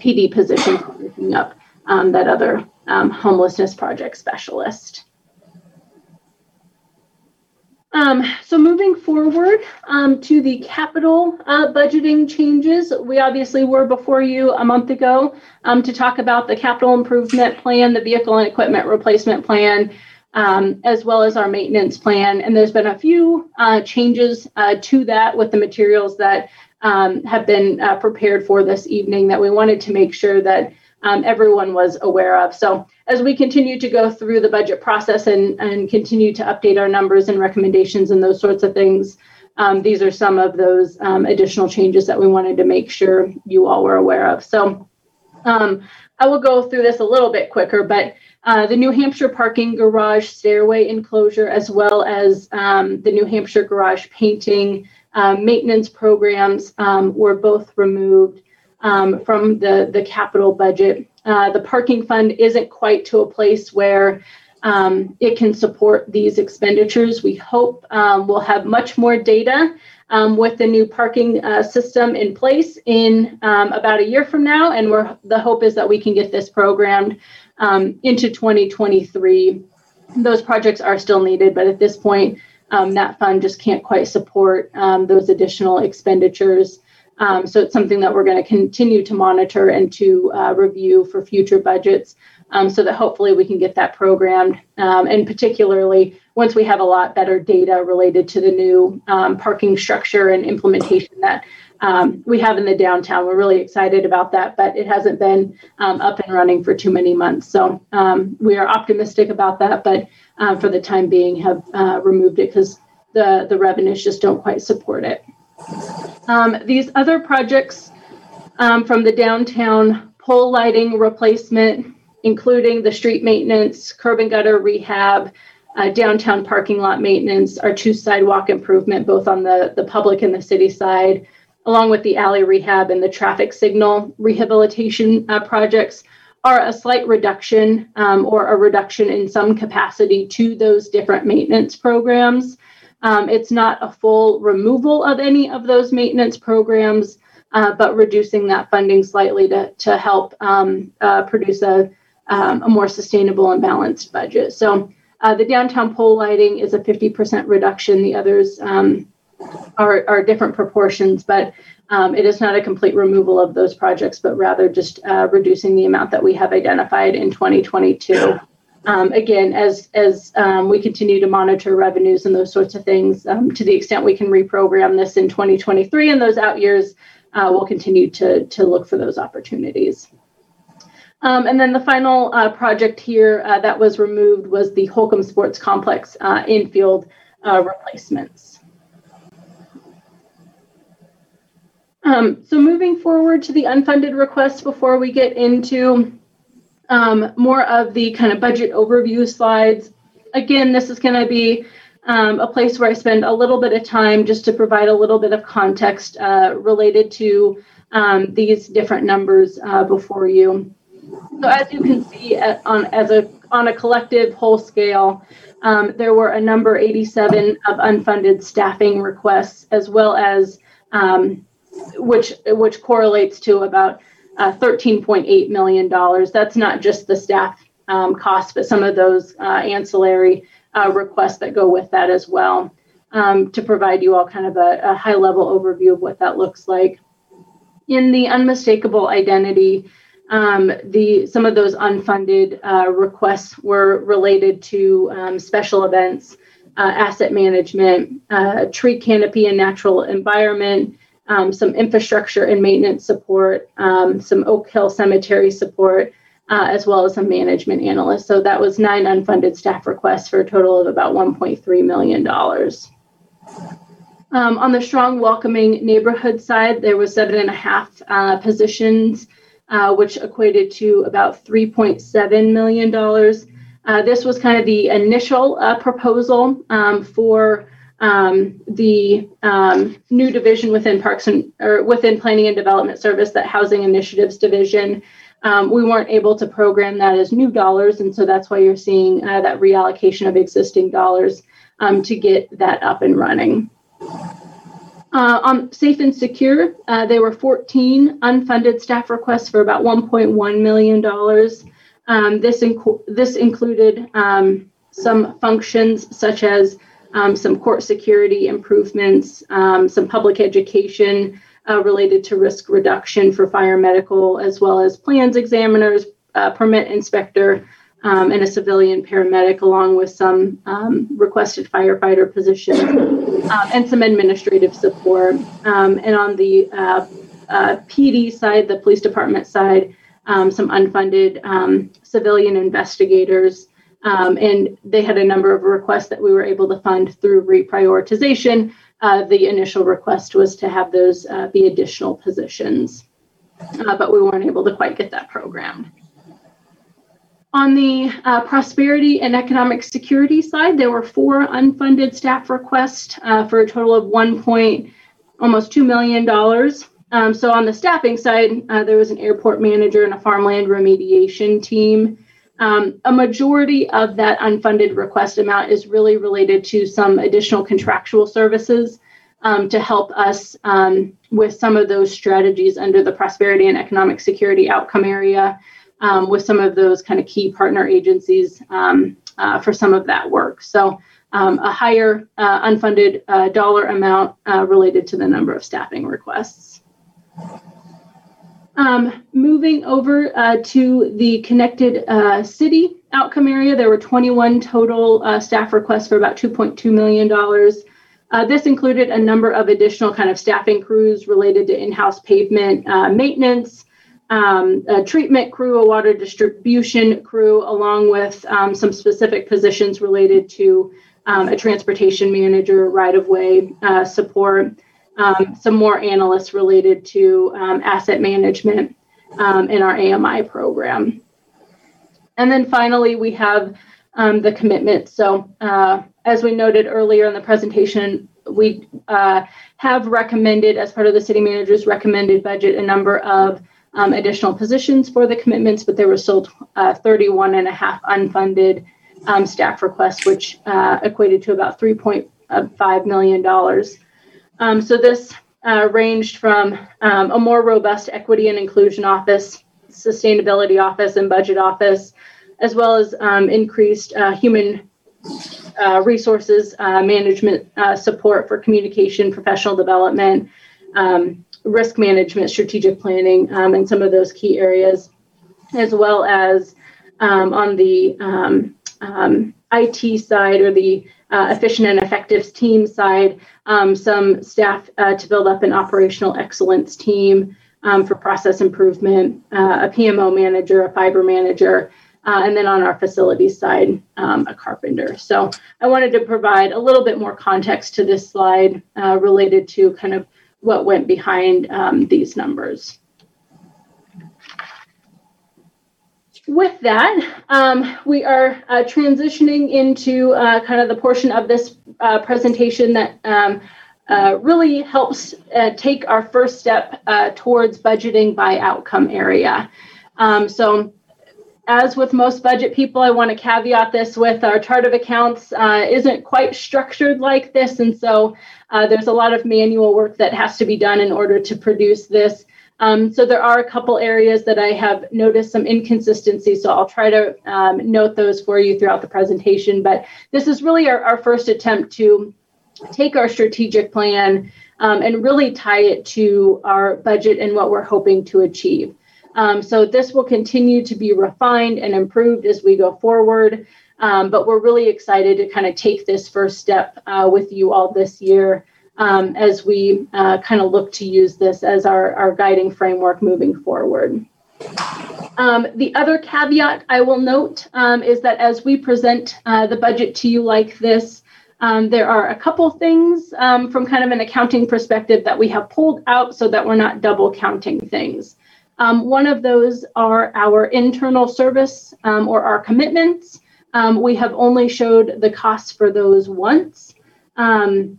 PD positions up that other homelessness project specialist. Um, so moving forward um, to the capital uh, budgeting changes, we obviously were before you a month ago um, to talk about the capital improvement plan, the vehicle and equipment replacement plan, um, as well as our maintenance plan. And there's been a few uh, changes uh, to that with the materials that um, have been uh, prepared for this evening that we wanted to make sure that um, everyone was aware of. So as we continue to go through the budget process and, and continue to update our numbers and recommendations and those sorts of things, um, these are some of those um, additional changes that we wanted to make sure you all were aware of. So um, I will go through this a little bit quicker, but uh, the New Hampshire parking garage stairway enclosure, as well as um, the New Hampshire garage painting um, maintenance programs, um, were both removed from the, the capital budget. Uh, the parking fund isn't quite to a place where um, it can support these expenditures. We hope um, we'll have much more data um, with the new parking uh, system in place in um, about a year from now, and we're, the hope is that we can get this programmed um, into 2023. Those projects are still needed, but at this point, um, that fund just can't quite support those additional expenditures. Um, so it's something that we're going to continue to monitor and to uh, review for future budgets um, so that hopefully we can get that programmed. Um, and particularly once we have a lot better data related to the new um, parking structure and implementation that um, we have in the downtown. We're really excited about that, but it hasn't been um, up and running for too many months. So we are optimistic about that, but uh, for the time being have uh, removed it because the, the revenues just don't quite support it. Um, these other projects um, from the downtown pole lighting replacement, including the street maintenance, curb and gutter rehab, uh, downtown parking lot maintenance, our two sidewalk improvement, both on the, the public and the city side, along with the alley rehab and the traffic signal rehabilitation uh, projects, are a slight reduction um, or a reduction in some capacity to those different maintenance programs. Um, it's not a full removal of any of those maintenance programs, uh, but reducing that funding slightly to, to help um, uh, produce a, um, a more sustainable and balanced budget. So uh, the downtown pole lighting is a 50% reduction. The others um, are, are different proportions, but um, it is not a complete removal of those projects, but rather just uh, reducing the amount that we have identified in 2022 um, again, as as um, we continue to monitor revenues and those sorts of things, um, to the extent we can reprogram this in 2023 and those out years, uh, we'll continue to to look for those opportunities. Um, and then the final uh, project here uh, that was removed was the Holcom Sports Complex uh, infield uh, replacements. Um, so moving forward to the unfunded requests before we get into um, more of the kind of budget overview slides. Again, this is going to be um, a place where I spend a little bit of time just to provide a little bit of context uh, related to um, these different numbers uh, before you. So as you can see at, on as a on a collective whole scale, um, there were a number 87 of unfunded staffing requests, as well as um, which which correlates to about uh, $13.8 million. That's not just the staff um, costs, but some of those uh, ancillary uh, requests that go with that as well um, to provide you all kind of a, a, high level overview of what that looks like. In the unmistakable identity, um, the some of those unfunded uh, requests were related to um, special events, uh, asset management, uh, tree canopy and natural environment, um, some infrastructure and maintenance support, um, some Oak Hill Cemetery support, uh, as well as some management analyst. So that was nine unfunded staff requests for a total of about $1.3 million. Um, on the strong welcoming neighborhood side, there was seven and a half uh, positions, uh, which equated to about $3.7 million. Uh, this was kind of the initial uh, proposal um, for um, the um, new division within Parks and or within Planning and Development Service, that Housing Initiatives Division. Um, we weren't able to program that as new dollars, and so that's why you're seeing uh, that reallocation of existing dollars um, to get that up and running. Uh, on Safe and Secure, uh, there were 14 unfunded staff requests for about 1.1 million dollars. Um, this inc- this included um, some functions such as um, some court security improvements, um, some public education uh, related to risk reduction for fire medical, as well as plans examiners, uh, permit inspector, um, and a civilian paramedic, along with some um, requested firefighter positions um, and some administrative support. Um, and on the uh, uh PD side, the police department side, some unfunded civilian investigators. Um, and they had a number of requests that we were able to fund through reprioritization. Uh, the initial request was to have those uh, be additional positions, uh, but we weren't able to quite get that programmed. On the uh, prosperity and economic security side, there were four unfunded staff requests uh, for a total of one point, almost two million dollars. Um, so on the staffing side, uh, there was an airport manager and a farmland remediation team. Um, a majority of that unfunded request amount is really related to some additional contractual services um, to help us um, with some of those strategies under the prosperity and economic security outcome area um, with some of those kind of key partner agencies um, uh, for some of that work. So um, a higher uh, unfunded uh, dollar amount uh, related to the number of staffing requests. Um, moving over uh, to the connected uh, city outcome area, there were 21 total uh, staff requests for about $2.2 million. Uh, this included a number of additional kind of staffing crews related to in-house pavement uh, maintenance, um, a treatment crew, a water distribution crew, along with um, some specific positions related to um, a transportation manager, right-of-way uh, support, um, some more analysts related to um, asset management um, in our AMI program. And then finally, we have um, the commitment. So, uh, as we noted earlier in the presentation, we uh, have recommended, as part of the city manager's recommended budget, a number of um, additional positions for the commitments, but there were still uh, 31 and a half unfunded um, staff requests, which uh, equated to about $3.5 million. Um, so this uh, ranged from um, a more robust equity and inclusion office, sustainability office, and budget office, as well as um, increased uh, human uh, resources uh, management uh, support for communication, professional development, um, risk management, strategic planning, um, and some of those key areas, as well as um, on the IT side or the uh, efficient and effective team side, um, some staff uh, to build up an operational excellence team um, for process improvement, uh, a PMO manager, a fiber manager, uh, and then on our facilities side, um, a carpenter. So I wanted to provide a little bit more context to this slide uh, related to kind of what went behind um, these numbers. With that, um, we are uh, transitioning into uh, kind of the portion of this uh, presentation that um, uh, really helps uh, take our first step uh, towards budgeting by outcome area. Um, so, as with most budget people, I want to caveat this with our chart of accounts isn't quite structured like this. And so, there's a lot of manual work that has to be done in order to produce this. Um, so there are a couple areas that I have noticed some inconsistencies. So I'll try to um, note those for you throughout the presentation. But this is really our, our first attempt to take our strategic plan um, and really tie it to our budget and what we're hoping to achieve. Um, so this will continue to be refined and improved as we go forward. Um, but we're really excited to kind of take this first step uh, with you all this year um, as we uh, kind of look to use this as our, our guiding framework moving forward. Um, the other caveat I will note um, is that as we present uh, the budget to you like this, um, there are a couple things um, from kind of an accounting perspective that we have pulled out so that we're not double counting things. Um, one of those are our internal service or our commitments. we have only showed the costs for those once. Um,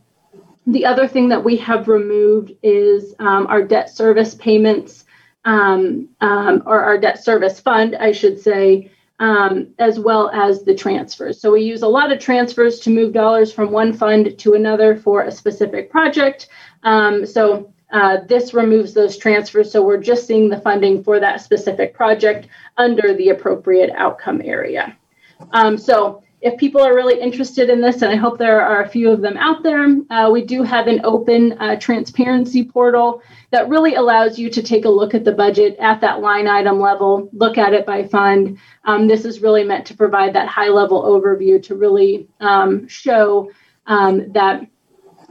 the other thing that we have removed is um, our debt service payments, um, um, or our debt service fund, I should say, um, as well as the transfers. So we use a lot of transfers to move dollars from one fund to another for a specific project. Um, so uh, this removes those transfers. So we're just seeing the funding for that specific project under the appropriate outcome area. Um, so if people are really interested in this, and I hope there are a few of them out there, uh, we do have an open uh, transparency portal that really allows you to take a look at the budget at that line item level, look at it by fund. Um, this is really meant to provide that high level overview to really um, show um, that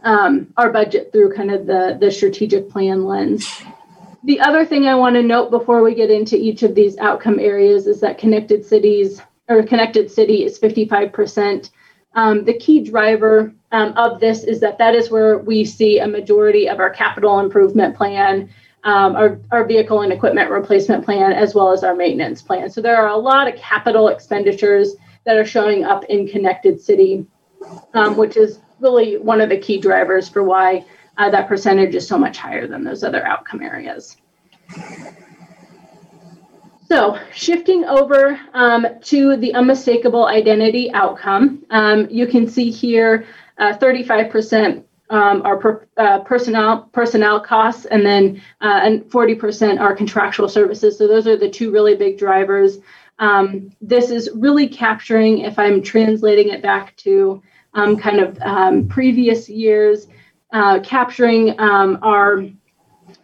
um, our budget through kind of the, the strategic plan lens. the other thing I want to note before we get into each of these outcome areas is that connected cities or connected city is 55%. Um, the key driver um, of this is that that is where we see a majority of our capital improvement plan, um, our, our vehicle and equipment replacement plan, as well as our maintenance plan. So there are a lot of capital expenditures that are showing up in connected city, um, which is really one of the key drivers for why uh, that percentage is so much higher than those other outcome areas. So, shifting over um, to the unmistakable identity outcome, um, you can see here uh, 35% um, are per, uh, personnel personnel costs, and then uh, and 40% are contractual services. So those are the two really big drivers. Um, this is really capturing, if I'm translating it back to um, kind of um, previous years, uh, capturing our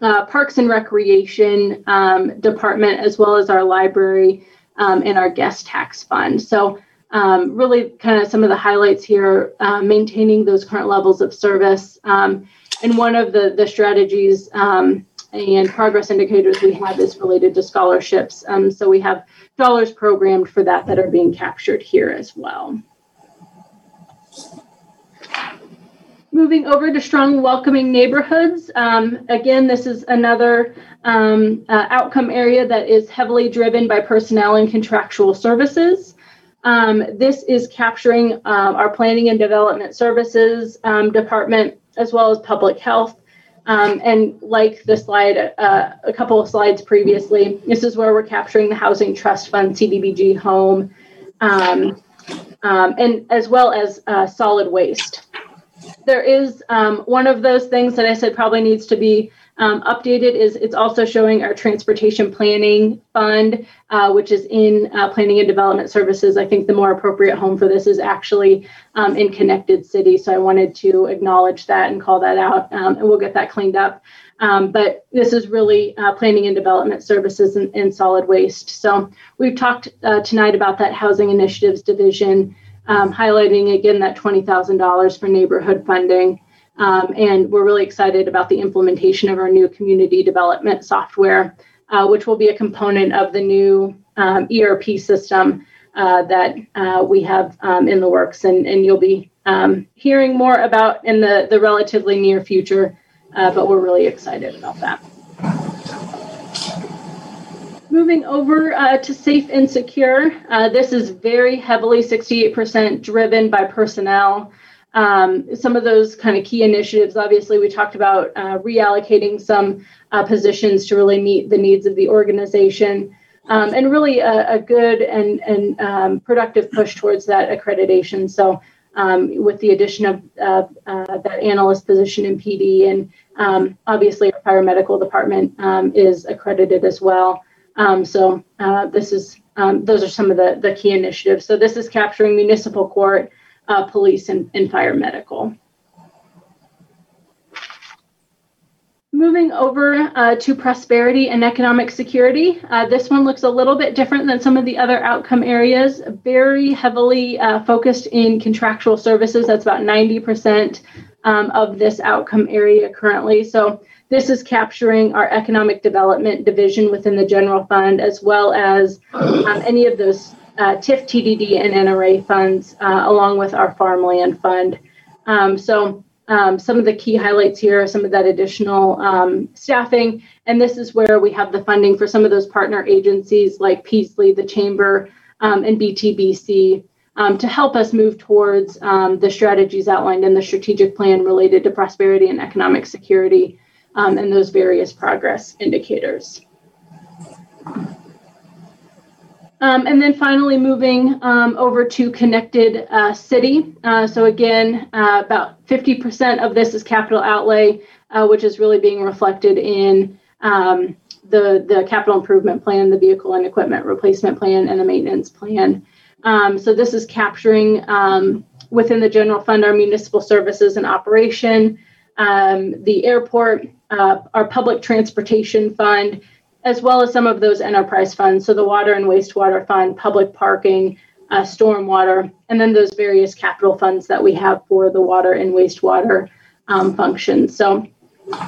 uh, Parks and Recreation um, Department as well as our library um, and our guest tax fund. So, um, really, kind of some of the highlights here uh, maintaining those current levels of service. Um, and one of the, the strategies um, and progress indicators we have is related to scholarships. Um, so, we have dollars programmed for that that are being captured here as well. Moving over to strong welcoming neighborhoods. Um, again, this is another um, uh, outcome area that is heavily driven by personnel and contractual services. Um, this is capturing uh, our planning and development services um, department as well as public health. Um, and like the slide, uh, a couple of slides previously, this is where we're capturing the Housing Trust Fund, CDBG Home, and as well as uh, solid waste there is um, one of those things that I said probably needs to be um, updated is it's also showing our transportation planning fund, uh, which is in uh, planning and development services. I think the more appropriate home for this is actually um, in connected city. So I wanted to acknowledge that and call that out, um, and we'll get that cleaned up. Um, but this is really uh, planning and development services and, and, solid waste. So we've talked uh, tonight about that housing initiatives division um, highlighting again that $20,000 for neighborhood funding. Um, and we're really excited about the implementation of our new community development software, uh, which will be a component of the new um, ERP system uh, that uh, we have um, in the works. And, and you'll be um, hearing more about in the, the relatively near future, uh, but we're really excited about that. Moving over uh, to safe and secure, uh, this is very heavily 68% driven by personnel. Um, some of those kind of key initiatives, obviously, we talked about uh, reallocating some uh, positions to really meet the needs of the organization. Um, and really a, a, good and, and um, productive push towards that accreditation. So, um, with the addition of uh, uh, that analyst position in PD, and um, obviously our fire medical department um, is accredited as well. Um, so uh, this is um, those are some of the, the key initiatives. So this is capturing municipal court, uh, police, and, and fire medical. Moving over uh, to prosperity and economic security, uh, this one looks a little bit different than some of the other outcome areas. Very heavily uh, focused in contractual services. That's about 90% um, of this outcome area currently. So this is capturing our economic development division within the general fund, as well as um, any of those uh, TIF, TDD, and NRA funds, uh, along with our farmland fund. Um, so um, some of the key highlights here are some of that additional um, staffing, and this is where we have the funding for some of those partner agencies like Peaslee, the Chamber, um, and BTBC. Um, to help us move towards um, the strategies outlined in the strategic plan related to prosperity and economic security um, and those various progress indicators. Um, and then finally moving um, over to connected uh, city. Uh, so again, uh, about 50% of this is capital outlay, uh, which is really being reflected in um, the, the capital improvement plan, the vehicle and equipment replacement plan, and the maintenance plan. Um, so this is capturing um, within the general fund our municipal services and operation, um, the airport, uh, our public transportation fund, as well as some of those enterprise funds. So the water and wastewater fund, public parking, uh, stormwater, and then those various capital funds that we have for the water and wastewater um, functions. So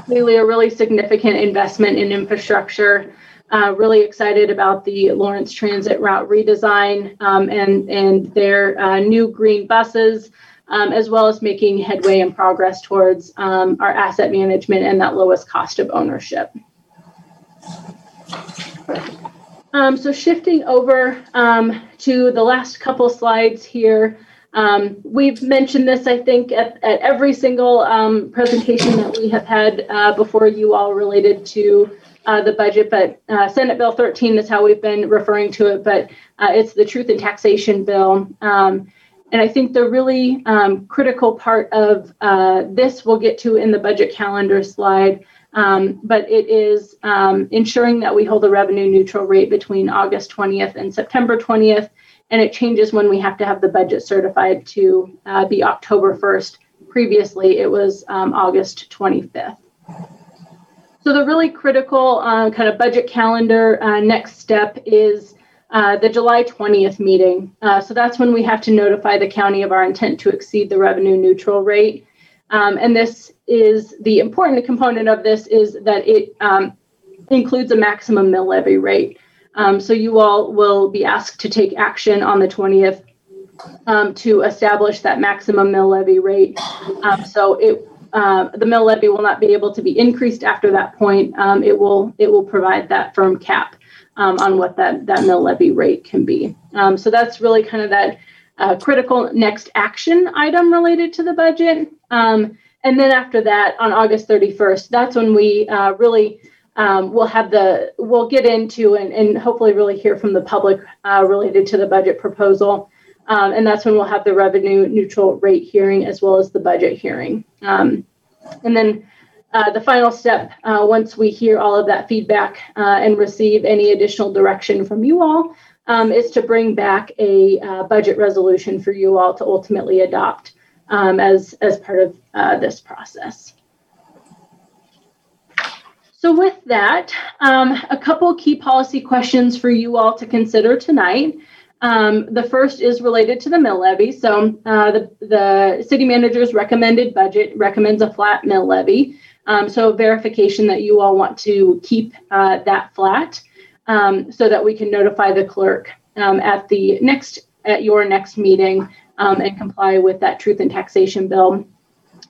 really a really significant investment in infrastructure. Uh, really excited about the Lawrence Transit route redesign um, and and their uh, new green buses, um, as well as making headway and progress towards um, our asset management and that lowest cost of ownership. Um, so shifting over um, to the last couple slides here. Um, we've mentioned this, I think, at, at every single um, presentation that we have had uh, before you all related to uh, the budget, but uh, Senate Bill 13 is how we've been referring to it, but uh, it's the Truth in Taxation Bill. And I think the really um, critical part of uh, this we'll get to in the budget calendar slide um, but it is um, ensuring that we hold a revenue neutral rate between August 20th and September 20th. And it changes when we have to have the budget certified to uh, be October 1st. Previously, it was um, August 25th. So, the really critical uh, kind of budget calendar uh, next step is uh, the July 20th meeting. Uh, so, that's when we have to notify the county of our intent to exceed the revenue neutral rate. Um, and this is the important component of this is that it um, includes a maximum mill levy rate. Um, so you all will be asked to take action on the 20th um, to establish that maximum mill levy rate. Um, so it uh, the mill levy will not be able to be increased after that point. Um, it will it will provide that firm cap on what that that mill levy rate can be. so that's really kind of that uh, critical next action item related to the budget. Um, and then after that, on August 31st, that's when we uh, really um, will have the, we'll get into and, and hopefully really hear from the public uh, related to the budget proposal. Um, and that's when we'll have the revenue neutral rate hearing as well as the budget hearing. Um, and then uh, the final step, uh, once we hear all of that feedback uh, and receive any additional direction from you all, um, is to bring back a uh, budget resolution for you all to ultimately adopt um, as, as part of this process. So with that, um, a couple key policy questions for you all to consider tonight. Um, the first is related to the mill levy. So uh, the, the city manager's recommended budget recommends a flat mill levy. Um, so verification that you all want to keep uh, that flat um, so that we can notify the clerk um, at the next at your next meeting um, and comply with that truth and taxation bill.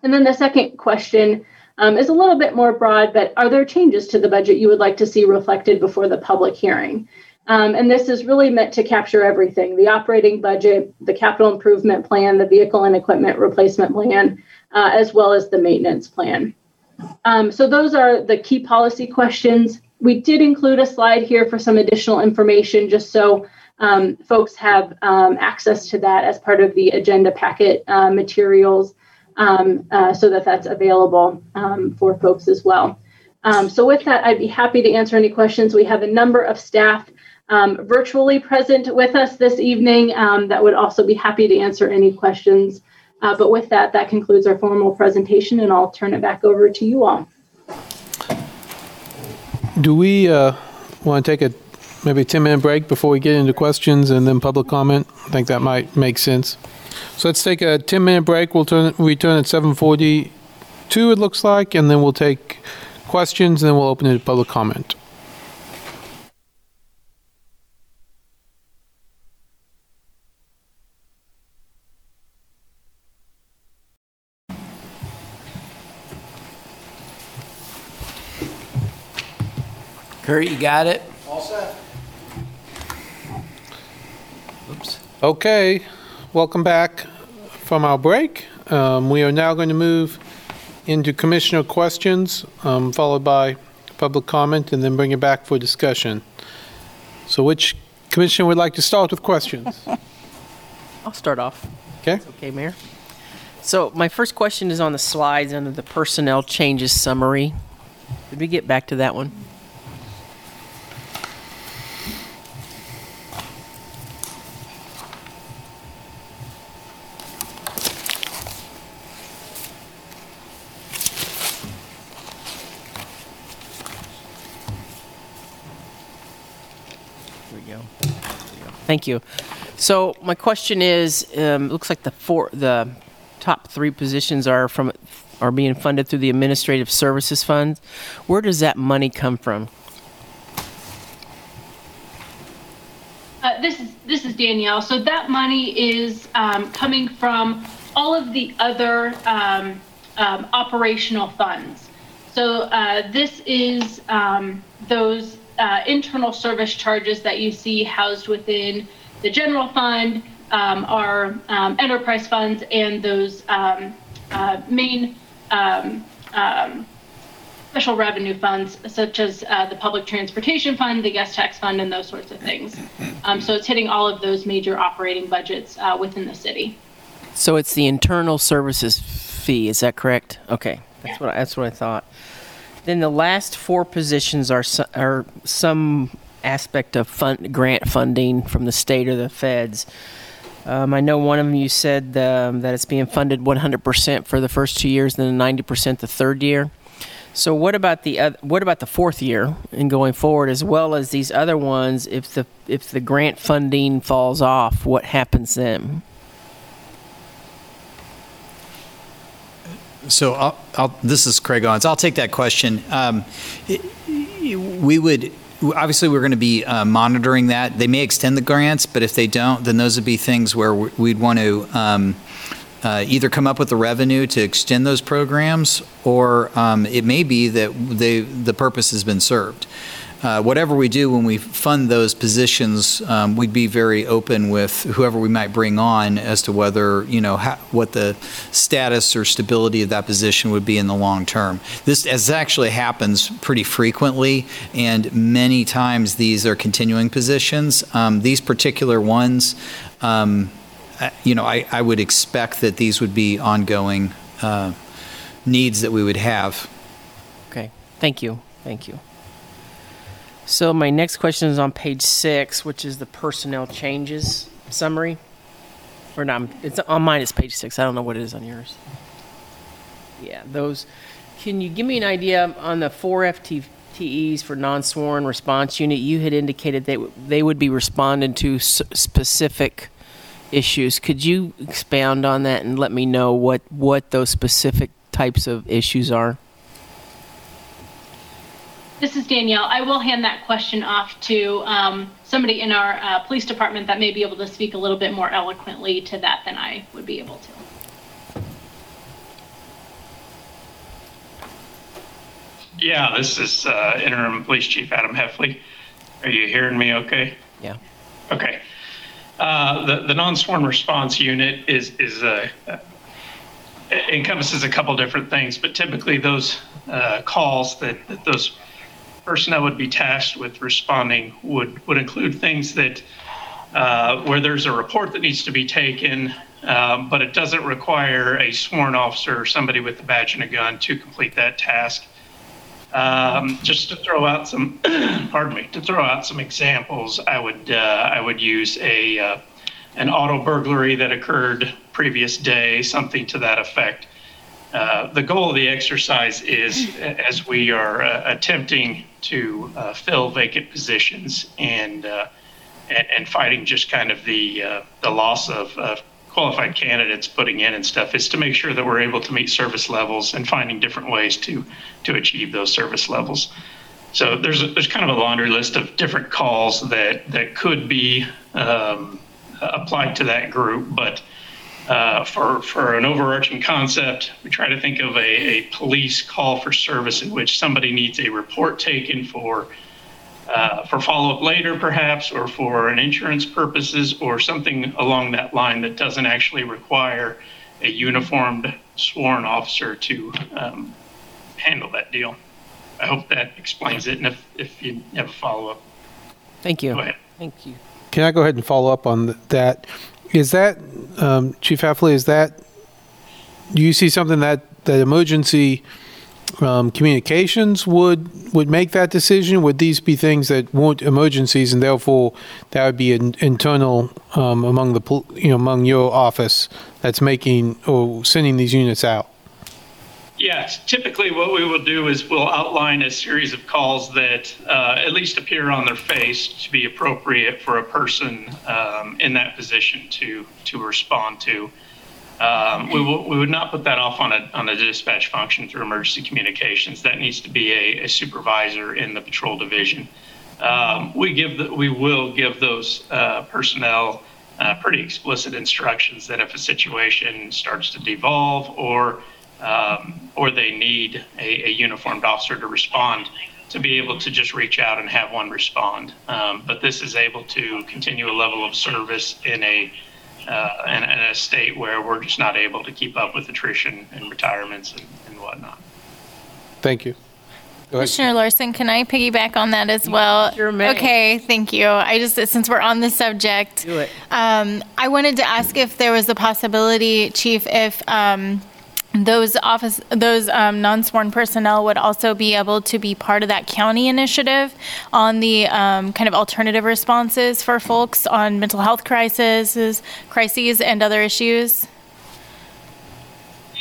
And then the second question um, is a little bit more broad, but are there changes to the budget you would like to see reflected before the public hearing? Um, and this is really meant to capture everything the operating budget, the capital improvement plan, the vehicle and equipment replacement plan, uh, as well as the maintenance plan. Um, so, those are the key policy questions we did include a slide here for some additional information just so um, folks have um, access to that as part of the agenda packet uh, materials um, uh, so that that's available um, for folks as well. Um, so with that, I'd be happy to answer any questions. We have a number of staff virtually present with us this evening that would also be happy to answer any questions. Uh, but with that, that concludes our formal presentation and I'll turn it back over to you all. Do we uh, want to take a maybe a 10 minute break before we get into questions and then public comment? I think that might make sense. So let's take a 10 minute break. We'll turn, return at 7:42. It looks like, and then we'll take questions and then we'll open it to public comment. Kurt, you got it? All set. Oops. Okay, welcome back from our break. Um, we are now going to move into commissioner questions, um, followed by public comment, and then bring it back for discussion. So, which commissioner would like to start with questions? I'll start off. Okay. okay, Mayor. So, my first question is on the slides under the personnel changes summary. Did we get back to that one? Thank you. So my question is, um, looks like the four, the top three positions are from are being funded through the Administrative Services Fund. Where does that money come from? Uh, this is this is Danielle. So that money is um, coming from all of the other um, um, operational funds. So uh, this is um, those uh, internal service charges that you see housed within the general fund, um, our um, enterprise funds, and those um, uh, main um, um, special revenue funds, such as uh, the public transportation fund, the guest tax fund, and those sorts of things. Um, so it's hitting all of those major operating budgets uh, within the city. So it's the internal services fee, is that correct? Okay, that's what, I- that's what I thought. Then the last four positions are, are some aspect of fund, grant funding from the state or the feds. Um, I know one of them you said um, that it's being funded 100% for the first two years, then 90% the third year. So what about the oth- what about the fourth year and going forward, as well as these other ones? If the if the grant funding falls off, what happens then? So I'll, I'll, this is Craig Owens. I'll take that question. Um, we would, obviously, we're going to be uh, monitoring that. They may extend the grants, but if they don't, then those would be things where we- we'd want to um, uh, either come up with the revenue to extend those programs, or um, it may be that they, the purpose has been served. Uh, Whatever we do when we fund those positions, um, we'd be very open with whoever we might bring on as to whether, you know, how- what the status or stability of that position would be in the long term. This, as actually happens pretty frequently, and many times these are continuing positions. Um, These particular ones, um, you know, I, I would expect that these would be ongoing uh, needs that we would have. Okay, thank you, thank you. So my next question is on page six, which is the personnel changes summary. Or not, it's on mine. It's page six. I don't know what it is on yours. Yeah, those. Can you give me an idea on the four FTEs for non-sworn response unit? You had indicated they they would be responding to specific issues. Could you expound on that and let me know what what those specific types of issues are? This is Danielle. I will hand that question off to um, somebody in our uh, police department that may be able to speak a little bit more eloquently to that than I would be able to. Yeah, this is uh, Interim Police Chief Adam Heffley. Are you hearing me okay? Yeah. Okay. Uh, The, the non-sworn response unit is, is, uh, uh, encompasses a couple different things, but typically those uh, calls that, that those personnel would be tasked with responding would, would include things that, uh, where there's a report that needs to be taken, um, but it doesn't require a sworn officer or somebody with a badge and a gun to complete that task. Um, just to throw out some, pardon me, to throw out some examples, I would uh, I would use a uh, an auto burglary that occurred previous day, something to that effect. Uh, the goal of the exercise is, as we are uh, attempting to uh, fill vacant positions and, uh, and and fighting just kind of the uh, the loss of, of qualified candidates putting in and stuff, is to make sure that we're able to meet service levels and finding different ways to to achieve those service levels. So there's a, there's kind of a laundry list of different calls that that could be um, applied to that group, but uh, for for an overarching concept, we try to think of a, a police call for service in which somebody needs a report taken for uh, for follow up later, perhaps, or for an insurance purposes, or something along that line that doesn't actually require a uniformed sworn officer to um, handle that deal. I hope that explains it. And if, if you have a follow up, Thank you. Go ahead. Thank you. Can I go ahead and follow up on that? Is that, um, Chief Heffley, is that, do you see something that, that emergency um, communications would, would make that decision? Would these be things that weren't emergencies and therefore that would be an internal um, among the, you know, among your office that's making or sending these units out? Yes, typically what we will do is we'll outline a series of calls that uh, at least appear on their face to be appropriate for a person um, in that position to to respond to. Um, we, will, we would not put that off on a, on a dispatch function through emergency communications. That needs to be a, a supervisor in the patrol division. Um, we give the, we will give those uh, personnel uh, pretty explicit instructions that if a situation starts to devolve or um, or they need a, a uniformed officer to respond, to be able to just reach out and have one respond. Um, but this is able to continue a level of service in a uh, in, in a state where we're just not able to keep up with attrition and retirements and, and whatnot. Thank you. Commissioner Larsen, can I piggyback on that as well? Sure may. Okay, thank you. I just, since we're on the subject. Do it. Um, I wanted to ask if there was a possibility, Chief, if, um, those office, those, um, non-sworn personnel would also be able to be part of that county initiative on the, um, kind of alternative responses for folks on mental health crises, crises and other issues?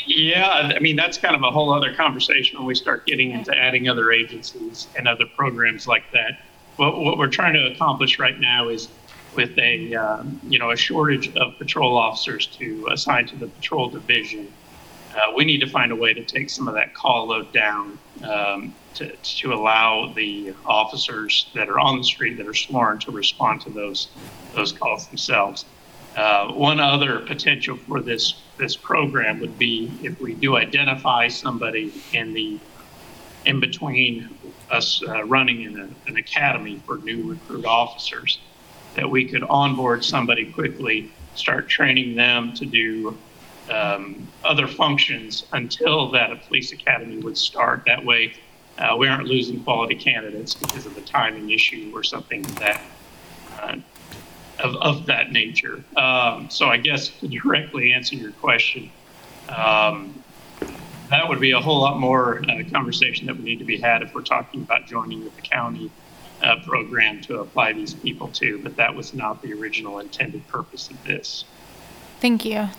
Yeah, I mean, that's kind of a whole other conversation when we start getting into adding other agencies and other programs like that. What, what we're trying to accomplish right now is with a, um, you know, a shortage of patrol officers to assign to the patrol division. Uh, we need to find a way to take some of that call load down um, to, to allow the officers that are on the street that are sworn to respond to those those calls themselves. Uh, one other potential for this this program would be if we do identify somebody in the in between us uh, running in a, an academy for new recruit officers, that we could onboard somebody quickly, start training them to do um, other functions until that a police academy would start. That way, uh, we aren't losing quality candidates because of the timing issue or something that uh, of, of that nature. Um, so I guess to directly answer your question, um, that would be a whole lot more uh, conversation that would need to be had if we're talking about joining with the county uh, program to apply these people to. But that was not the original intended purpose of this. Thank you.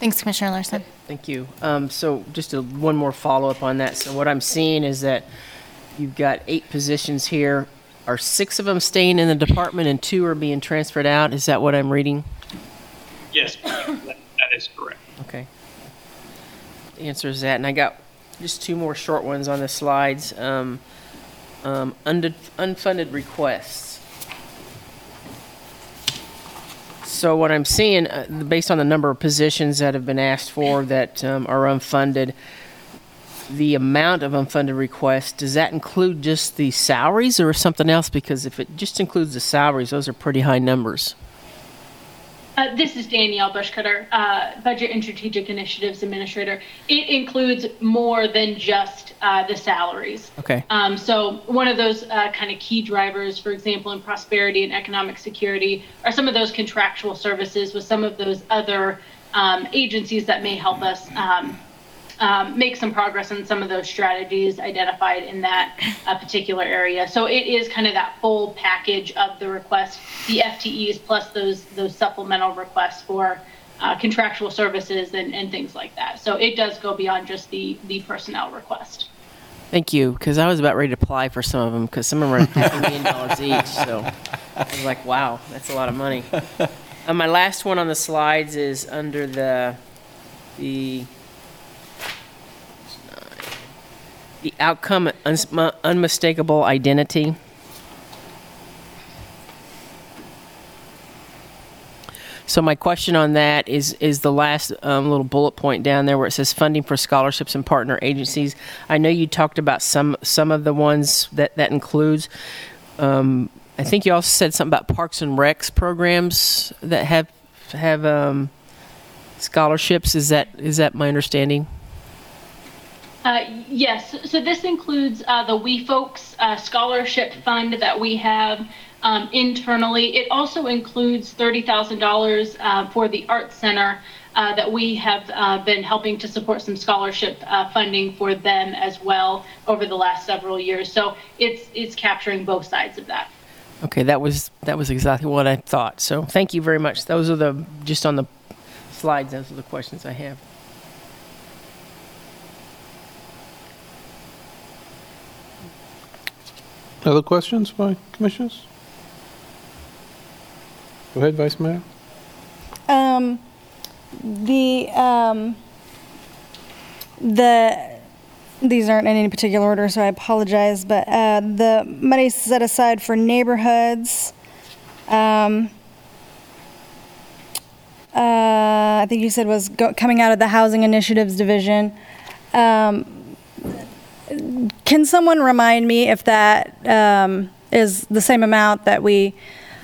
Thanks, Commissioner Larsen. Thank you. Um, so just a, one more follow-up on that. So what I'm seeing is that you've got eight positions here. Are six of them staying in the department and two are being transferred out? Is that what I'm reading? Yes, that, that is correct. Okay. The answer is that, and I got just two more short ones on the slides. Um, um, unde- unfunded requests. So what I'm seeing, uh, based on the number of positions that have been asked for that um, are unfunded, the amount of unfunded requests, does that include just the salaries or something else? Because if it just includes the salaries, those are pretty high numbers. Uh, this is Danielle Buschkoetter, uh, Budget and Strategic Initiatives Administrator. It includes more than just uh, the salaries. Okay. Um, so one of those uh, kind of key drivers, for example, in prosperity and economic security, are some of those contractual services with some of those other um, agencies that may help us um, um, make some progress on some of those strategies identified in that uh, particular area. So it is kind of that full package of the request, the FTEs plus those those supplemental requests for uh, contractual services and, and things like that. So it does go beyond just the the personnel request. Thank you, because I was about ready to apply for some of them, because some of them are half a million dollars each. So I was like, wow, that's a lot of money. Uh, my last one on the slides is under the the the outcome unmistakable identity. So my question on that is is the last um, little bullet point down there where it says funding for scholarships and partner agencies. I know you talked about some some of the ones that that includes. Um, I think you also said something about Parks and Recs programs that have have um, scholarships. Is that is that my understanding? Uh, yes, so this includes uh, the We Folks uh, Scholarship Fund that we have um, internally. It also includes $30,000 uh, for the Art Center uh, that we have uh, been helping to support some scholarship funding for them as well over the last several years. So it's it's capturing both sides of that. Okay, that was that was exactly what I thought. So thank you very much. Those are the just on the slides. Those are the questions I have. Other questions by commissioners? Go ahead, Vice Mayor. Um, the, um, the, these aren't in any particular order, so I apologize, but, uh, the money set aside for neighborhoods, um, uh, I think you said was go, coming out of the Housing Initiatives Division. Um, can someone remind me if that um, is the same amount that we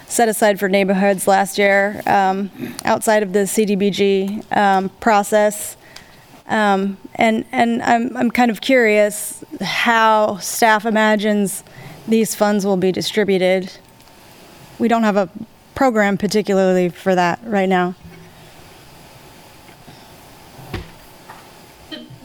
set aside for neighborhoods last year um, outside of the CDBG um, process? Um, and and I'm, I'm kind of curious how staff imagines these funds will be distributed. We don't have a program particularly for that right now.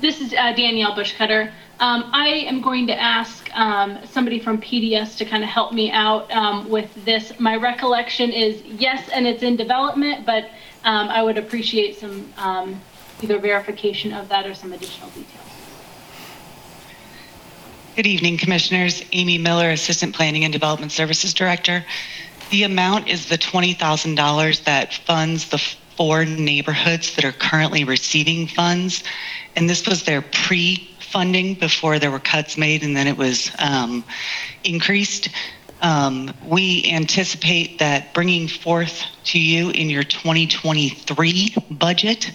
This is uh, Danielle Buschkoetter. Um, I am going to ask um, somebody from PDS to kind of help me out um, with this. My recollection is yes, and it's in development, but um, I would appreciate some um, either verification of that or some additional details. Good evening, Commissioners. Amy Miller, Assistant Planning and Development Services Director. The amount is the $20,000 that funds the four neighborhoods that are currently receiving funds. And this was their pre funding before there were cuts made and then it was um, increased. Um, we anticipate that bringing forth to you in your 2023 budget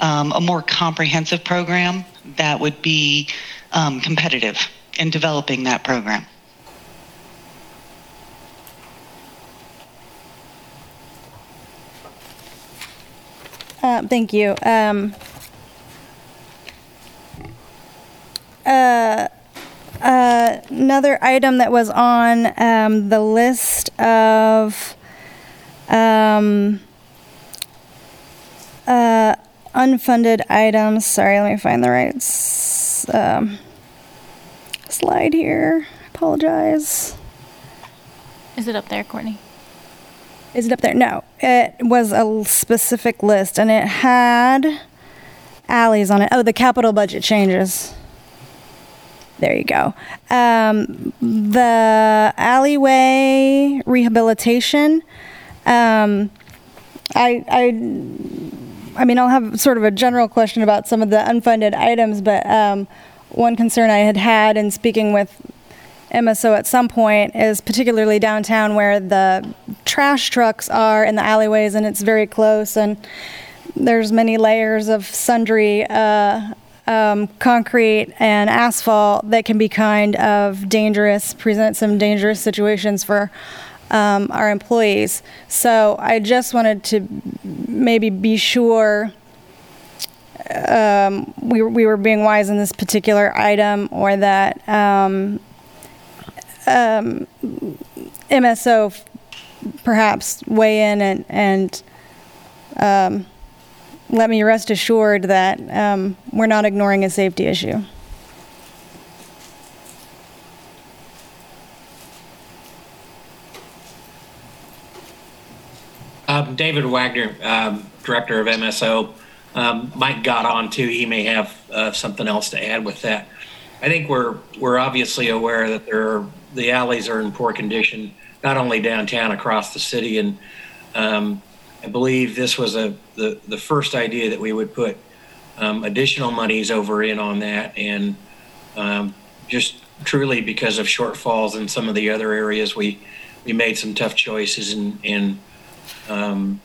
um, a more comprehensive program that would be um, competitive in developing that program. Uh, thank you. Um, uh, uh, another item that was on um, the list of um, uh, unfunded items. Sorry, let me find the right s- um, slide here. Apologize. Is it up there, Courtney? Is it up there? No. It was a specific list and it had alleys on it. Oh, the capital budget changes. There you go. Um, the alleyway rehabilitation. Um, I, I, I mean, I'll have sort of a general question about some of the unfunded items, but um, one concern I had had in speaking with MSO at some point is particularly downtown where the trash trucks are in the alleyways and it's very close and there's many layers of sundry uh, um, concrete and asphalt that can be kind of dangerous, present some dangerous situations for um, our employees. So I just wanted to maybe be sure um, we, we were being wise in this particular item or that um, um, MSO perhaps weigh in and, and um, let me rest assured that um, we're not ignoring a safety issue. Um, David Wagner, um, Director of MSO. Um, Mike got on too. He may have uh, something else to add with that. I think we're we're obviously aware that there are, the alleys are in poor condition, not only downtown across the city, and um, I believe this was a the the first idea that we would put um, additional monies over in on that, and um, just truly because of shortfalls in some of the other areas, we we made some tough choices, and and um,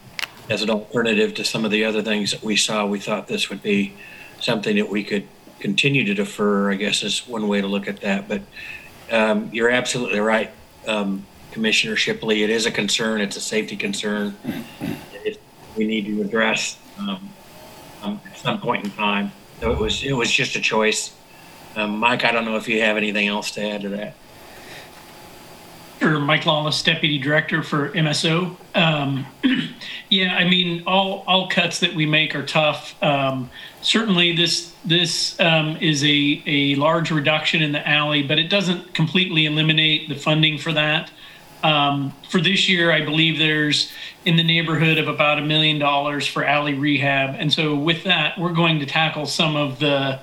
as an alternative to some of the other things that we saw, we thought this would be something that we could continue to defer. I guess is one way to look at that, but um, you're absolutely right. Um, Commissioner Shipley, it is a concern. It's a safety concern. It, we need to address um, um, at some point in time. So it was it was just a choice. Um, Mike, I don't know if you have anything else to add to that. Sure, Mike Lawless, Deputy Director for MSO. Um, yeah, I mean, all all cuts that we make are tough. Um, certainly, this this um, is a a large reduction in the alley, but it doesn't completely eliminate the funding for that. Um, for this year, I believe there's in the neighborhood of about a million dollars for alley rehab, and so with that, we're going to tackle some of the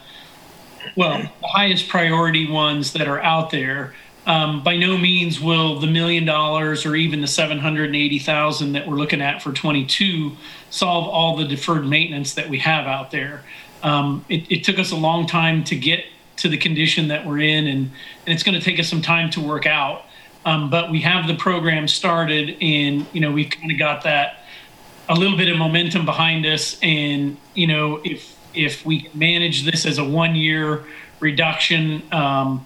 well, the highest priority ones that are out there. Um, by no means will the million dollars or even the 780,000 that we're looking at for 22 solve all the deferred maintenance that we have out there. Um, it, it took us a long time to get to the condition that we're in, and, and it's going to take us some time to work out. Um, but we have the program started, and you know we've kind of got that a little bit of momentum behind us. And you know if if we manage this as a one year reduction, um,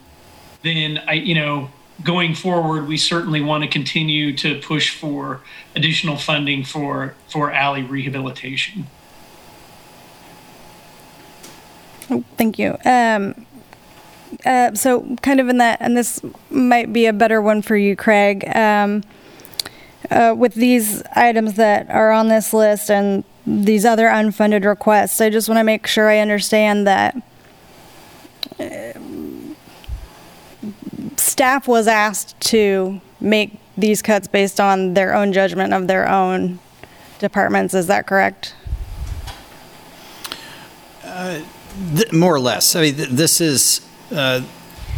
then I you know going forward we certainly want to continue to push for additional funding for for alley rehabilitation. Oh, Thank you. Um, uh, so kind of in that, and this might be a better one for you, Craig. Um, uh, with these items that are on this list and these other unfunded requests, I just want to make sure I understand that staff was asked to make these cuts based on their own judgment of their own departments. Is that correct? Th- More or less. I mean, th- this is, uh,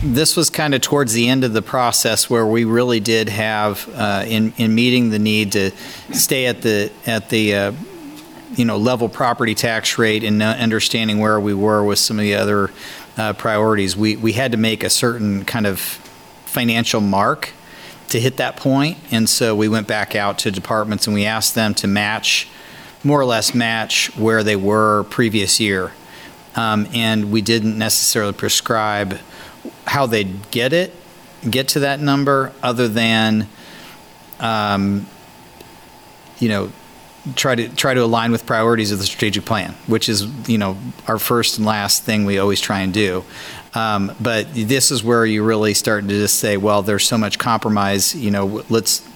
this was kind of towards the end of the process where we really did have, uh, in, in meeting the need to stay at the, at the, uh, you know, level property tax rate and uh, understanding where we were with some of the other uh, priorities. We, we had to make a certain kind of financial mark to hit that point. And so we went back out to departments and we asked them to match, more or less match where they were previous year. Um, and we didn't necessarily prescribe how they'd get it, get to that number, other than, um, you know, try to try to align with priorities of the strategic plan, which is you know our first and last thing we always try and do. Um, but this is where you really start to just say, well, there's so much compromise. You know, let's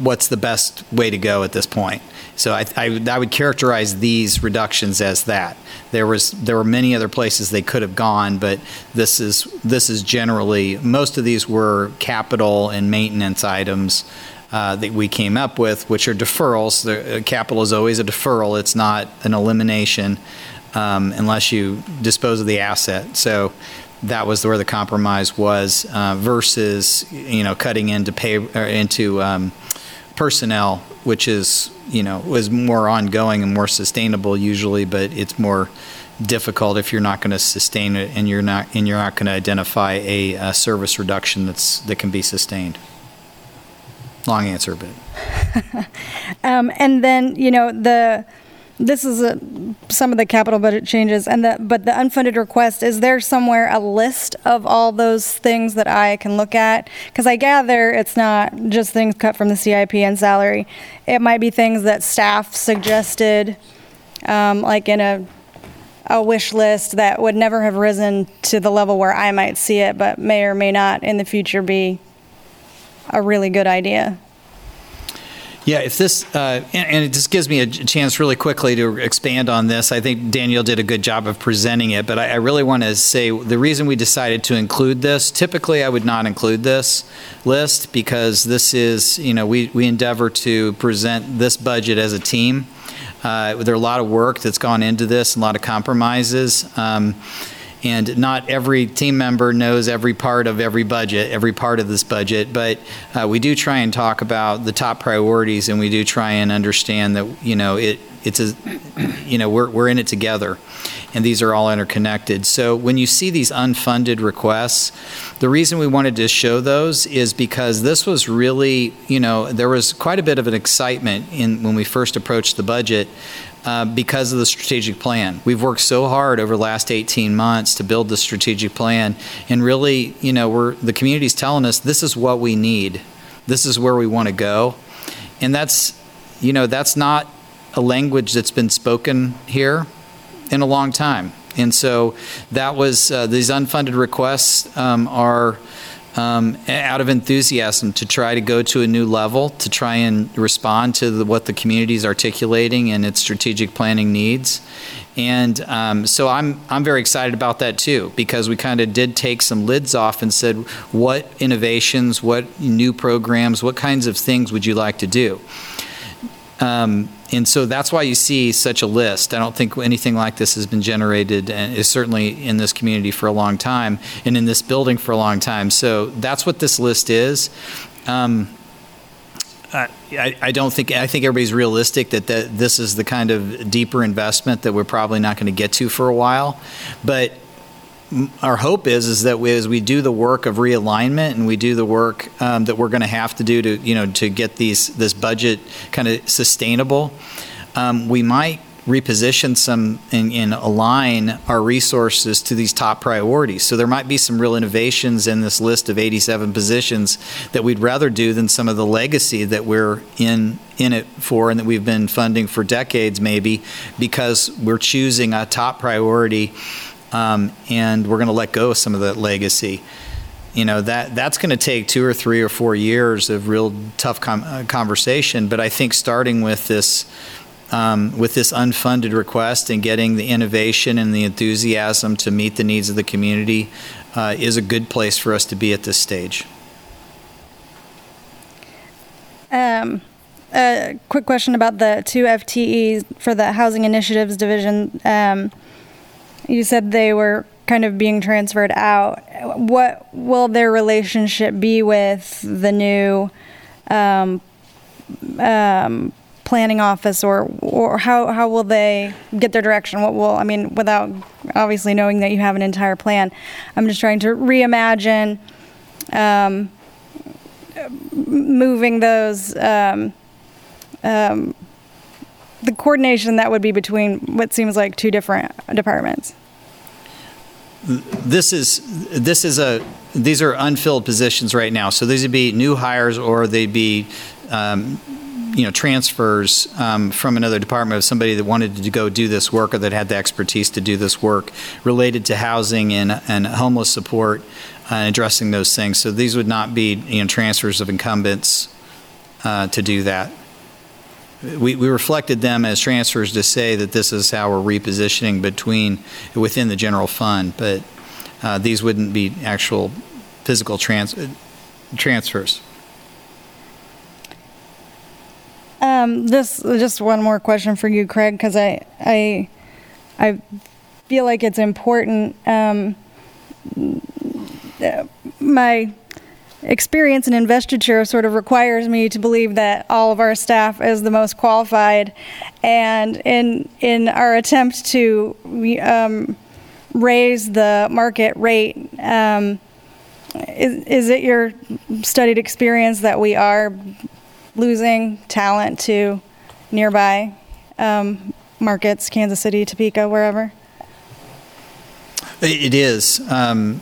what's the best way to go at this point. So I, I, I would characterize these reductions as that. There was there were many other places they could have gone, but this is this is generally most of these were capital and maintenance items uh, that we came up with, which are deferrals. The uh, capital is always a deferral; it's not an elimination um, unless you dispose of the asset. So that was where the compromise was uh, versus you know cutting into pay into um, personnel, which is you know was more ongoing and more sustainable usually, but it's more difficult if you're not going to sustain it and you're not and you're not going to identify a, uh service reduction that's that can be sustained. Long answer, but Um, and then, you know, the, this is some of the capital budget changes and the, but the unfunded request, is there somewhere a list of all those things that I can look at? Because I gather it's not just things cut from the CIP and salary. It might be things that staff suggested, um, like in a, a wish list that would never have risen to the level where I might see it, but may or may not in the future be a really good idea. Yeah, if this, uh, and, and it just gives me a chance really quickly to expand on this. I think Daniel did a good job of presenting it, but I, I really want to say the reason we decided to include this, typically I would not include this list because this is, you know, we, we endeavor to present this budget as a team. Uh, there are a lot of work that's gone into this, and a lot of compromises. Um, and not every team member knows every part of every budget, every part of this budget, but uh, we do try and talk about the top priorities, and we do try and understand that you know it it's a you know we're we're in it together, and these are all interconnected. So when you see these unfunded requests, the reason we wanted to show those is because this was really you know there was quite a bit of an excitement in when we first approached the budget uh, because of the strategic plan. We've worked so hard over the last 18 months to build the strategic plan, and really, you know, we're the community's telling us this is what we need, this is where we want to go, and that's, you know, that's not a language that's been spoken here in a long time, and so that was uh, these unfunded requests um, are um, out of enthusiasm to try to go to a new level, to try and respond to the, what the community is articulating and its strategic planning needs. And um, so I'm, I'm very excited about that too, because we kind of did take some lids off and said, what innovations, what new programs, what kinds of things would you like to do? Um, And so that's why you see such a list. I don't think anything like this has been generated, and is certainly in this community for a long time, and in this building for a long time. So that's what this list is. Um, I, I don't think, I think everybody's realistic that, that this is the kind of deeper investment that we're probably not going to get to for a while. But our hope is, is that we, as we do the work of realignment and we do the work um, that we're going to have to do to, you know, to get these, this budget kind of sustainable, um, we might reposition some and, and align our resources to these top priorities. So there might be some real innovations in this list of 87 positions that we'd rather do than some of the legacy that we're in in it for and that we've been funding for decades maybe because we're choosing a top priority um, and we're going to let go of some of that legacy you know that that's going to take two or three or four years of real tough com- uh, conversation but i think starting with this um, with this unfunded request and getting the innovation and the enthusiasm to meet the needs of the community uh, is a good place for us to be at this stage Um, a quick question about the two FTEs for the Housing Initiatives Division. Um, you said they were kind of being transferred out. What will their relationship be with the new um, um, planning office, or or how how will they get their direction? What will I mean, without obviously knowing that you have an entire plan? I'm just trying to reimagine. Um, moving those, um, um, the coordination that would be between what seems like two different departments. this is this is a these are unfilled positions right now. So these would be new hires or they'd be um, you know transfers um, from another department of somebody that wanted to go do this work or that had the expertise to do this work related to housing and, and homeless support uh, and addressing those things. So these would not be you know transfers of incumbents uh, to do that we, we reflected them as transfers to say that this is how we're repositioning between, within the general fund, but uh, these wouldn't be actual physical trans, transfers. Um, this just one more question for you, Craig, because I I I feel like it's important. Um, my experience in investiture sort of requires me to believe that all of our staff is the most qualified, and in in our attempt to um, raise the market rate. Um, is, is it your studied experience that we are losing talent to nearby um, markets, Kansas City, Topeka, wherever? It is. Um,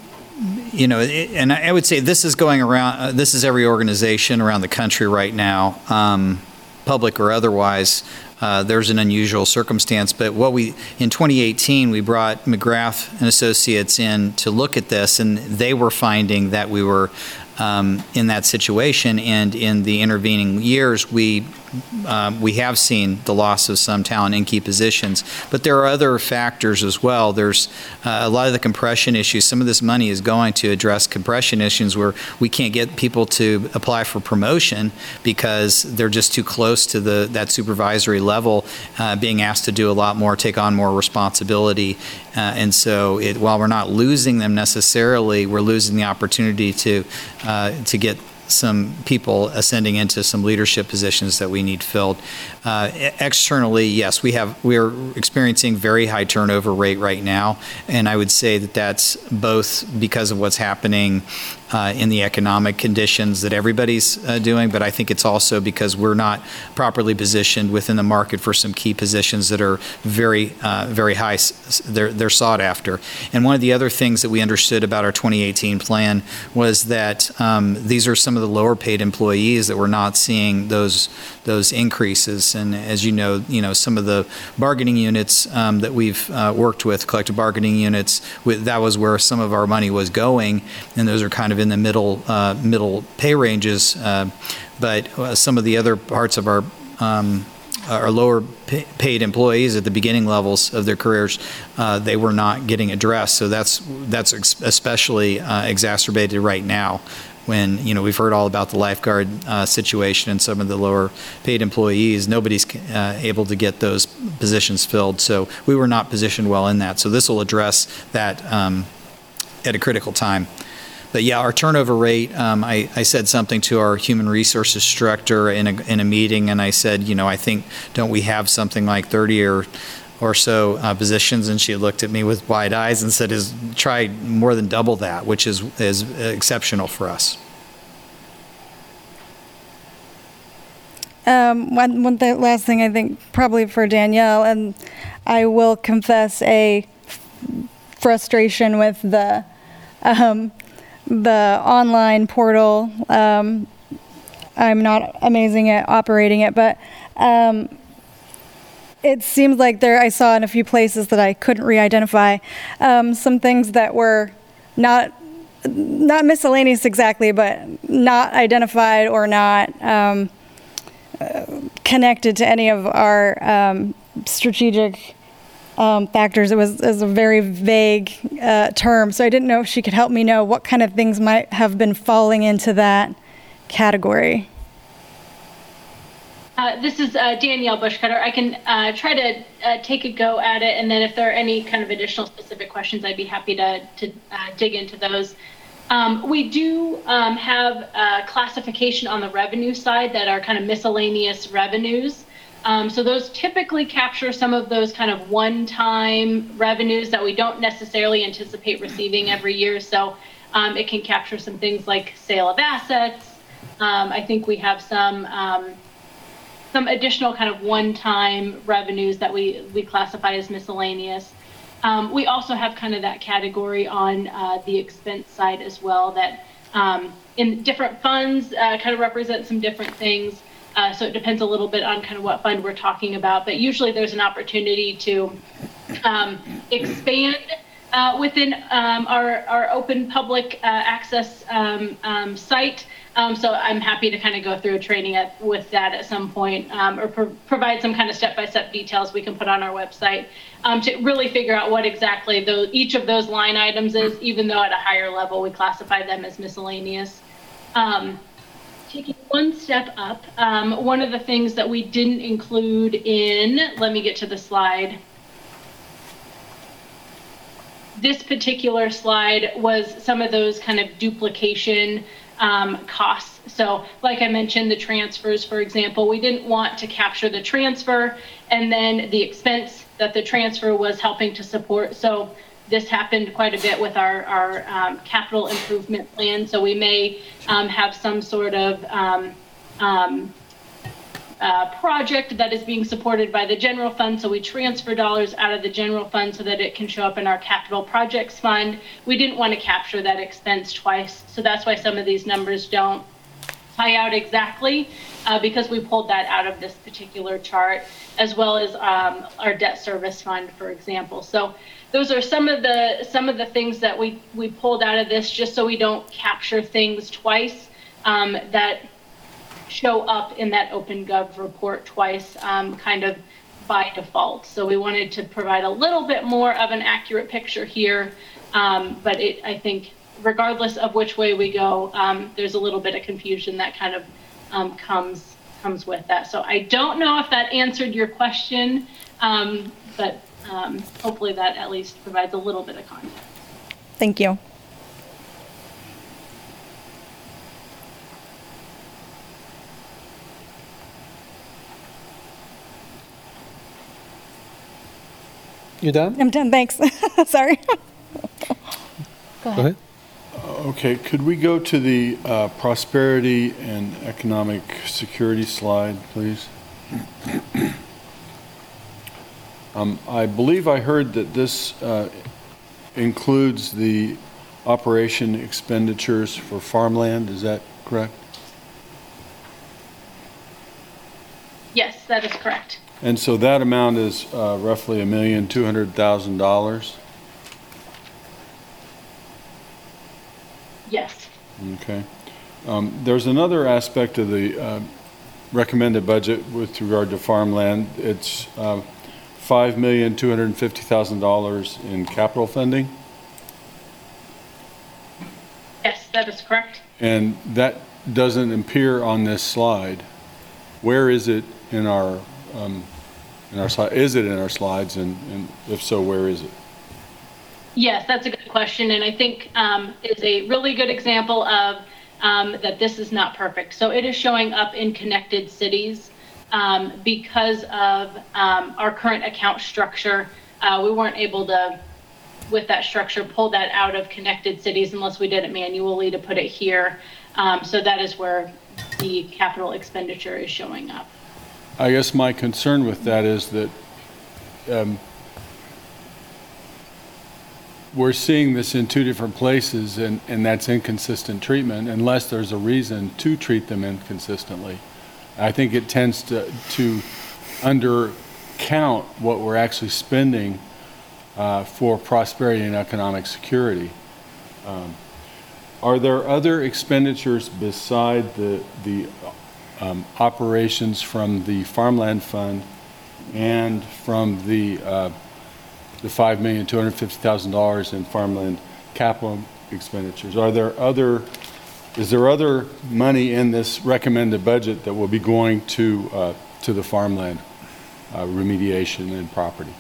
you know, and I would say this is going around, uh, this is every organization around the country right now, um, public or otherwise. Uh, there's an unusual circumstance, but what we in 2018 we brought McGrath and Associates in to look at this, and they were finding that we were um, in that situation, and in the intervening years we um, we have seen the loss of some talent in key positions, but there are other factors as well. There's uh, a lot of the compression issues. Some of this money is going to address compression issues where we can't get people to apply for promotion because they're just too close to the that supervisory level, uh, being asked to do a lot more, take on more responsibility, uh, and so it, while we're not losing them necessarily, we're losing the opportunity to uh, to get some people ascending into some leadership positions that we need filled. Uh, externally, yes, we have we are experiencing very high turnover rate right now, and I would say that that's both because of what's happening uh, in the economic conditions that everybody's uh, doing, but I think it's also because we're not properly positioned within the market for some key positions that are very, uh, very high. They're, they're sought after. And one of the other things that we understood about our 2018 plan was that um, these are some of the lower paid employees that we're not seeing those those increases. And as you know, you know some of the bargaining units um, that we've uh, worked with, collective bargaining units, with, that was where some of our money was going, and those are kind of in the middle uh, middle pay ranges. Uh, but uh, some of the other parts of our um, our lower paid employees at the beginning levels of their careers, uh, they were not getting addressed. So that's that's especially uh, exacerbated right now when, you know, we've heard all about the lifeguard uh, situation and some of the lower paid employees, nobody's uh, able to get those positions filled. So we were not positioned well in that. So this will address that um, at a critical time. But yeah, our turnover rate, um, I, I said something to our human resources director in a, in a meeting, and I said, you know, I think, don't we have something like 30 or, or so uh, positions? And she looked at me with wide eyes and said, is, try more than double that, which is, is exceptional for us. Um, one, one th- last thing I think probably for Danielle, and I will confess a frustration with the um, the online portal. Um, I'm not amazing at operating it, but um, it seems like there I saw in a few places that I couldn't re-identify um, some things that were not not miscellaneous exactly, but not identified or not um, uh, connected to any of our um, strategic um, factors. It was, it was a very vague uh, term, so I didn't know if she could help me know what kind of things might have been falling into that category. Uh, this is uh, Danielle Buschkoetter. I can uh, try to uh, take a go at it, and then if there are any kind of additional specific questions, I'd be happy to, to uh, dig into those. Um, we do um, have classification on the revenue side that are kind of miscellaneous revenues. Um, so those typically capture some of those kind of one-time revenues that we don't necessarily anticipate receiving every year. So um, it can capture some things like sale of assets. Um, I think we have some um, some additional kind of one-time revenues that we we classify as miscellaneous. Um, we also have kind of that category on uh, the expense side as well that um, in different funds uh, kind of represent some different things. Uh, so it depends a little bit on kind of what fund we're talking about, but usually there's an opportunity to um, expand uh, within um, our, our open public uh, access um, um, site. Um, so I'm happy to kind of go through a training at, with that at some point um, or pro- provide some kind of step-by-step details we can put on our website um, to really figure out what exactly each of those line items is, even though at a higher level we classify them as miscellaneous. Um, taking one step up, um, one of the things that we didn't include in, let me get to the slide. This particular slide was some of those kind of duplication um, costs. So, like I mentioned, the transfers, for example, we didn't want to capture the transfer and then the expense that the transfer was helping to support. So, this happened quite a bit with our, our um, capital improvement plan. So we may um, have some sort of um, um, uh, project that is being supported by the general fund. So we transfer dollars out of the general fund so that it can show up in our capital projects fund. We didn't want to capture that expense twice. So that's why some of these numbers don't tie out exactly uh, because we pulled that out of this particular chart, as well as um, our debt service fund, for example. So those are some of the some of the things that we we pulled out of this just so we don't capture things twice um, that show up in that OpenGov report twice, um, kind of by default. So we wanted to provide a little bit more of an accurate picture here, um, but it, I think regardless of which way we go, um, there's a little bit of confusion that kind of um, comes comes with that. So I don't know if that answered your question, um, but um, hopefully that at least provides a little bit of context. Thank you. You done? I'm done. Thanks. Sorry. Go ahead. Okay, could we go to the uh, prosperity and economic security slide, please? Um, I believe I heard that this uh, includes the operation expenditures for farmland, is that correct? Yes, that is correct. And so that amount is uh, roughly a million, two hundred thousand dollars? Yes. Okay. Um, There's another aspect of the uh, recommended budget with regard to farmland. It's uh, $5,250,000 in capital funding? Yes, That is correct. And that doesn't appear on this slide. Where is it in our, um, in our? Is it in our slides? And and if so, where is it? Yes, that's a good question, and I think um, is a really good example of um, that this is not perfect. So it is showing up in connected cities um, because of um, our current account structure. Uh, we weren't able to, with that structure, pull that out of connected cities unless we did it manually to put it here. Um, so that is where the capital expenditure is showing up. I guess my concern with that is that um, we're seeing this in two different places, and, and that's inconsistent treatment unless there's a reason to treat them inconsistently. I think it tends to, to undercount what we're actually spending uh, for prosperity and economic security. Um, Are there other expenditures beside the, the um, operations from the farmland fund and from the, uh, the $5,250,000 in farmland capital expenditures? Are there other, is there other money in this recommended budget that will be going to, uh, to the farmland uh, remediation and property?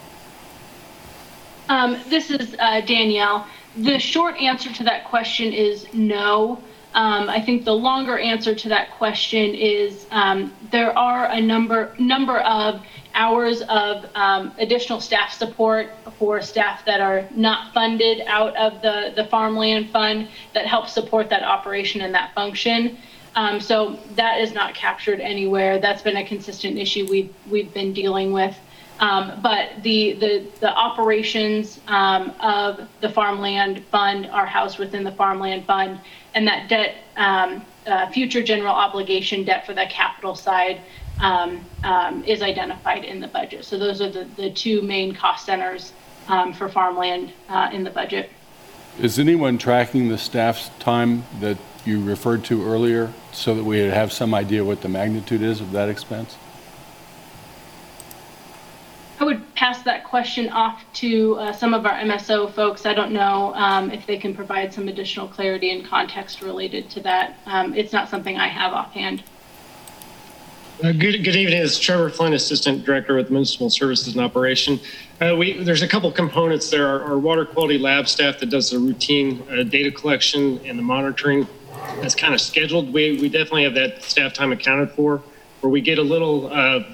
Um, this is uh, Danielle. The short answer to that question is no. Um, I think the longer answer to that question is um, there are a number number of hours of um, additional staff support for staff that are not funded out of the, the farmland fund that help support that operation and that function. Um, so that is not captured anywhere. That's been a consistent issue we've we've been dealing with. Um, but the, the, the operations um, of the farmland fund are housed within the farmland fund, and that debt, um, uh, future general obligation debt for the capital side um, um, is identified in the budget. So those are the, the two main cost centers um, for farmland uh, in the budget. Is anyone tracking the staff's time that you referred to earlier so that we have some idea what the magnitude is of that expense? I would pass that question off to uh, some of our MSO folks. I don't know um, if they can provide some additional clarity and context related to that. Um, it's not something I have offhand. Uh, good, good evening. It's Trevor Flynn, Assistant Director with Municipal Services and Operation. Uh, we, there's a couple components there. Our, our, water quality lab staff that does the routine uh, data collection and the monitoring that's kind of scheduled. We, we definitely have that staff time accounted for. Where we get a little uh,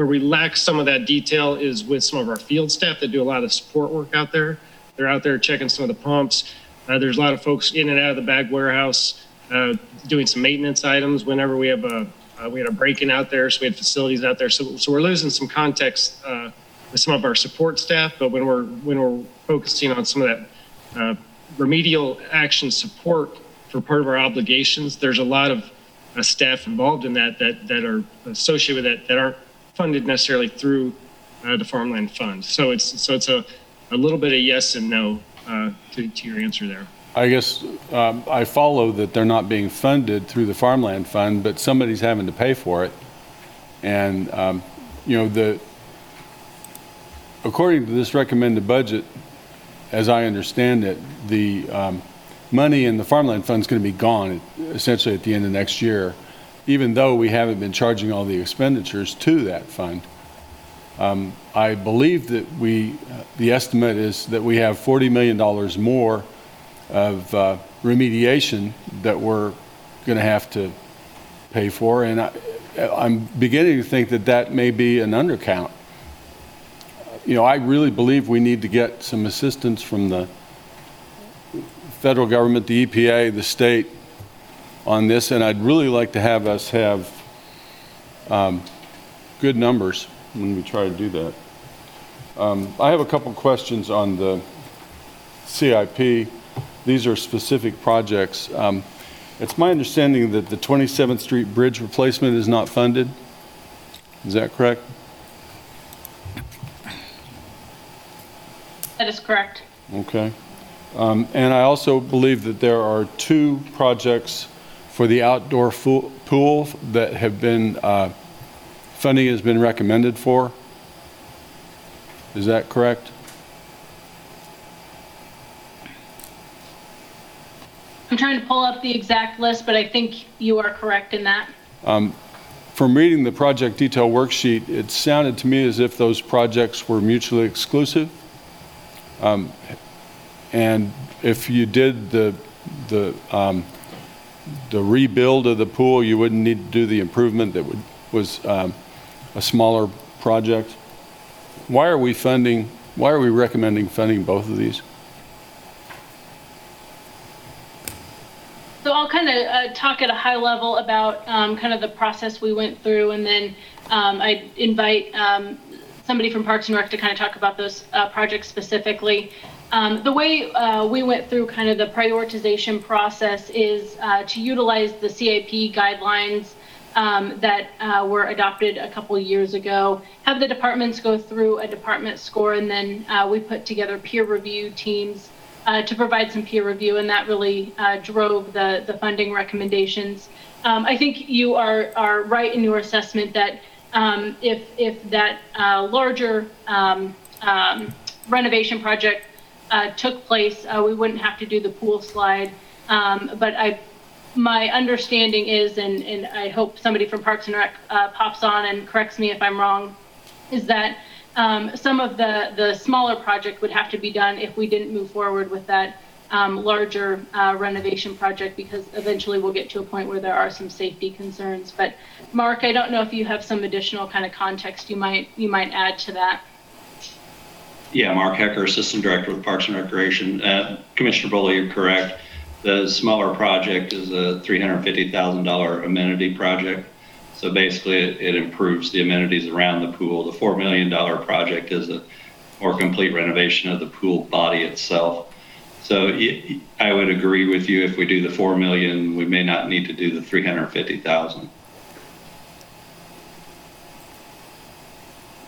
where we lack some of that detail is with some of our field staff that do a lot of support work out there. They're out there checking some of the pumps. Uh, there's a lot of folks in and out of the bag warehouse uh, doing some maintenance items whenever we have a uh, we had a break-in out there, so we had facilities out there. So, so we're losing some context uh, with some of our support staff. But when we're when we're focusing on some of that uh, remedial action support for part of our obligations, there's a lot of uh, staff involved in that that that are associated with that that aren't funded necessarily through uh, the farmland fund. So it's so it's a, a little bit of yes and no uh, to, to your answer there. I guess um, I follow that they're not being funded through the farmland fund, but somebody's having to pay for it. And um, you know the according to this recommended budget, as I understand it, the um, money in the farmland fund is going to be gone essentially at the end of next year even though we haven't been charging all the expenditures to that fund. Um, I believe that we, uh, the estimate is that we have $40 million more of uh, remediation that we're going to have to pay for, and I, I'm beginning to think that that may be an undercount. You know, I really believe we need to get some assistance from the federal government, the EPA, the state, on this, and I'd really like to have us have um, good numbers when we try to do that. Um, I have a couple questions on the CIP. These are specific projects. Um, it's my understanding that the 27th Street Bridge replacement is not funded. Is that correct? That is correct. Okay. Um, and I also believe that there are two projects for the outdoor pool that have been, uh, funding has been recommended for. Is that correct? I'm trying to pull up the exact list, but I think you are correct in that. Um, From reading the project detail worksheet, it sounded to me as if those projects were mutually exclusive. Um, And if you did the, the, um, the rebuild of the pool, you wouldn't need to do the improvement that would, was um, a smaller project. Why are we funding, why are we recommending funding both of these? So I'll kind of uh, talk at a high level about um, kind of the process we went through, and then um, I invite um, somebody from Parks and Rec to kind of talk about those uh, projects specifically. Um, the way uh, we went through kind of the prioritization process is uh, to utilize the CIP guidelines um, that uh, were adopted a couple years ago. Have the departments go through a department score, and then uh, we put together peer review teams uh, to provide some peer review, and that really uh, drove the the funding recommendations. Um, I think you are are right in your assessment that um, if if that larger um, um, renovation project uh, took place, uh, we wouldn't have to do the pool slide. Um, but I, my understanding is, and and I hope somebody from Parks and Rec uh, pops on and corrects me if I'm wrong, is that um, some of the, the smaller project would have to be done if we didn't move forward with that um, larger uh, renovation project because eventually we'll get to a point where there are some safety concerns. But Mark, I don't know if you have some additional kind of context you might you might add to that. Yeah, Mark Hecker, Assistant Director with Parks and Recreation. Uh, Commissioner Boley, you're correct. The smaller project is a $350,000 amenity project. So basically, it, it improves the amenities around the pool. The $4 million project is a more complete renovation of the pool body itself. So I would agree with you. If we do the 4 million, we may not need to do the 350,000.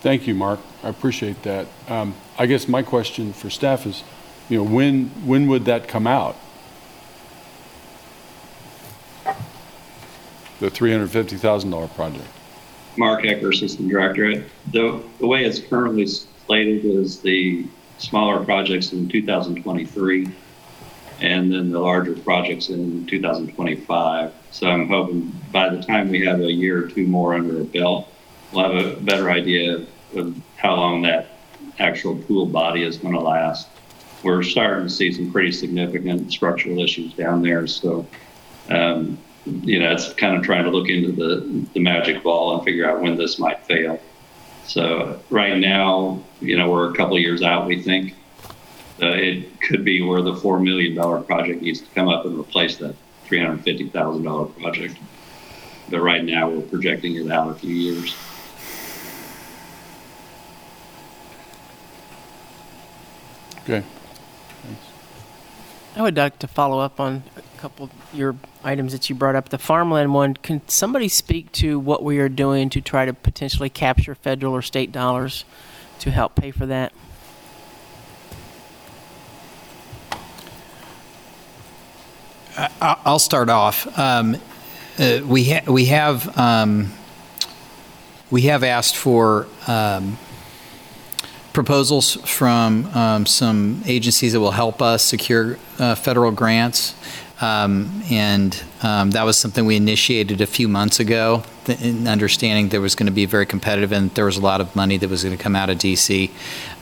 Thank you, Mark. I appreciate that. Um, I guess my question for staff is, you know, when, when would that come out? The $350,000 project? Mark Hecker, Assistant Director. The, the way it's currently slated is the smaller projects in 2023 and then the larger projects in 2025. So I'm hoping by the time we have a year or two more under our belt, we'll have a better idea of, how long that actual pool body is going to last. We're starting to see some pretty significant structural issues down there. So, um, you know, it's kind of trying to look into the, the magic ball and figure out when this might fail. So right now, you know, we're a couple years out, we think. Uh, it could be where the $4 million project needs to come up and replace that $350,000 project. But right now, we're projecting it out a few years. Okay. I would like to follow up on a couple of your items that you brought up. The farmland one, can somebody speak to what we are doing to try to potentially capture federal or state dollars to help pay for that? I- I'll start off. Um, uh, We ha- we have, um, we have asked for um, proposals from um, some agencies that will help us secure uh, federal grants. Um, And um, that was something we initiated a few months ago, in understanding there was going to be very competitive and there was a lot of money that was going to come out of DC.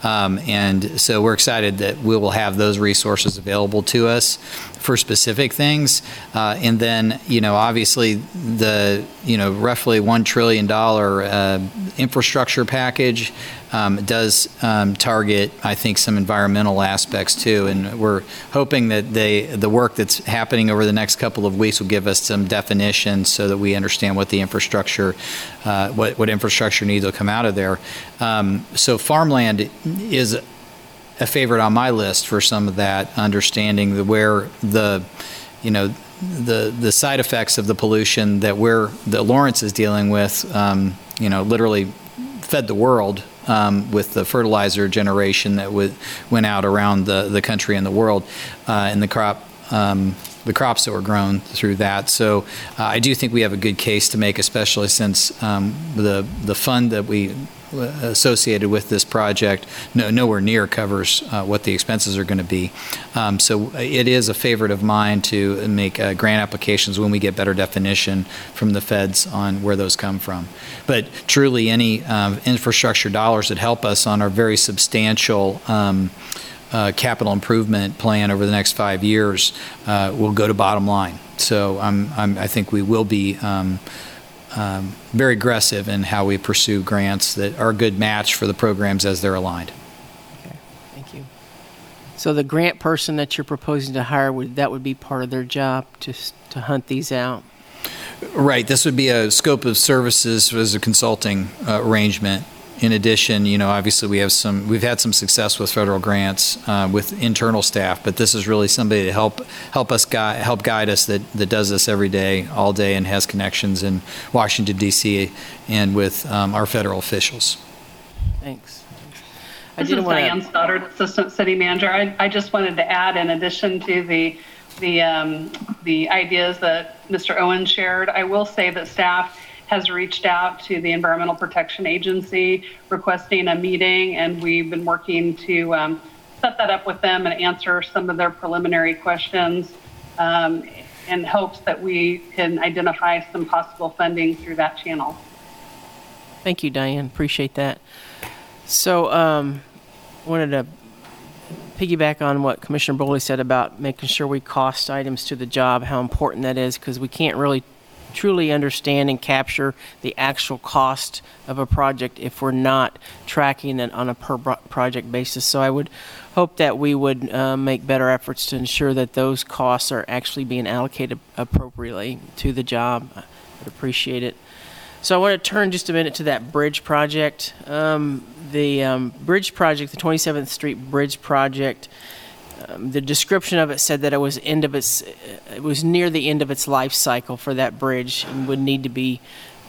Um, And so we're excited that we will have those resources available to us for specific things. Uh, And then, you know, obviously, the, you know, roughly $1 trillion uh, infrastructure package um, does um, target, I think, some environmental aspects too. And we're hoping that they, the work that's happening over the next couple of weeks will give us some definition so that we understand what the infrastructure, uh, what, what infrastructure needs will come out of there. Um, So farmland is a favorite on my list for some of that, understanding the, where the, you know, the, the side effects of the pollution that we're, that Lawrence is dealing with, um, you know, literally fed the world um, with the fertilizer generation that would, went out around the, the country and the world, uh, and the crop, um, the crops that were grown through that. So uh, I do think we have a good case to make, especially since um, the, the fund that we associated with this project no, nowhere near covers uh, what the expenses are going to be. Um, So it is a favorite of mine to make uh, grant applications when we get better definition from the feds on where those come from. But truly, any um, infrastructure dollars that help us on our very substantial um, uh, capital improvement plan over the next five years uh, will go to bottom line. So I'm, I'm, I think we will be um, um, very aggressive in how we pursue grants that are a good match for the programs as they're aligned. Okay, thank you. So the grant person that you're proposing to hire, would, that would be part of their job to, to hunt these out? Right, this would be a scope of services as a consulting uh, arrangement. In addition, you know, obviously we have some, we've had some success with federal grants uh, with internal staff, but this is really somebody to help help us guide, help guide us that that does this every day, all day, and has connections in Washington D.C. and with um, our federal officials. Thanks. This didn't is wanna- Diane Stoddard, Assistant City Manager. I, I just wanted to add, in addition to the, the, um, the ideas that Mr. Owen shared, I will say that staff has reached out to the Environmental Protection Agency requesting a meeting, and we've been working to um, set that up with them and answer some of their preliminary questions um, in hopes that we can identify some possible funding through that channel. Thank you, Diane. Appreciate that. So, um, wanted to piggyback on what Commissioner Boley said about making sure we cost items to the job, how important that is, because we can't really truly understand and capture the actual cost of a project if we're not tracking it on a per project basis. So I would hope that we would uh, make better efforts to ensure that those costs are actually being allocated appropriately to the job. I would appreciate it. So I want to turn just a minute to that bridge project. Um, the um, bridge project, the 27th Street Bridge project, um, the description of it said that it was end of its, it was near the end of its life cycle for that bridge and would need to be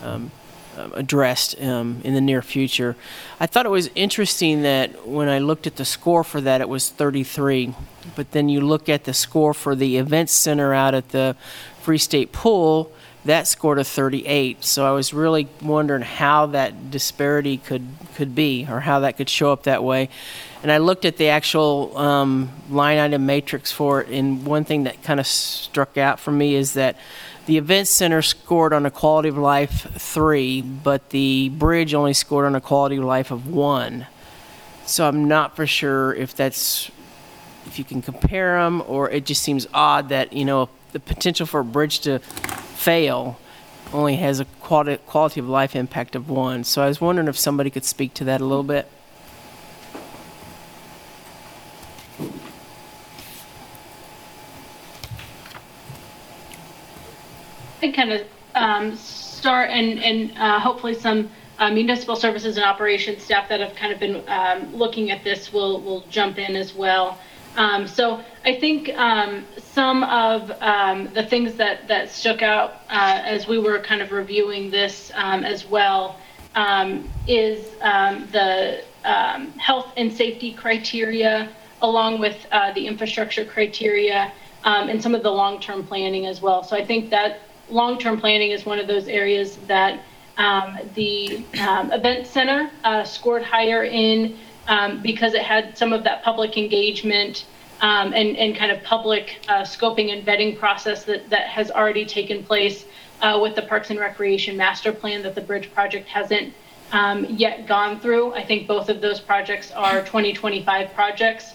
um, uh, addressed um, in the near future. I thought it was interesting that when I looked at the score for that, it was 33. But then you look at the score for the events center out at the Free State Pool, that scored a 38. So I was really wondering how that disparity could could be, or how that could show up that way. And I looked at the actual um, line item matrix for it, and one thing that kind of struck out for me is that the event center scored on a quality of life three, but the bridge only scored on a quality of life of one. So I'm not for sure if that's if you can compare them, or it just seems odd that you know the potential for a bridge to fail only has a quality quality of life impact of one. So I was wondering if somebody could speak to that a little bit. I kind of um, start and, and uh, hopefully some uh, municipal services and operations staff that have kind of been um, looking at this will, will jump in as well. Um, so I think um, some of um, the things that, that stuck out uh, as we were kind of reviewing this um, as well um, is um, the health and safety criteria along with uh, the infrastructure criteria and some of the long-term planning as well. So I think that long-term planning is one of those areas that the event center uh, scored higher in um, because it had some of that public engagement um, and, and kind of public uh, scoping and vetting process that, that has already taken place uh, with the Parks and Recreation Master Plan that the bridge project hasn't um, yet gone through. I think both of those projects are 2025 projects.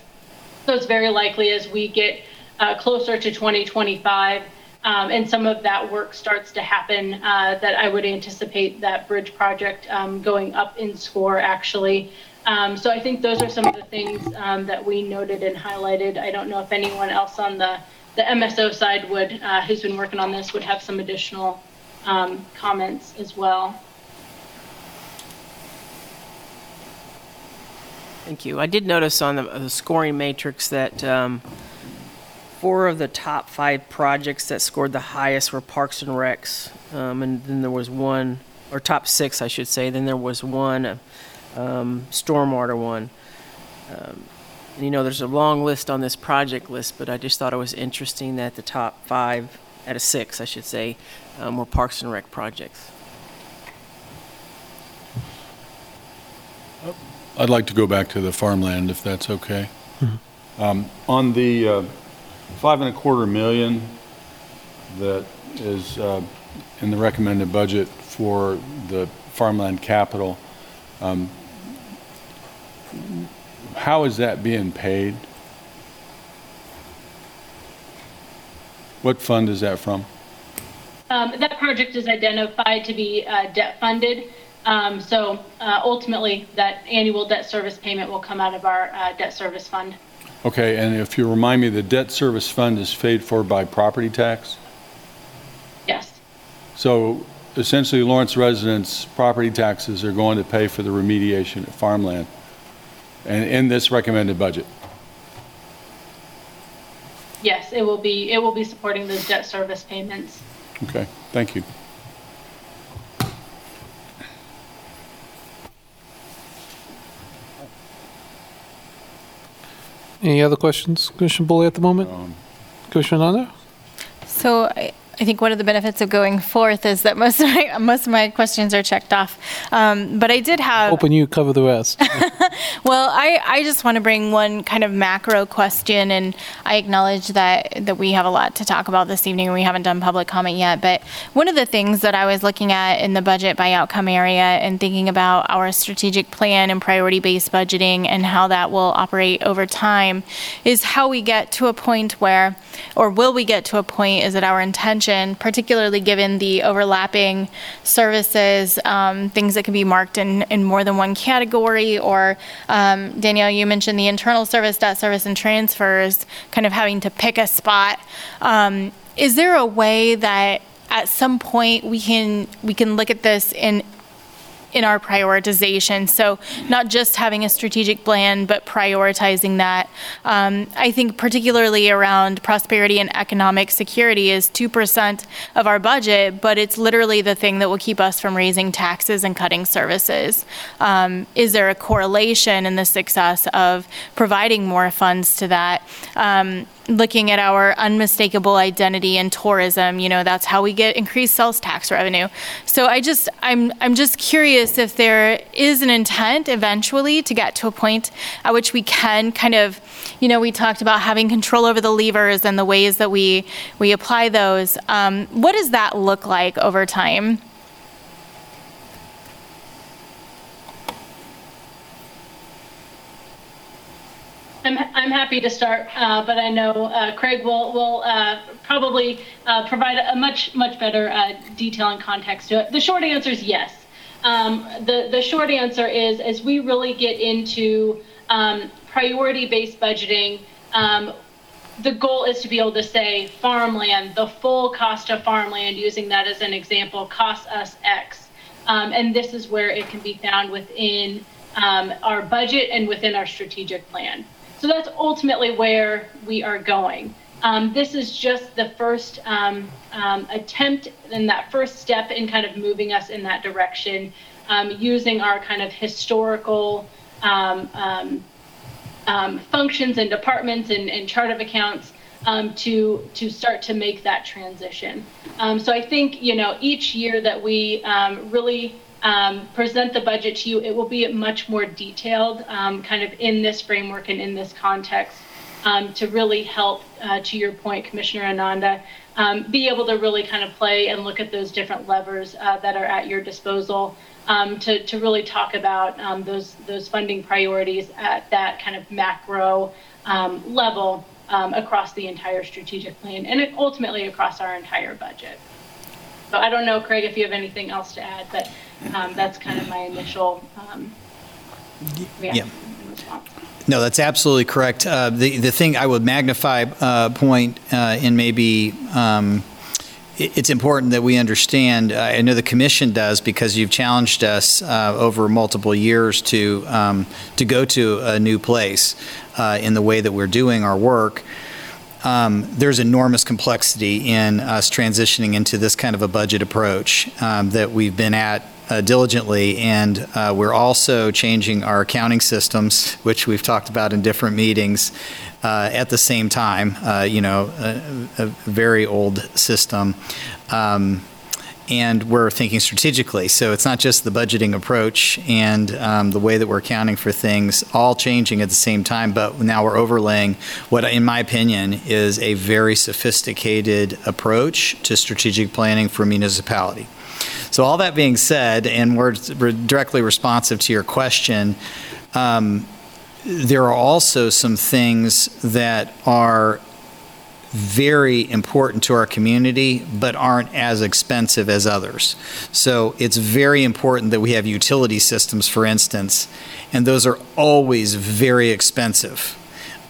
So it's very likely as we get uh, closer to 2025 um, and some of that work starts to happen uh, that I would anticipate that bridge project um, going up in score actually. Um, so I think those are some of the things um, that we noted and highlighted. I don't know if anyone else on the, the MSO side would, uh, who's been working on this, would have some additional um, comments as well. Thank you. I did notice on the, the scoring matrix that um, four of the top five projects that scored the highest were Parks and Recs, um, and then there was one, or top six, I should say. Then there was one um, stormwater one. Um, and, you know, there's a long list on this project list, but I just thought it was interesting that the top five, out of six, I should say, um, were Parks and Rec projects. I'd like to go back to the farmland, if that's okay. Um, On the uh, five and a quarter million that is uh, in the recommended budget for the farmland capital, um, how is that being paid? What fund is that from? Um, that project is identified to be uh, debt funded. Um, so uh, ultimately, that annual debt service payment will come out of our uh, debt service fund. Okay, and if you remind me, the debt service fund is paid for by property tax? Yes. So essentially Lawrence residents' property taxes are going to pay for the remediation of farmland and in this recommended budget. Yes, it will be. It will be supporting those debt service payments. Okay, thank you. Any other questions, Commissioner Boley, at the moment? Um, Commissioner Ananda? So I, I think one of the benefits of going forth is that most of my, most of my questions are checked off. Um, but I did have. Hoping you cover the rest. Well, I, I just want to bring one kind of macro question, and I acknowledge that, that we have a lot to talk about this evening, and we haven't done public comment yet. But one of the things that I was looking at in the budget by outcome area and thinking about our strategic plan and priority based budgeting and how that will operate over time is how we get to a point where, or will we get to a point, is it our intention, particularly given the overlapping services, um, things that can be marked in, in more than one category, or um, Danielle, you mentioned the internal service, debt service, and transfers, kind of having to pick a spot. Um, is there a way that at some point we can we can look at this in in our prioritization. So not just having a strategic plan, but prioritizing that. Um, I think particularly around prosperity and economic security is 2% of our budget, but it's literally the thing that will keep us from raising taxes and cutting services. Um, is there a correlation in the success of providing more funds to that? Um, looking at our unmistakable identity in tourism, you know, that's how we get increased sales tax revenue. So I just, I'm, I'm just curious if there is an intent eventually to get to a point at which we can kind of, you know, we talked about having control over the levers and the ways that we, we apply those. Um, what does that look like over time? I'm, I'm happy to start, uh, but I know uh, Craig will, will uh, probably uh, provide a much, much better uh, detail and context to it. The short answer is yes. Um, the, the short answer is as we really get into um, priority based budgeting, um, the goal is to be able to say farmland, the full cost of farmland, using that as an example, costs us X. Um, and this is where it can be found within um, our budget and within our strategic plan. So that's ultimately where we are going. Um, this is just the first um, um, attempt and that first step in kind of moving us in that direction, um, using our kind of historical um, um, functions and departments and, and chart of accounts to to start to make that transition. So I think you know each year that we really um, present the budget to you, it will be much more detailed, um, kind of in this framework and in this context, um, to really help, uh, to your point, Commissioner Ananda, um, be able to really kind of play and look at those different levers uh, that are at your disposal. Um, to, to really talk about um, those those funding priorities at that kind of macro level across the entire strategic plan and ultimately across our entire budget. So I don't know, Craig, if you have anything else to add, but um, that's kind of my initial um, reaction and response. No, that's absolutely correct. Uh, The the thing I would magnify uh, point uh, in maybe, um, it's important that we understand, uh, I know the commission does because you've challenged us uh, over multiple years to, um, to go to a new place uh, in the way that we're doing our work. Um, There's enormous complexity in us transitioning into this kind of a budget approach um, that we've been at uh, diligently, and uh, we're also changing our accounting systems, which we've talked about in different meetings, uh, at the same time. Uh, You know, a a very old system. Um, and we're thinking strategically. So it's not just the budgeting approach and um, the way that we're accounting for things all changing at the same time, but now we're overlaying what, in my opinion, is a very sophisticated approach to strategic planning for municipality. So all that being said, and we're directly responsive to your question, um, there are also some things that are very important to our community, but aren't as expensive as others. So it's very important that we have utility systems, for instance, and those are always very expensive.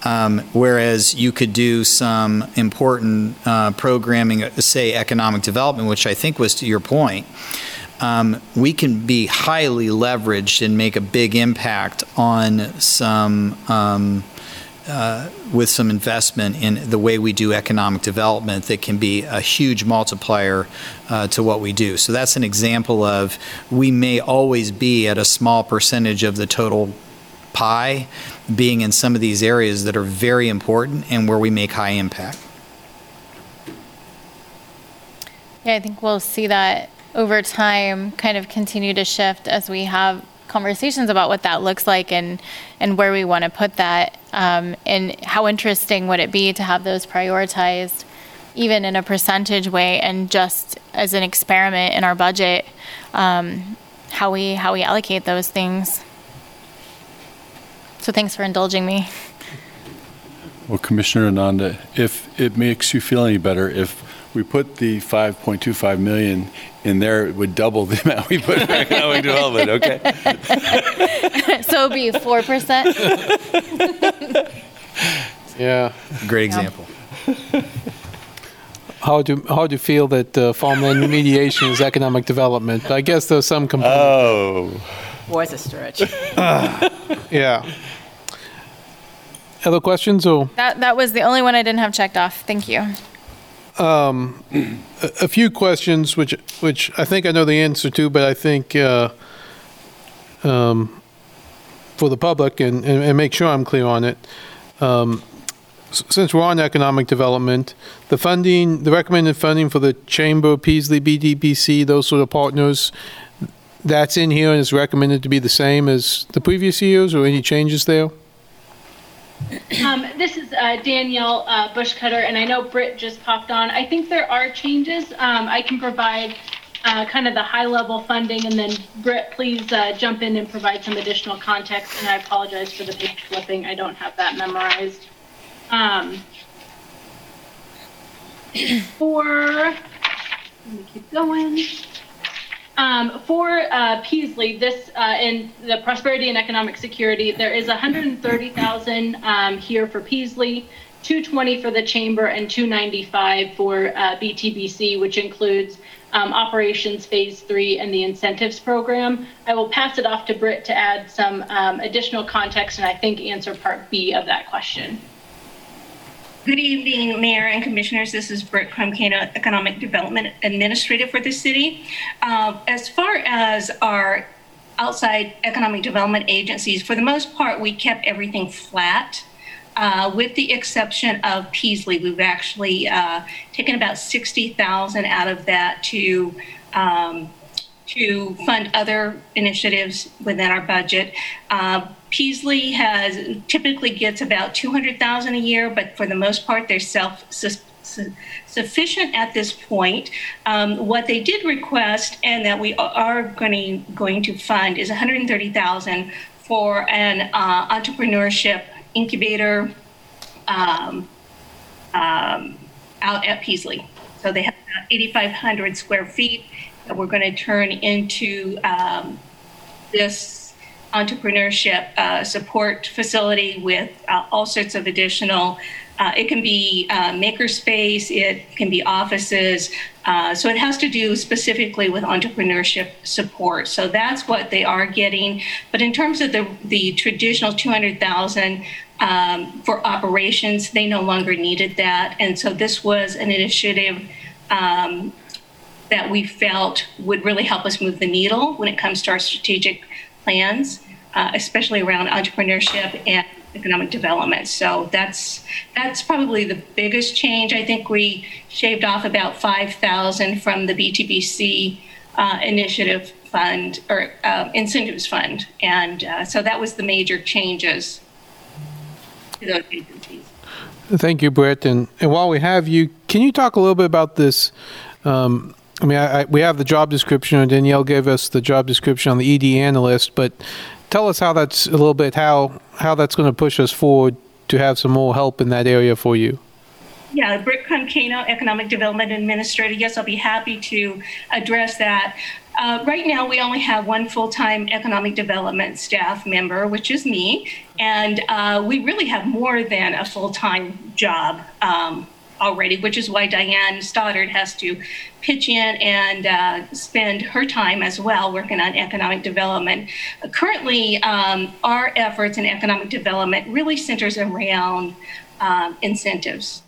Um, whereas you could do some important uh, programming, uh, say economic development, which I think was to your point. Um, we can be highly leveraged and make a big impact on some um, uh, with some investment in the way we do economic development that can be a huge multiplier uh, to what we do. So that's an example of we may always be at a small percentage of the total pie being in some of these areas that are very important and where we make high impact. Yeah, I think we'll see that over time kind of continue to shift as we have conversations about what that looks like and and where we want to put that um, and how interesting would it be to have those prioritized even in a percentage way and just as an experiment in our budget um, how we how we allocate those things so thanks for indulging me Well, Commissioner Ananda, if it makes you feel any better, if we put the 5.25 million in there, it would double the amount we put in economic development, okay? so it'd be 4% Yeah. Great example. How do, how do you feel that uh, farmland remediation is economic development? I guess there's some component. Oh. Was a stretch. Yeah. Other questions or? that that was the only one i didn't have checked off thank you Um, a, a few questions, which which I think I know the answer to, but I think uh, um, for the public and, and, and make sure I'm clear on it. Um, s- since we're on economic development, the funding, the recommended funding for the Chamber, Peaslee, BTBC, those sort of partners, that's in here and is recommended to be the same as the previous years, or any changes there? Um, this is uh, Danielle uh, Buschkoetter, and I know Britt just popped on. I think there are changes. Um, I can provide uh, kind of the high level funding, and then Britt, please uh, jump in and provide some additional context. And I apologize for the page flipping. I don't have that memorized. Um, for, let me keep going. Um, for uh, Peaslee, this uh, in the prosperity and economic security, there is 130,000 um, here for Peaslee, 220 for the chamber, and 295 for uh, BTBC, which includes um, operations phase three and the incentives program. I will pass it off to Britt to add some um, additional context and I think answer part B of that question. Good evening, Mayor and Commissioners. This is Britt Krumkana, Economic Development Administrator for the city. Uh, As far as our outside economic development agencies, for the most part, we kept everything flat. Uh, With the exception of Peaslee, we've actually uh, taken about 60,000 out of that to um, to fund other initiatives within our budget. Uh, Peaslee has typically gets about 200,000 a year, but for the most part, they're self sufficient at this point. Um, what they did request, and that we are going to, going to fund, is 130,000 for an uh, entrepreneurship incubator um, um, out at Peaslee. So they have about 8,500 square feet that we're going to turn into um, this entrepreneurship uh, support facility with uh, all sorts of additional. Uh, it can be uh, makerspace, it can be offices. Uh, so it has to do specifically with entrepreneurship support. So that's what they are getting. But in terms of the the traditional 200,000 um, for operations, they no longer needed that, and so this was an initiative. Um, that we felt would really help us move the needle when it comes to our strategic plans, uh, especially around entrepreneurship and economic development. So that's that's probably the biggest change. I think we shaved off about 5,000 from the BTBC uh, initiative fund or uh, incentives fund, and uh, so that was the major changes to those agencies. Thank you, Brett. And, and while we have you, can you talk a little bit about this? Um, I mean, I, I, we have the job description, and Danielle gave us the job description on the ED analyst, but tell us how that's a little bit how how that's going to push us forward to have some more help in that area for you. Yeah, Britt Krumkano, Economic Development Administrator. Yes, I'll be happy to address that. Uh, right now, we only have one full time economic development staff member, which is me. And uh, we really have more than a full time job um, already, which is why Diane Stoddard has to pitch in and uh, spend her time as well working on economic development. currently, um, our efforts in economic development really centers around um, incentives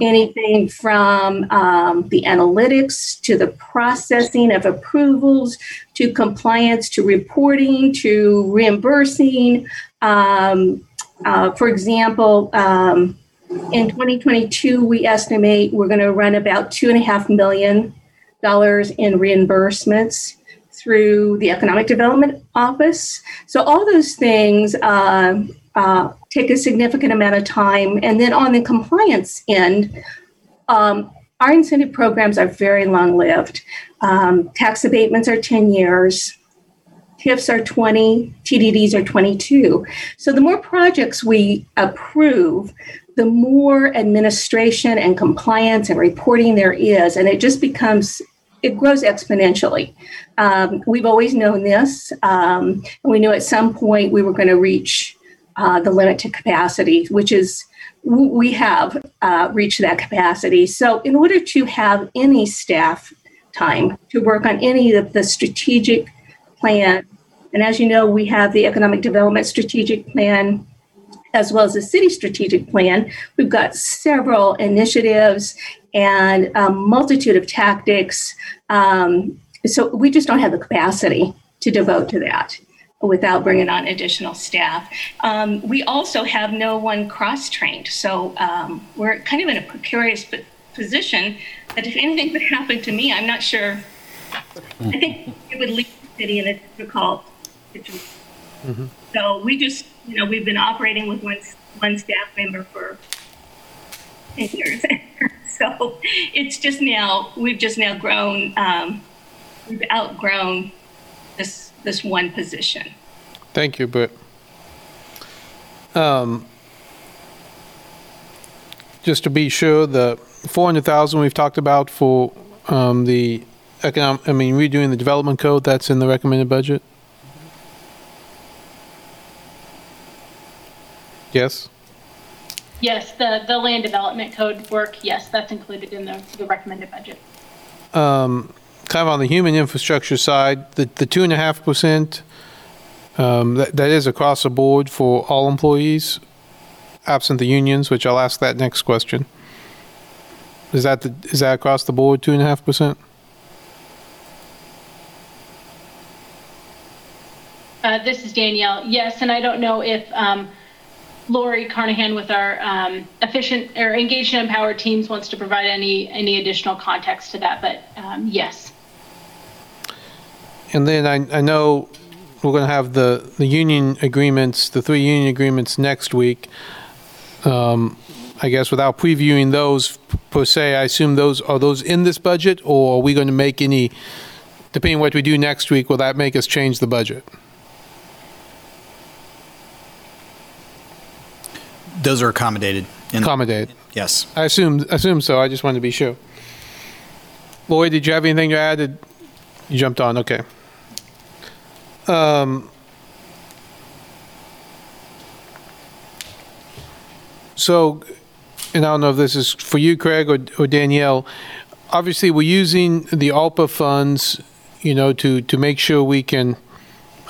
anything from um, the analytics to the processing of approvals to compliance to reporting to reimbursing. Um, uh, for example, um, in 2022, we estimate we're going to run about two and a half million dollars in reimbursements through the Economic Development Office. So all those things uh, uh, take a significant amount of time. And then on the compliance end, um, our incentive programs are very long lived. Um, tax abatements are 10 years, TIFs are 20, TDDs are 22. So the more projects we approve, the more administration and compliance and reporting there is, and it just becomes it grows exponentially. Um, we've always known this, um, and we knew at some point we were going to reach uh, the limit to capacity, which is we have uh, reached that capacity. So, in order to have any staff time to work on any of the strategic plan, and as you know, we have the economic development strategic plan as well as the city strategic plan. We've got several initiatives and a multitude of tactics. Um, so we just don't have the capacity to devote to that without bringing on additional staff. Um, we also have no one cross trained. So um, we're kind of in a precarious position that if anything would happen to me, I'm not sure. I think it would leave the city in a difficult situation. Mm-hmm. So we just, you know, we've been operating with one, one staff member for 10 years. so it's just now, we've just now grown, um, we've outgrown this this one position. Thank you, but Um, just to be sure, the 400,000 we've talked about for um, the economic, I mean, redoing the development code, that's in the recommended budget? Yes? Yes, the, the land development code work, yes, that's included in the, the recommended budget. Um, kind of on the human infrastructure side, the, the two and a half percent, um, that, that is across the board for all employees, absent the unions, which I'll ask that next question. Is that the, is that across the board, two and a half percent? Uh, this is Danielle. Yes, and I don't know if um, Lori Carnahan with our um, efficient or engaged and empowered teams wants to provide any any additional context to that, but um, yes. And then I, I know we're going to have the, the union agreements, the three union agreements next week. Um, I guess without previewing those per se, I assume those are those in this budget, or are we going to make any? Depending on what we do next week, will that make us change the budget? Those are accommodated. In accommodated. Yes. I assume assume so. I just wanted to be sure. Lloyd, did you have anything to add? You jumped on. Okay. Um, so, and I don't know if this is for you, Craig, or, or Danielle. Obviously, we're using the ARPA funds, you know, to to make sure we can,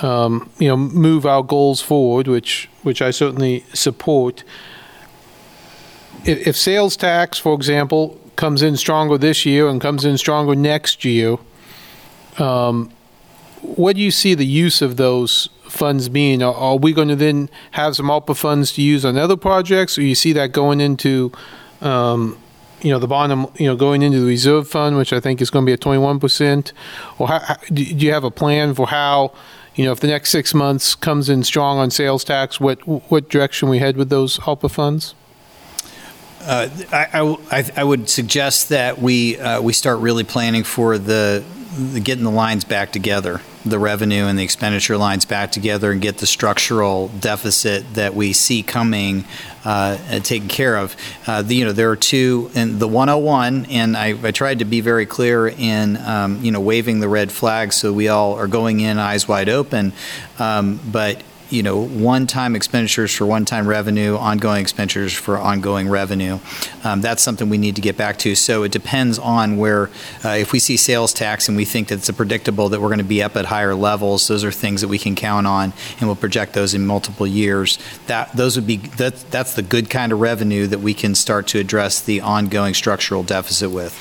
um, you know, move our goals forward, which which I certainly support. If, if sales tax, for example, comes in stronger this year and comes in stronger next year, um, what do you see the use of those funds being? Are, are we going to then have some ARPA funds to use on other projects, or you see that going into, um, you know, the bottom, you know, going into the reserve fund, which I think is going to be at 21%? Or how, do you have a plan for how, you know, if the next six months comes in strong on sales tax, what, what direction we head with those ARPA funds? Uh, I, I- I- would suggest that we, uh, we start really planning for the getting the lines back together, the revenue and the expenditure lines back together and get the structural deficit that we see coming uh, taken care of. Uh, the, you know, there are two, and the 101, and I, I tried to be very clear in, um, you know, waving the red flag so we all are going in eyes wide open. Um, but you know, one-time expenditures for one-time revenue, ongoing expenditures for ongoing revenue. Um, That's something we need to get back to. So it depends on where, uh, if we see sales tax and we think that it's a predictable that we're going to be up at higher levels, those are things that we can count on, and we'll project those in multiple years. That, those would be, that, that's the good kind of revenue that we can start to address the ongoing structural deficit with.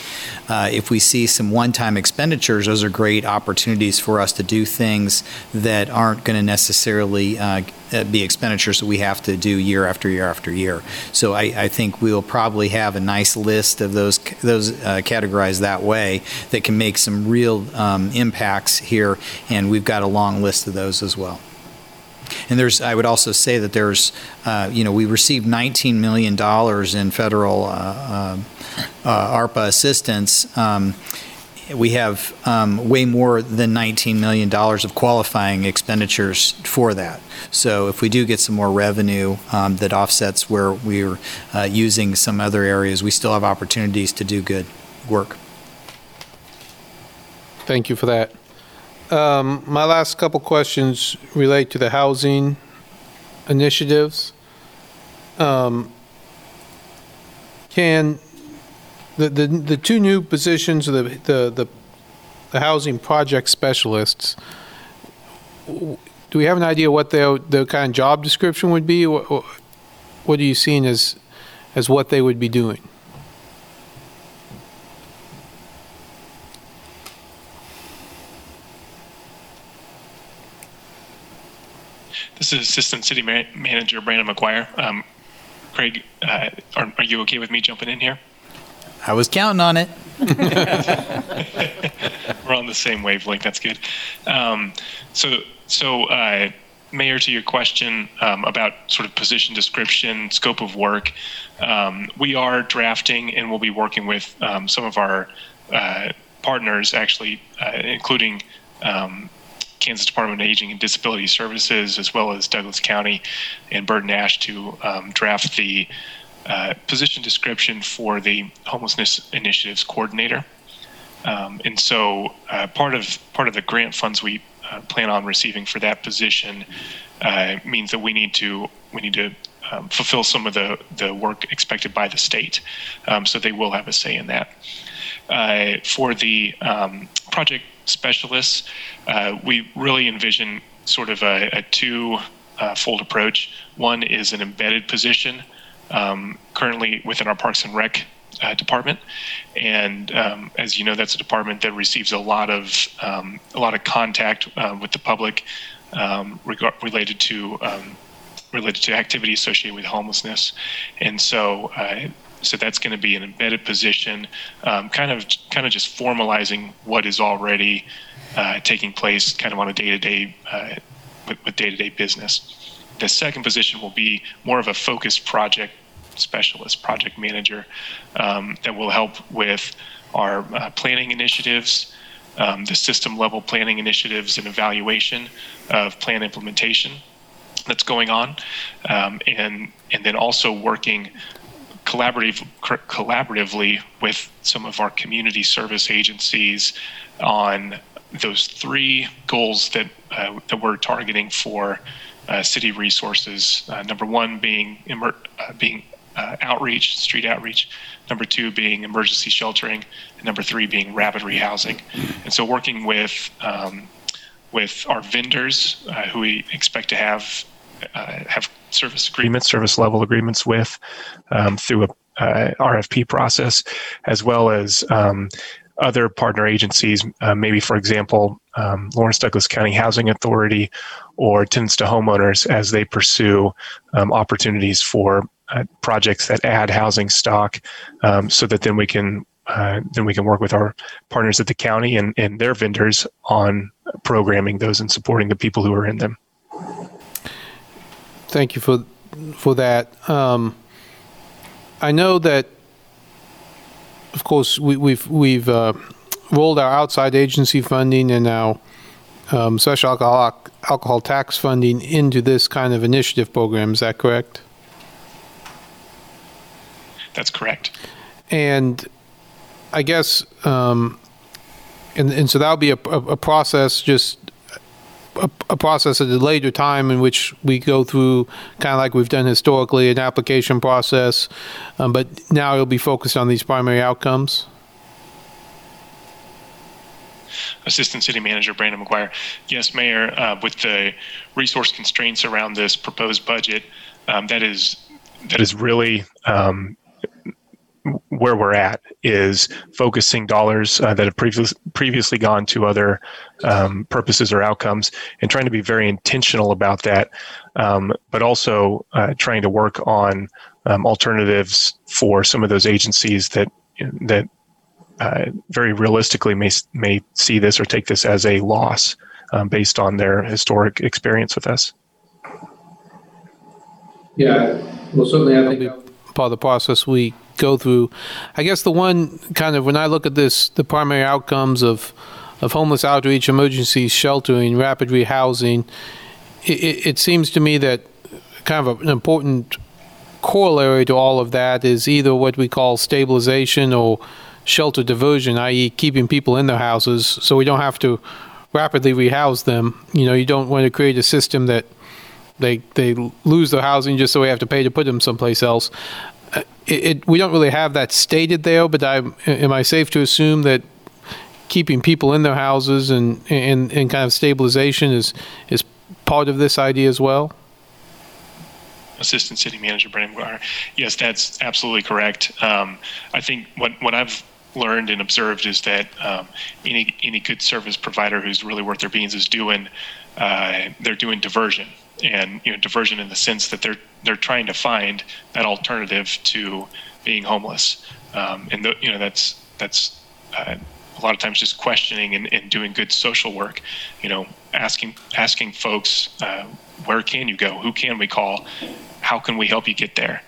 Uh, If we see some one-time expenditures, those are great opportunities for us to do things that aren't going to necessarily uh, uh, be expenditures that we have to do year after year after year. So I, I think we'll probably have a nice list of those, those uh, categorized that way that can make some real um, impacts here, and we've got a long list of those as well. And there's, I would also say that there's, uh, you know, we received $19 million in federal uh, uh, uh, ARPA assistance. Um, We have um, way more than $19 million of qualifying expenditures for that. So if we do get some more revenue um, that offsets where we're uh, using some other areas, we still have opportunities to do good work. Thank you for that. Um, My last couple questions relate to the housing initiatives. Um, Can, the, the, the two new positions, the, the, the the housing project specialists, do we have an idea what their, their kind of job description would be? Or What are you seeing as, as what they would be doing? This is Assistant City Ma- Manager Brandon McGuire. Um, Craig, uh, are, are you okay with me jumping in here? I was counting on it. We're on the same wavelength. That's good. Um, so, so uh, Mayor, to your question um, about sort of position description, scope of work, um, we are drafting and we'll be working with um, some of our uh, partners, actually, uh, including um, Kansas Department of Aging and Disability Services, as well as Douglas County and Bert Nash, to um, draft the uh, position description for the homelessness initiatives coordinator. Um, and so uh, part of part of the grant funds we uh, plan on receiving for that position uh, means that we need to we need to um, fulfill some of the the work expected by the state. Um, so they will have a say in that. Uh, for the um, project specialists, uh, we really envision sort of a, a two uh, fold approach. One is an embedded position um, currently within our Parks and Rec uh, department, and um, as you know, that's a department that receives a lot of um, a lot of contact uh, with the public um, regard, related to um, related to activity associated with homelessness, and so. So that's going to be an embedded position, um, kind of kind of just formalizing what is already uh, taking place, kind of on a day-to-day uh, with, with day-to-day business. The second position will be more of a focused project specialist, project manager, um, that will help with our uh, planning initiatives, um, the system level planning initiatives and evaluation of plan implementation that's going on, um, and and then also working collaborative collaboratively with some of our community service agencies on those three goals that uh, that we're targeting for uh, city resources. Uh, number one being uh, being uh, outreach, street outreach. Number two being emergency sheltering, and number three being rapid rehousing. And so, working with um, with our vendors, uh, who we expect to have have service agreements, service level agreements with um, through a uh, RFP process, as well as um, other partner agencies. Uh, maybe, for example, um, Lawrence Douglas County Housing Authority or tenants to homeowners as they pursue um, opportunities for uh, projects that add housing stock, um, so that then we can uh, then we can work with our partners at the county and, and their vendors on programming those and supporting the people who are in them. Thank you for for that. Um, I know that, of course, we, we've we've uh, rolled our outside agency funding and our um, special alcohol alcohol tax funding into this kind of initiative program. Is that correct? That's correct. And I guess, um, and, and so that'll be a, a, a process, just a, process at a later time in which we go through, kind of like we've done historically, an application process. Um, but now it'll be focused on these primary outcomes. Assistant City Manager Brandon McGuire. Yes, Mayor, uh, with the resource constraints around this proposed budget, um, that is that is really um, where we're at is focusing dollars uh, that have previous, previously gone to other um, purposes or outcomes and trying to be very intentional about that, um, but also uh, trying to work on um, alternatives for some of those agencies that that uh, very realistically may may see this or take this as a loss um, based on their historic experience with us. Yeah, well, certainly I think part of the process we go through. I guess the one kind of when I look at this, the primary outcomes of of homeless outreach, emergency sheltering, rapid rehousing, it, it, it seems to me that kind of an important corollary to all of that is either what we call stabilization or shelter diversion, i.e., keeping people in their houses so we don't have to rapidly rehouse them. You know, you don't want to create a system that they they lose their housing just so we have to pay to put them someplace else. Uh, it, it, we don't really have that stated there, but I, am I safe to assume that keeping people in their houses and, and, and kind of stabilization is is part of this idea as well? Assistant City Manager Brandon McGuire. Yes, that's absolutely correct. Um, I think what what I've learned and observed is that um, any any good service provider who's really worth their beans is doing uh, they're doing diversion and you know diversion in the sense that they're they're trying to find that alternative to being homeless. Um, and the, you know that's that's uh, a lot of times just questioning and, and doing good social work you know asking asking folks uh, where can you go? Who can we call? How can we help you get there?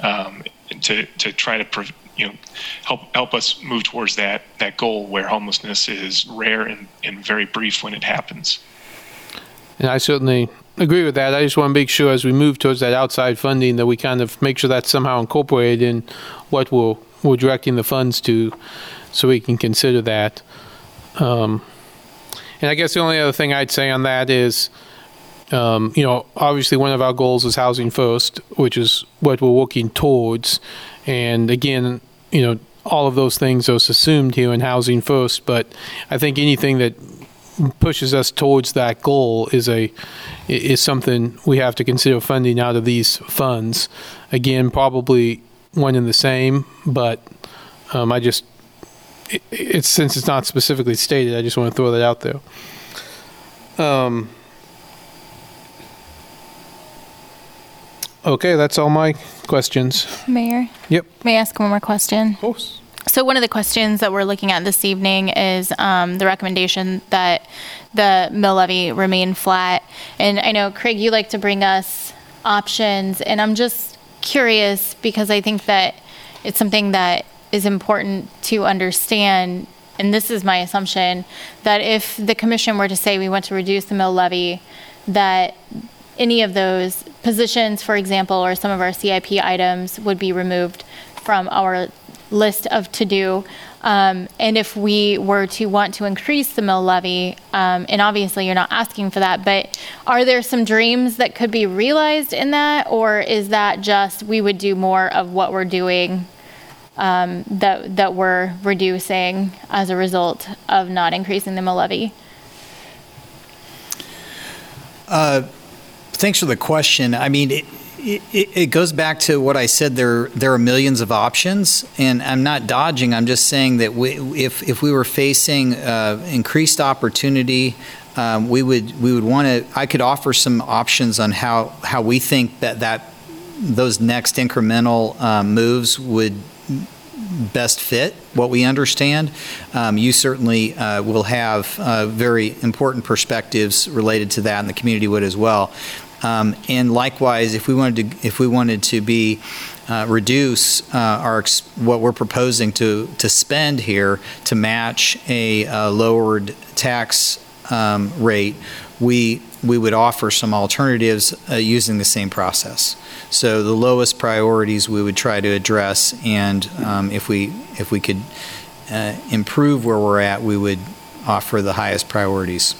Um, to to try to you know help help us move towards that that goal where homelessness is rare and, and very brief when it happens. And I certainly agree with that. I just want to make sure as we move towards that outside funding that we kind of make sure that's somehow incorporated in what we're, we're directing the funds to so we can consider that. Um, and I guess the only other thing I'd say on that is, um, you know, obviously one of our goals is housing first, which is what we're working towards. And again, you know, all of those things are assumed here in housing first, but I think anything that pushes us towards that goal is a is something we have to consider funding out of these funds. Again, probably one and the same, but um, I just it, it's since it's not specifically stated, I just want to throw that out there. Um, okay, that's all my questions. Mayor? Yep. May I ask one more question? Of course. So one of the questions that we're looking at this evening is um, the recommendation that the mill levy remain flat. And I know, Craig, you like to bring us options, and I'm just curious because I think that it's something that is important to understand. And this is my assumption that if the commission were to say we want to reduce the mill levy, that any of those positions, for example, or some of our CIP items would be removed from our list of to-do. Um, and if we were to want to increase the mill levy, um, and obviously you're not asking for that, but are there some dreams that could be realized in that, or is that just we would do more of what we're doing um, that that we're reducing as a result of not increasing the mill levy? Uh, thanks for the question. I mean, it, It, it goes back to what I said, there, there are millions of options, and I'm not dodging, I'm just saying that we, if, if we were facing uh, increased opportunity, um, we would, we would want to, I could offer some options on how, how we think that, that, those next incremental um, moves would best fit what we understand. Um, You certainly uh, will have uh, very important perspectives related to that, and the community would as well. Um, And likewise, if we wanted to, if we wanted to be, uh, reduce uh, our, what we're proposing to, to spend here to match a lowered tax um, rate, we, we would offer some alternatives uh, using the same process. So the lowest priorities we would try to address, and um, if we, if we could uh, improve where we're at, we would offer the highest priorities.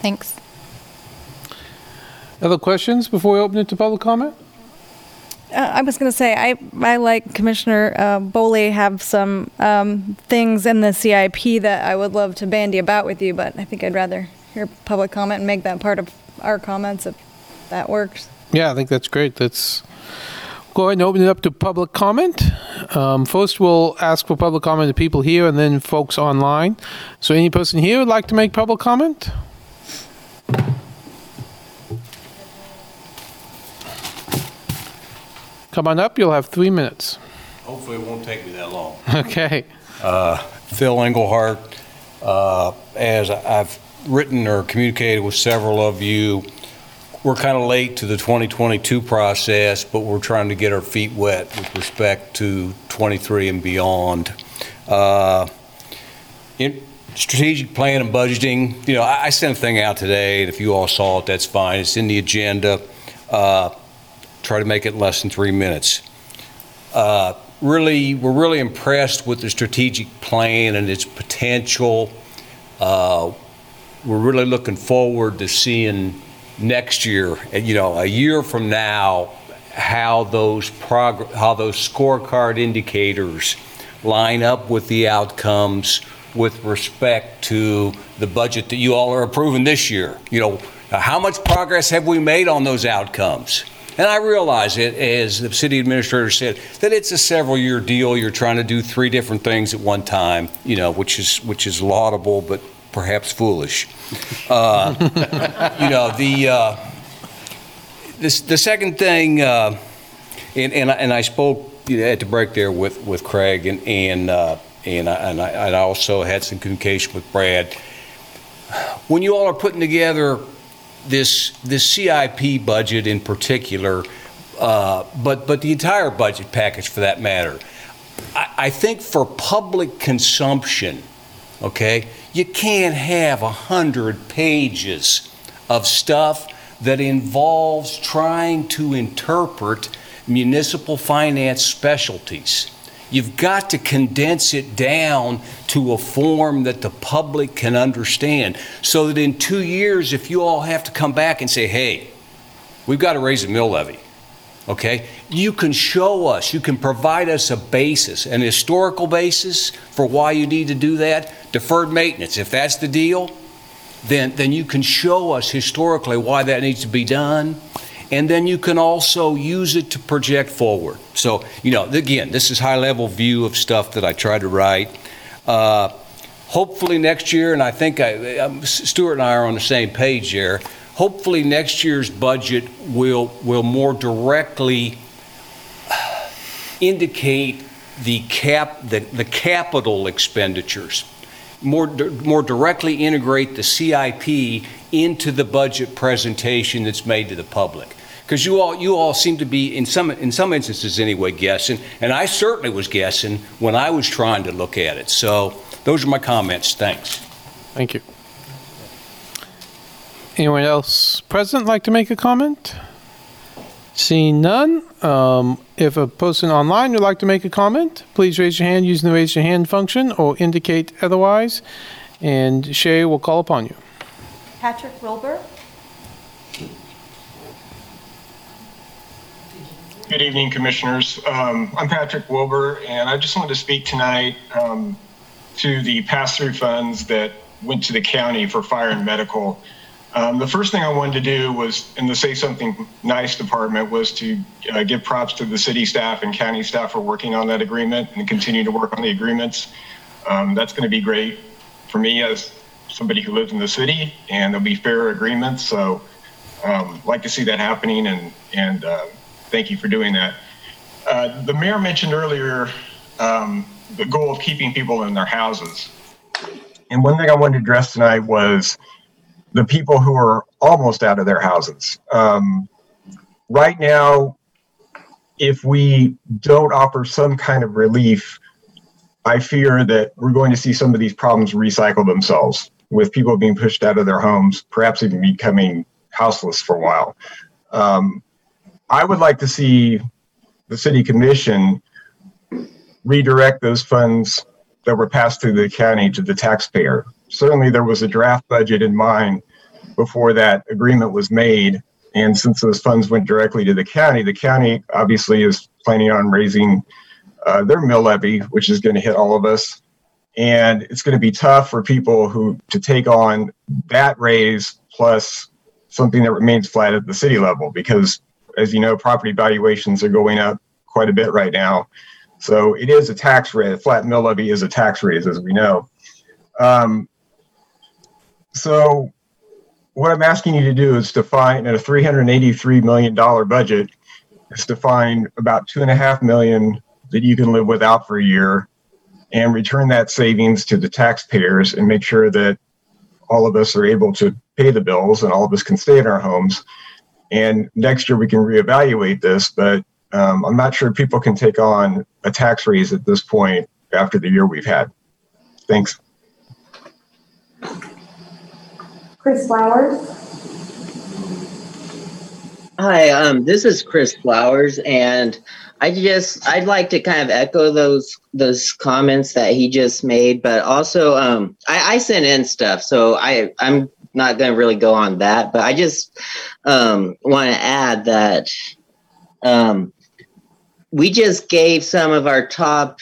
Thanks. Other questions before we open it to public comment? Uh, I was going to say, I, I like Commissioner uh, Boley have some um, things in the CIP that I would love to bandy about with you, but I think I'd rather hear public comment and make that part of our comments if that works. Yeah, I think that's great. Let's go ahead and open it up to public comment. Um, first, we'll ask for public comment to people here and then folks online. So, any person here would like to make public comment? Come on up. You'll have three minutes. Hopefully, it won't take me that long. Okay. Uh, Phil Englehart, uh, as I've written or communicated with several of you, we're kind of late to the 2022 process, but we're trying to get our feet wet with respect to 23 and beyond. Uh, in strategic plan and budgeting, you know, I I sent a thing out today, and if you all saw it, that's fine. It's in the agenda. Uh, Try to make it less than three minutes. Uh, Really, we're really impressed with the strategic plan and its potential. Uh, We're really looking forward to seeing next year, you know, a year from now, how those prog, how those scorecard indicators line up with the outcomes with respect to the budget that you all are approving this year. You know, how much progress have we made on those outcomes? And I realize it, as the city administrator said, that it's a several-year deal. You're trying to do three different things at one time, you know, which is which is laudable, but perhaps foolish. Uh, you know, the uh, this, the second thing, uh, and, and, I- and I spoke you know, at the break there with, with Craig, and and uh, and I and I also had some communication with Brad. When you all are putting together this this CIP budget in particular, uh, but but the entire budget package for that matter, I, I think for public consumption, okay, you can't have a hundred pages of stuff that involves trying to interpret municipal finance specialties. You've got to condense it down to a form that the public can understand so that in two years, if you all have to come back and say, hey, we've got to raise the mill levy, okay? You can show us, you can provide us a basis, an historical basis for why you need to do that. Deferred maintenance, if that's the deal, then, then you can show us historically why that needs to be done. And then you can also use it to project forward. So, you know, again, this is high level view of stuff that I try to write. Uh, hopefully next year, and I think I, um, Stuart and I are on the same page there. Hopefully next year's budget will will more directly indicate the cap the, the capital expenditures more more directly integrate the CIP into the budget presentation that's made to the public because you all you all seem to be in some in some instances anyway guessing and I certainly was guessing when I was trying to look at it so those are my comments thanks Thank you. Anyone else present like to make a comment? Seeing none, um, if a person online would like to make a comment, please raise your hand using the raise your hand function or indicate otherwise, and Shay will call upon you. Patrick Wilbur? Good evening, Commissioners. Um, I'm Patrick Wilbur, and I just wanted to speak tonight um, to the pass-through funds that went to the county for fire and medical. Um, the first thing I wanted to do was, in the Say Something Nice department, was to uh, give props to the city staff and county staff for working on that agreement and continue to work on the agreements. Um, that's going to be great for me as somebody who lives in the city, and there'll be fair agreements. So, um, like to see that happening, and and uh, thank you for doing that. Uh, the mayor mentioned earlier um, the goal of keeping people in their houses. And one thing I wanted to address tonight was the people who are almost out of their houses. Um, right now, if we don't offer some kind of relief, I fear that we're going to see some of these problems recycle themselves with people being pushed out of their homes, perhaps even becoming houseless for a while. Um, I would like to see the city commission redirect those funds that were passed through the county to the taxpayer. Certainly, there was a draft budget in mind before that agreement was made. And since those funds went directly to the county, the county obviously is planning on raising uh, their mill levy, which is going to hit all of us. And it's going to be tough for people who to take on that raise plus something that remains flat at the city level because, as you know, property valuations are going up quite a bit right now. So it is a tax rate. Flat mill levy is a tax raise, as we know. Um, so what I'm asking you to do is to find in a $383 million budget, is to find about two and a half million that you can live without for a year and return that savings to the taxpayers and make sure that all of us are able to pay the bills and all of us can stay in our homes. And next year we can reevaluate this, but um, I'm not sure people can take on a tax raise at this point after the year we've had. Thanks. Chris Flowers. Hi, um, this is Chris Flowers, and I just I'd like to kind of echo those those comments that he just made, but also um, I, I sent in stuff, so I I'm not going to really go on that, but I just um, want to add that um, we just gave some of our top,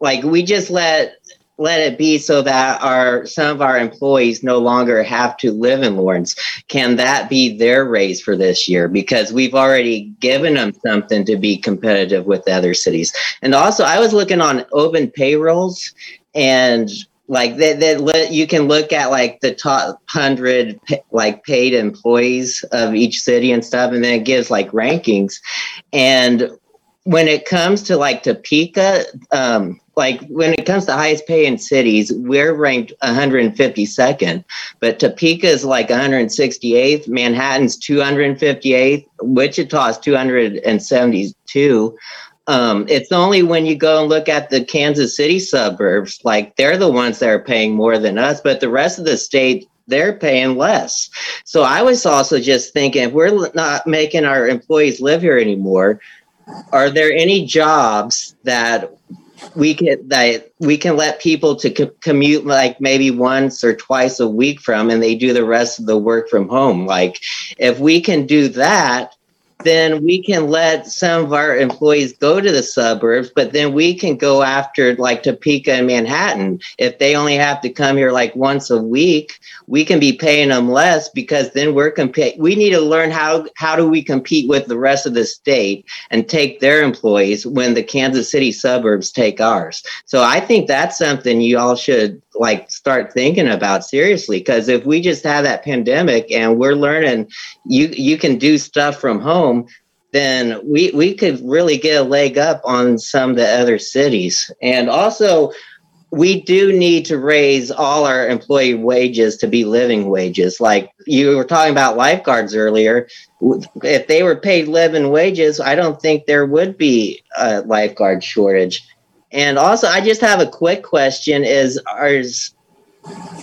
like we just let let it be so that our some of our employees no longer have to live in Lawrence. Can that be their raise for this year? Because we've already given them something to be competitive with the other cities. And also, I was looking on open payrolls and like that that you can look at like the top 100 like paid employees of each city and stuff and then it gives like rankings and when it comes to like Topeka, um, like when it comes to highest paying cities, we're ranked 152nd, but Topeka is like 168th, Manhattan's 258th, Wichita's 272. Um, it's only when you go and look at the Kansas City suburbs, like they're the ones that are paying more than us, but the rest of the state they're paying less. So I was also just thinking if we're not making our employees live here anymore, are there any jobs that we can that we can let people to co- commute like maybe once or twice a week from and they do the rest of the work from home like if we can do that then we can let some of our employees go to the suburbs, but then we can go after like Topeka and Manhattan. If they only have to come here like once a week, we can be paying them less because then we're compete. We need to learn how how do we compete with the rest of the state and take their employees when the Kansas City suburbs take ours. So I think that's something you all should like start thinking about seriously because if we just have that pandemic and we're learning you you can do stuff from home then we we could really get a leg up on some of the other cities. And also we do need to raise all our employee wages to be living wages. Like you were talking about lifeguards earlier. If they were paid living wages i don't think there would be a lifeguard shortage and also, I just have a quick question: Is are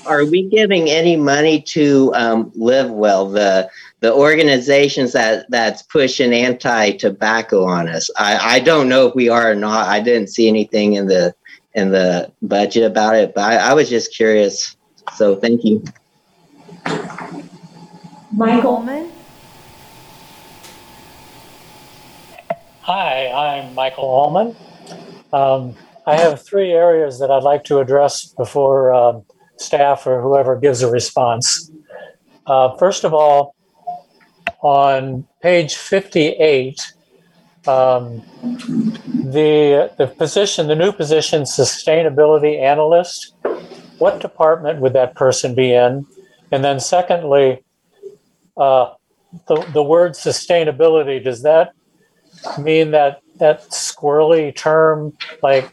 are we giving any money to um, Live Well, the the organizations that that's pushing anti-tobacco on us? I, I don't know if we are or not. I didn't see anything in the in the budget about it, but I, I was just curious. So thank you. Michael. Hi, I'm Michael Allman. Um, I have three areas that I'd like to address before um, staff or whoever gives a response. Uh, First of all, on page 58, um, the, the position, the new position, sustainability analyst, what department would that person be in? And then secondly, uh, the, the word sustainability, does that mean that, that squirrely term like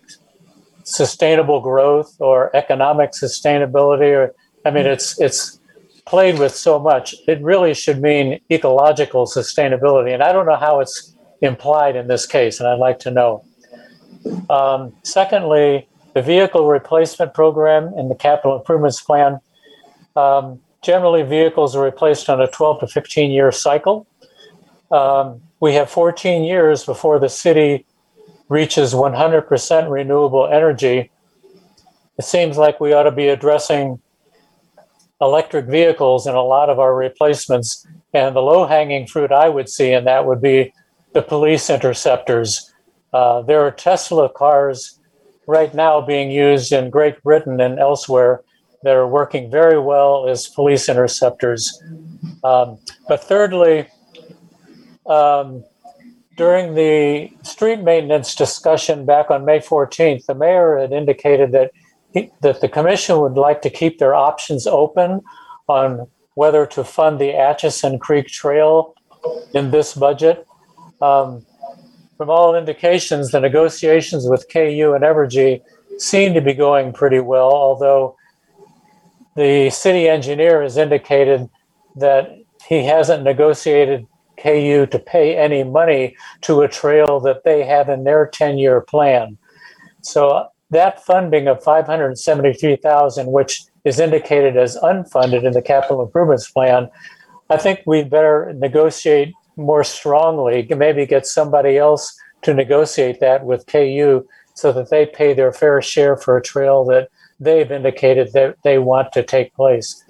sustainable growth or economic sustainability? Or, I mean, it's, it's played with so much. It really should mean ecological sustainability. And I don't know how it's implied in this case, and I'd like to know. Um, secondly, the vehicle replacement program in the capital improvements plan. Um, generally, vehicles are replaced on a 12 to 15 year cycle. Um, we have 14 years before the city reaches 100% renewable energy. It seems like we ought to be addressing electric vehicles in a lot of our replacements. And the low hanging fruit I would see in that would be the police interceptors. Uh, there are Tesla cars right now being used in Great Britain and elsewhere that are working very well as police interceptors. Um, but thirdly, um, during the street maintenance discussion back on May 14th, the mayor had indicated that he, that the commission would like to keep their options open on whether to fund the Atchison Creek Trail in this budget. Um, from all indications, the negotiations with KU and Evergy seem to be going pretty well, although the city engineer has indicated that he hasn't negotiated KU to pay any money to a trail that they have in their 10 year plan. So that funding of 573,000, which is indicated as unfunded in the capital improvements plan, I think we better negotiate more strongly, maybe get somebody else to negotiate that with KU so that they pay their fair share for a trail that they've indicated that they want to take place.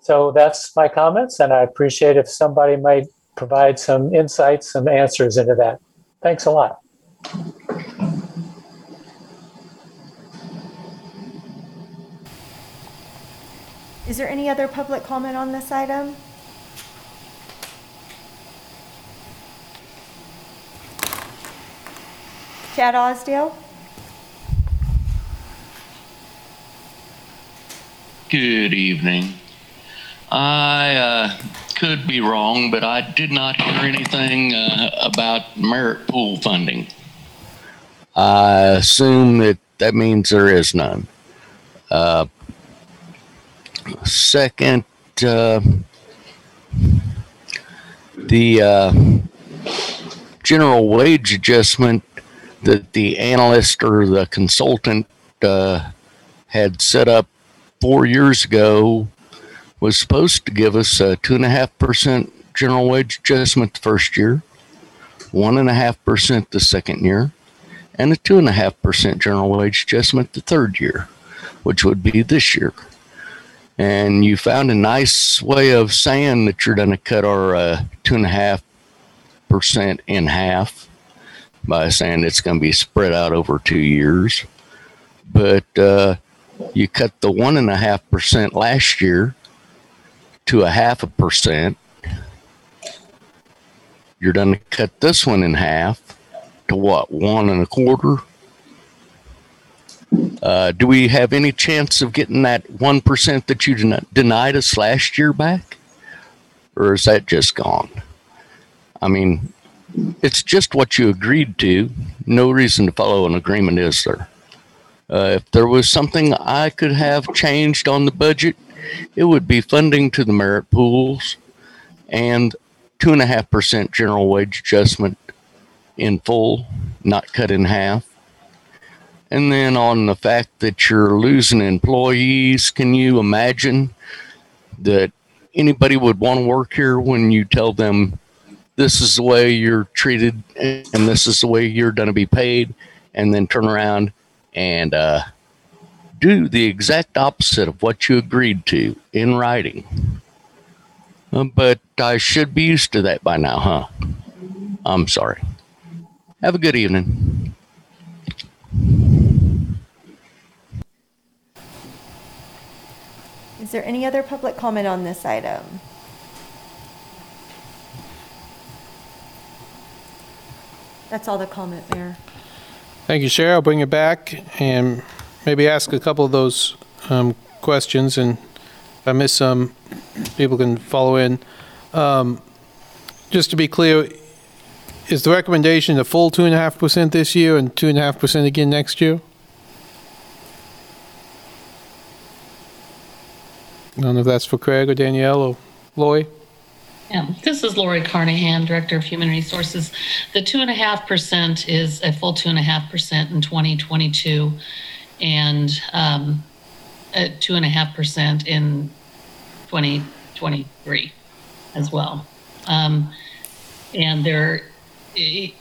So that's my comments, and I appreciate if somebody might provide some insights, some answers into that. Thanks a lot. Is there any other public comment on this item? Chad Osdale? Good evening. I uh, could be wrong, but I did not hear anything uh, about merit pool funding. I assume that that means there is none. Uh, second, uh, the uh, general wage adjustment that the analyst or the consultant uh, had set up four years ago was supposed to give us a two and a half percent general wage adjustment the first year, one and a half percent the second year, and a two and a half percent general wage adjustment the third year, which would be this year. And you found a nice way of saying that you're going to cut our uh, two and a half percent in half by saying it's going to be spread out over two years. But uh, you cut the one and a half percent last year to a half a percent. You're going to cut this one in half to what, one and a quarter? Uh, do we have any chance of getting that 1% that you den- denied us last year back? Or is that just gone? I mean, it's just what you agreed to. No reason to follow an agreement, is there? Uh, if there was something I could have changed on the budget, it would be funding to the merit pools and two and a half percent general wage adjustment in full, not cut in half. And then on the fact that you're losing employees, can you imagine that anybody would want to work here when you tell them this is the way you're treated and this is the way you're going to be paid, and then turn around and uh, do the exact opposite of what you agreed to in writing. Uh, but I should be used to that by now, huh? I'm sorry. Have a good evening. Is there any other public comment on this item? That's all the comment, Mayor. Thank you, Sherry. I'll bring it back and maybe ask a couple of those um, questions, and if I miss some, people can follow in. Um, Just to be clear, is the recommendation the full 2.5% this year and 2.5% again next year? I don't know if that's for Craig or Danielle or Lori? Yeah, this is Lori Carnahan, Director of Human Resources. The two and a half percent is a full two and a half percent in 2022 and um, a two and a half percent in 2023 as well. Um, and there,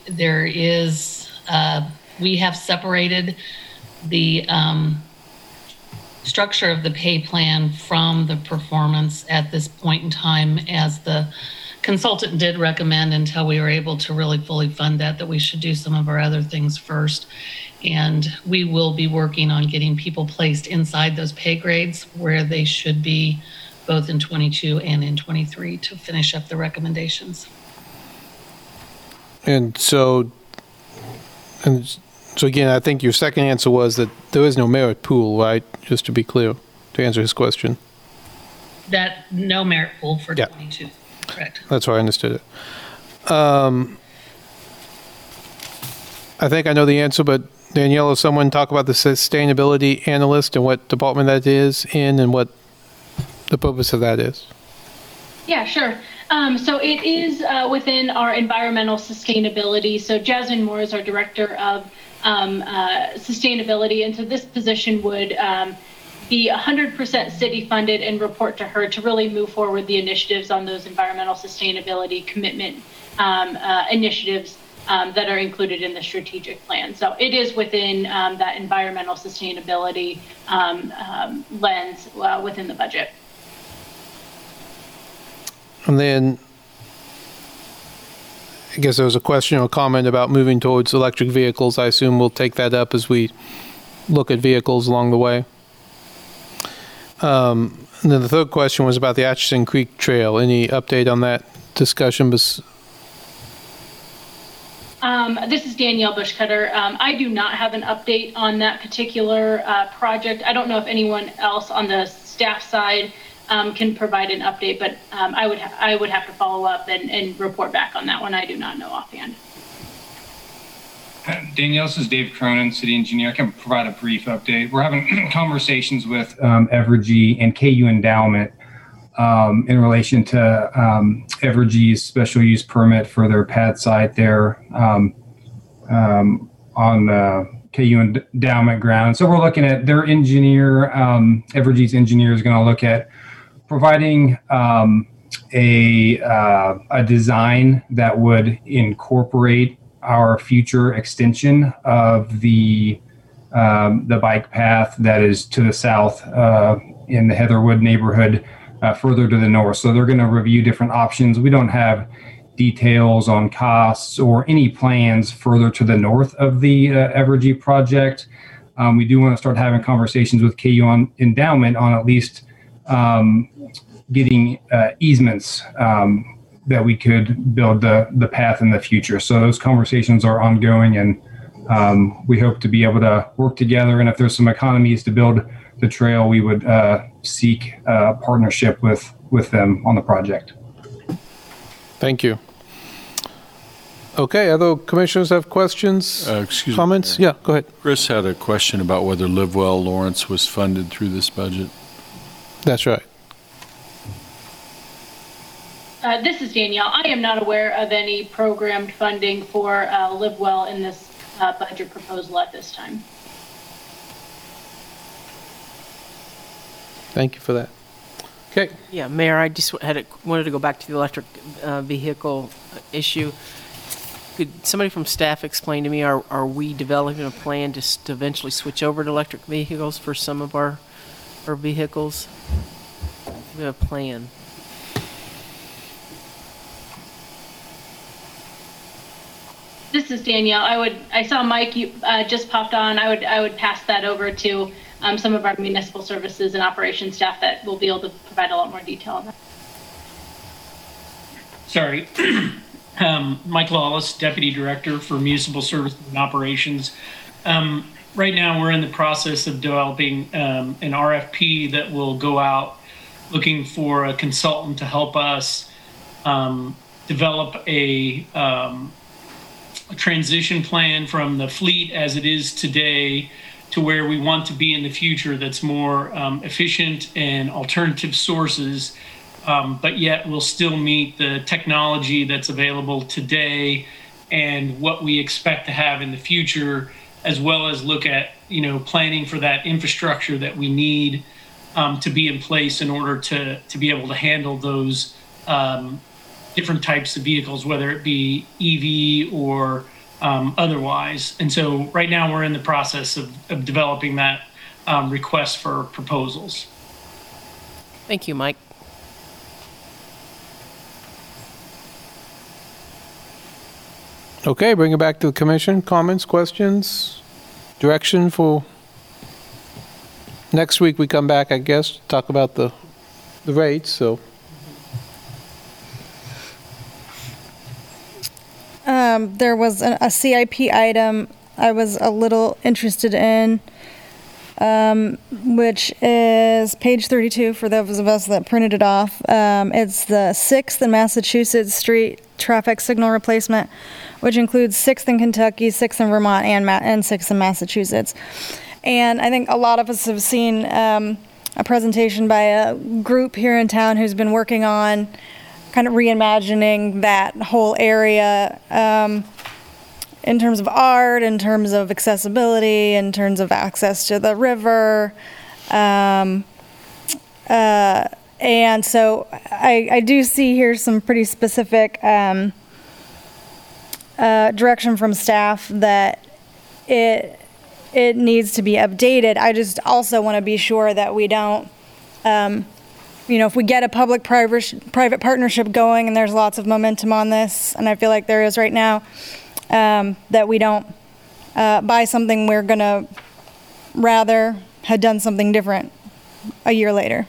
there is, uh, we have separated the um, structure of the pay plan from the performance at this point in time as the consultant did recommend until we were able to really fully fund that that we should do some of our other things first and we will be working on getting people placed inside those pay grades where they should be both in 22 and in 23 to finish up the recommendations And so, and so again, I think your second answer was that there is no merit pool, right? Just to be clear, to answer his question. that no merit pool for Yeah. 22 correct That's why I understood it. Um, I think I know the answer, but Danielle, if someone talk about the sustainability analyst and what department that is in and what the purpose of that is. Yeah, sure. Um, so it is uh, within our environmental sustainability. So Jasmine Moore is our director of um, uh, sustainability, and so this position would um, be 100% city funded and report to her to really move forward the initiatives on those environmental sustainability commitment um, uh, initiatives um, that are included in the strategic plan. So it is within um, that environmental sustainability um, um, lens uh, within the budget. And then I guess there was a question or comment about moving towards electric vehicles. I assume we'll take that up as we look at vehicles along the way. Um, and then the third question was about the Atchison Creek Trail. Any update on that discussion? Um, this is Danielle Buschkoetter. Um, I do not have an update on that particular uh, project. I don't know if anyone else on the staff side um, can provide an update, but um, I would ha- I would have to follow up and, and report back on that one. I do not know offhand. Danielle, this is Dave Cronin, city engineer. I can provide a brief update. We're having conversations with um, Evergy and KU Endowment um, in relation to um, Evergy's special use permit for their pad site there um, um, on the KU Endowment ground. So we're looking at their engineer, um, Evergy's engineer is going to look at providing um, a, uh, a design that would incorporate our future extension of the um, the bike path that is to the south uh, in the Heatherwood neighborhood, uh, further to the north. So they're going to review different options. We don't have details on costs or any plans further to the north of the uh, Evergy project. Um, we do want to start having conversations with KU on endowment on at least um, getting uh, easements um, that we could build the, the path in the future. So those conversations are ongoing and um, we hope to be able to work together. And if there's some economies to build the trail, we would uh, seek a partnership with, with them on the project. Thank you. Okay, other commissioners have questions, Uh, excuse me, comments? Yeah, go ahead. Chris had a question about whether Live Well Lawrence was funded through this budget. That's right. Uh, this is Danielle. I am not aware of any programmed funding for uh, Live Well in this uh, budget proposal at this time. Thank you for that. Okay. Yeah, Mayor, I just had a, wanted to go back to the electric uh, vehicle issue. Could somebody from staff explain to me, are, are we developing a plan to, s- to eventually switch over to electric vehicles for some of our, our vehicles? We have a plan. This is Danielle. I would, I saw Mike, you uh, just popped on. I would, I would pass that over to um, some of our municipal services and operations staff that will be able to provide a lot more detail on that. Sorry. um, Mike Deputy Director for Municipal Services and Operations. Um, right now, we're in the process of developing um, an RFP that will go out looking for a consultant to help us um, develop a, um, a transition plan from the fleet as it is today to where we want to be in the future that's more um, efficient and alternative sources um, but yet will still meet the technology that's available today and what we expect to have in the future, as well as look at you know planning for that infrastructure that we need um, to be in place in order to to be able to handle those um, different types of vehicles, whether it be EV or um, otherwise. And so right now we're in the process of, of developing that um, request for proposals. Thank you, Mike. Okay, bring it back to the commission. Comments, questions, direction for next week? We come back, I guess, to talk about the the rates. So Um, there was a, a CIP item I was a little interested in, um, which is page 32 for those of us that printed it off. Um, it's the sixth in Massachusetts street traffic signal replacement, which includes sixth in Kentucky, sixth in Vermont, and, Ma- and sixth in Massachusetts. And I think a lot of us have seen um, a presentation by a group here in town who's been working on kind of reimagining that whole area um, in terms of art, in terms of accessibility, in terms of access to the river. Um, uh, and so I, I do see here some pretty specific um, uh, direction from staff that it it needs to be updated. I just also want to be sure that we don't, um, you know, if we get a public-private partnership going and there's lots of momentum on this, and I feel like there is right now, um, that we don't uh, buy something we're gonna rather had done something different a year later.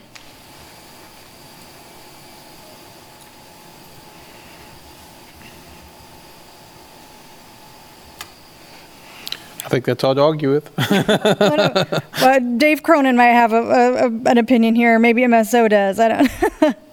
Think that's hard to argue with. Well, Dave Cronin might have a, a, a, an opinion here. Maybe MSO does. I don't.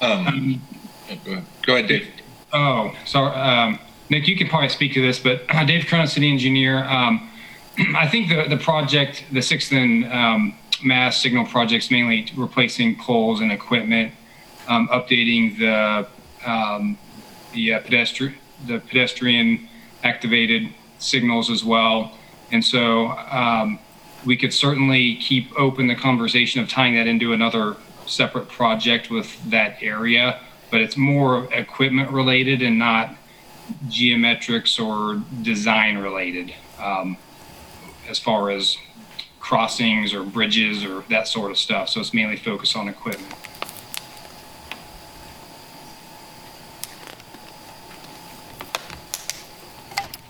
Um, go ahead. Go ahead, Dave. Oh, sorry. Um, Nick, you can probably speak to this, but Dave Cronin, city engineer. Um, I think the, the project, the sixth and um, mass signal projects, mainly replacing poles and equipment, um, updating the um, the uh, pedestrian the pedestrian activated signals as well, and so um, we could certainly keep open the conversation of tying that into another separate project with that area, but it's more equipment related and not geometrics or design related um, as far as crossings or bridges or that sort of stuff. So it's mainly focused on equipment.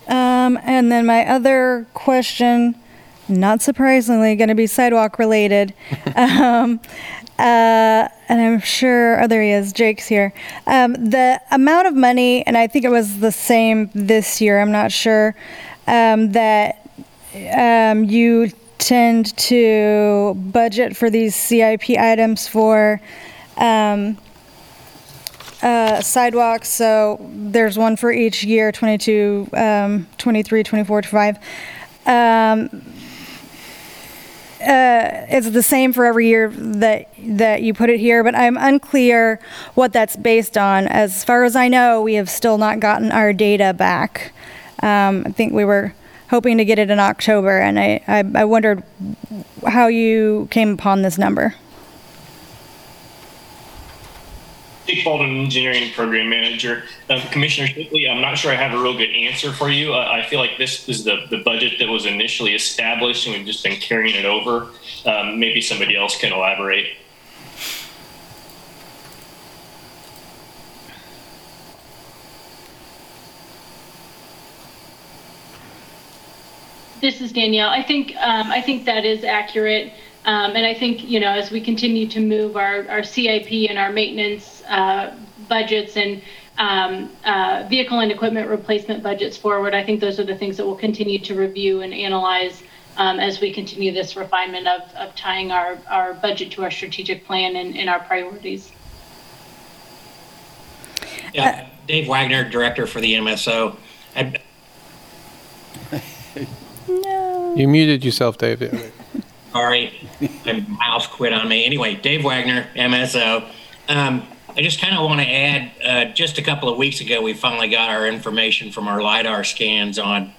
Um, and then my other question, not surprisingly, going to be sidewalk related. um, uh, and I'm sure, oh, there he is, Jake's here. Um, the amount of money, and I think it was the same this year, I'm not sure, um, that um, you tend to budget for these CIP items for um, uh, sidewalks. So there's one for each year 22, um, 23, 24, 25. Um, uh, it's the same for every year that that you put it here, but I'm unclear what that's based on. As far as I know, we have still not gotten our data back. Um, I think we were hoping to get it in October, and I, I, I wondered how you came upon this number. Dick Baldwin, Engineering Program Manager. Um, Commissioner Shipley, I'm not sure I have a real good answer for you. Uh, I feel like this is the, the budget that was initially established and we've just been carrying it over. Um, maybe somebody else can elaborate. this is Danielle. I think um, I think that is accurate, um, and I think you know as we continue to move our our CIP and our maintenance uh, budgets and um, uh, vehicle and equipment replacement budgets forward, I think those are the things that we'll continue to review and analyze um, as we continue this refinement of, of tying our, our budget to our strategic plan and, and our priorities. Yeah, Dave Wagner, Director for the MSO. I, You muted yourself, David. Sorry, my mouse quit on me. Anyway, Dave Wagner, MSO. Um, I just kind of want to add, uh, just a couple of weeks ago, we finally got our information from our LiDAR scans on,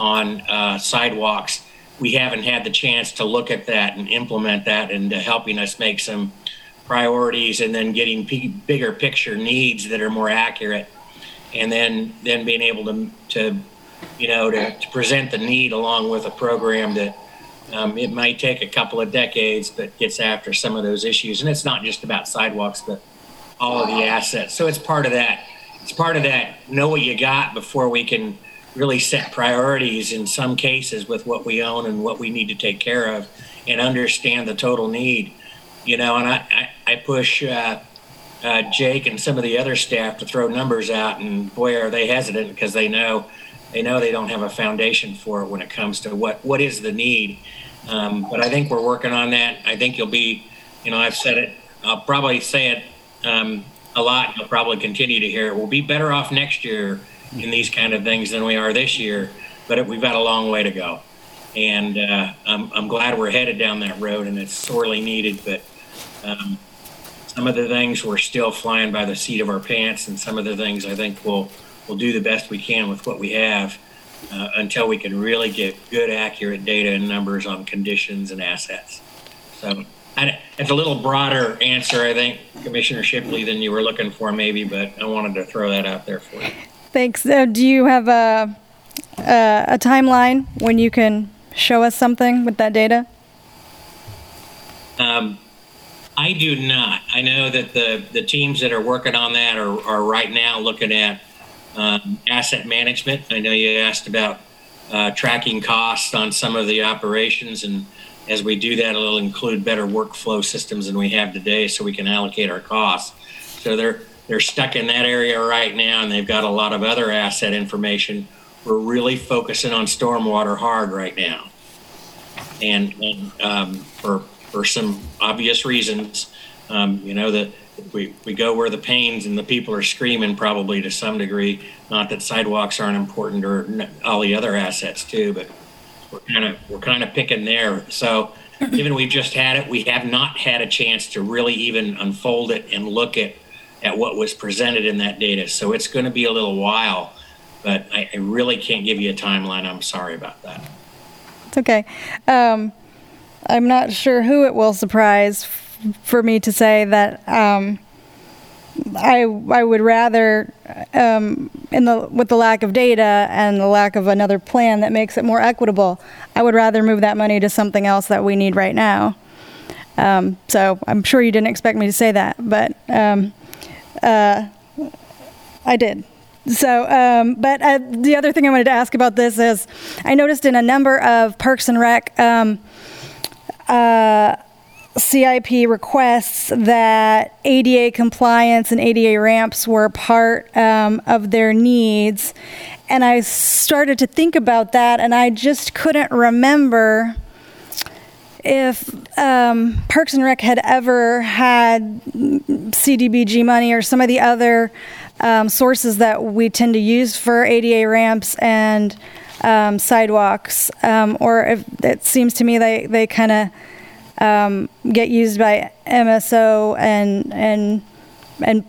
on uh, sidewalks. We haven't had the chance to look at that and implement that into helping us make some priorities and then getting p- bigger picture needs that are more accurate. And then, then being able to, to you know, to, to present the need along with a program that um, it might take a couple of decades, but gets after some of those issues. And it's not just about sidewalks, but all of the assets. So it's part of that. It's part of that. Know what you got before we can really set priorities in some cases with what we own and what we need to take care of, and understand the total need. You know, and I I, I push. Uh, uh, Jake and some of the other staff to throw numbers out, and boy, are they hesitant because they know they know they don't have a foundation for it when it comes to what what is the need. Um, but I think we're working on that. I think you'll be, you know, I've said it. I'll probably say it um, a lot. You'll probably continue to hear it. We'll be better off next year in these kind of things than we are this year, but it, we've got a long way to go. And uh, I'm, I'm glad we're headed down that road, and it's sorely needed. But um, some of the things we're still flying by the seat of our pants, and some of the things I think we'll we'll do the best we can with what we have uh, until we can really get good, accurate data and numbers on conditions and assets. So I, it's a little broader answer, I think, Commissioner Shipley, than you were looking for, maybe, but I wanted to throw that out there for you. Thanks. Uh, do you have a, a a timeline when you can show us something with that data? Um, I do not. I know that the, the teams that are working on that are, are right now looking at um, asset management. I know you asked about uh, tracking costs on some of the operations, and as we do that, it'll include better workflow systems than we have today, so we can allocate our costs. So they're they're stuck in that area right now, and they've got a lot of other asset information. We're really focusing on stormwater hard right now, and, and um, for for some obvious reasons, um, you know that we, we go where the pains and the people are screaming probably to some degree. Not that sidewalks aren't important or all the other assets too, but we're kind of we're kind of picking there. So even we've just had it, we have not had a chance to really even unfold it and look at at what was presented in that data. So it's going to be a little while, but I, I really can't give you a timeline. I'm sorry about that. It's okay. Um, I'm not sure who it will surprise f- for me to say that um, I I would rather um, in the with the lack of data and the lack of another plan that makes it more equitable, I would rather move that money to something else that we need right now. Um, so I'm sure you didn't expect me to say that, but um, uh, I did. So, um, but uh, the other thing I wanted to ask about this is, I noticed in a number of Parks and Rec um, uh, CIP requests that ADA compliance and ADA ramps were part um, of their needs. And I started to think about that, and I just couldn't remember if um, Parks and Rec had ever had CDBG money or some of the other um, sources that we tend to use for ADA ramps and um, sidewalks, um, or if it seems to me they, they kind of um, get used by MSO and and and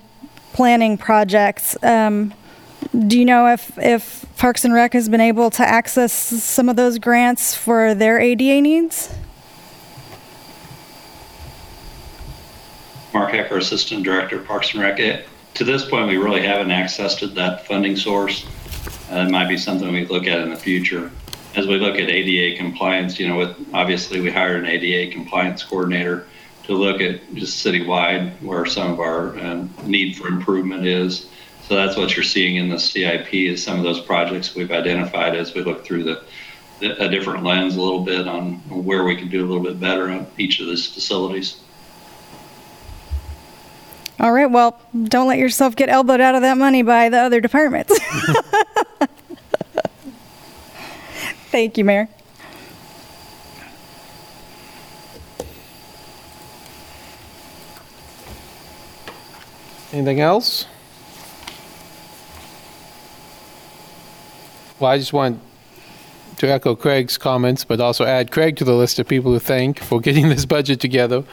planning projects. Um, do you know if if Parks and Rec has been able to access some of those grants for their ADA needs? Mark Hecker, Assistant Director, Parks and Rec. Eh, To this point, we really haven't accessed that funding source. Uh, it might be something we look at in the future. As we look at ADA compliance, you know, with obviously we hired an ADA compliance coordinator to look at just citywide where some of our um, need for improvement is. So that's what you're seeing in the CIP is some of those projects we've identified as we look through the, a different lens a little bit on where we can do a little bit better on each of these facilities. All right, well, don't let yourself get elbowed out of that money by the other departments. Thank you, Mayor. Anything else? Well, I just want to echo Craig's comments, but also add Craig to the list of people to thank for getting this budget together,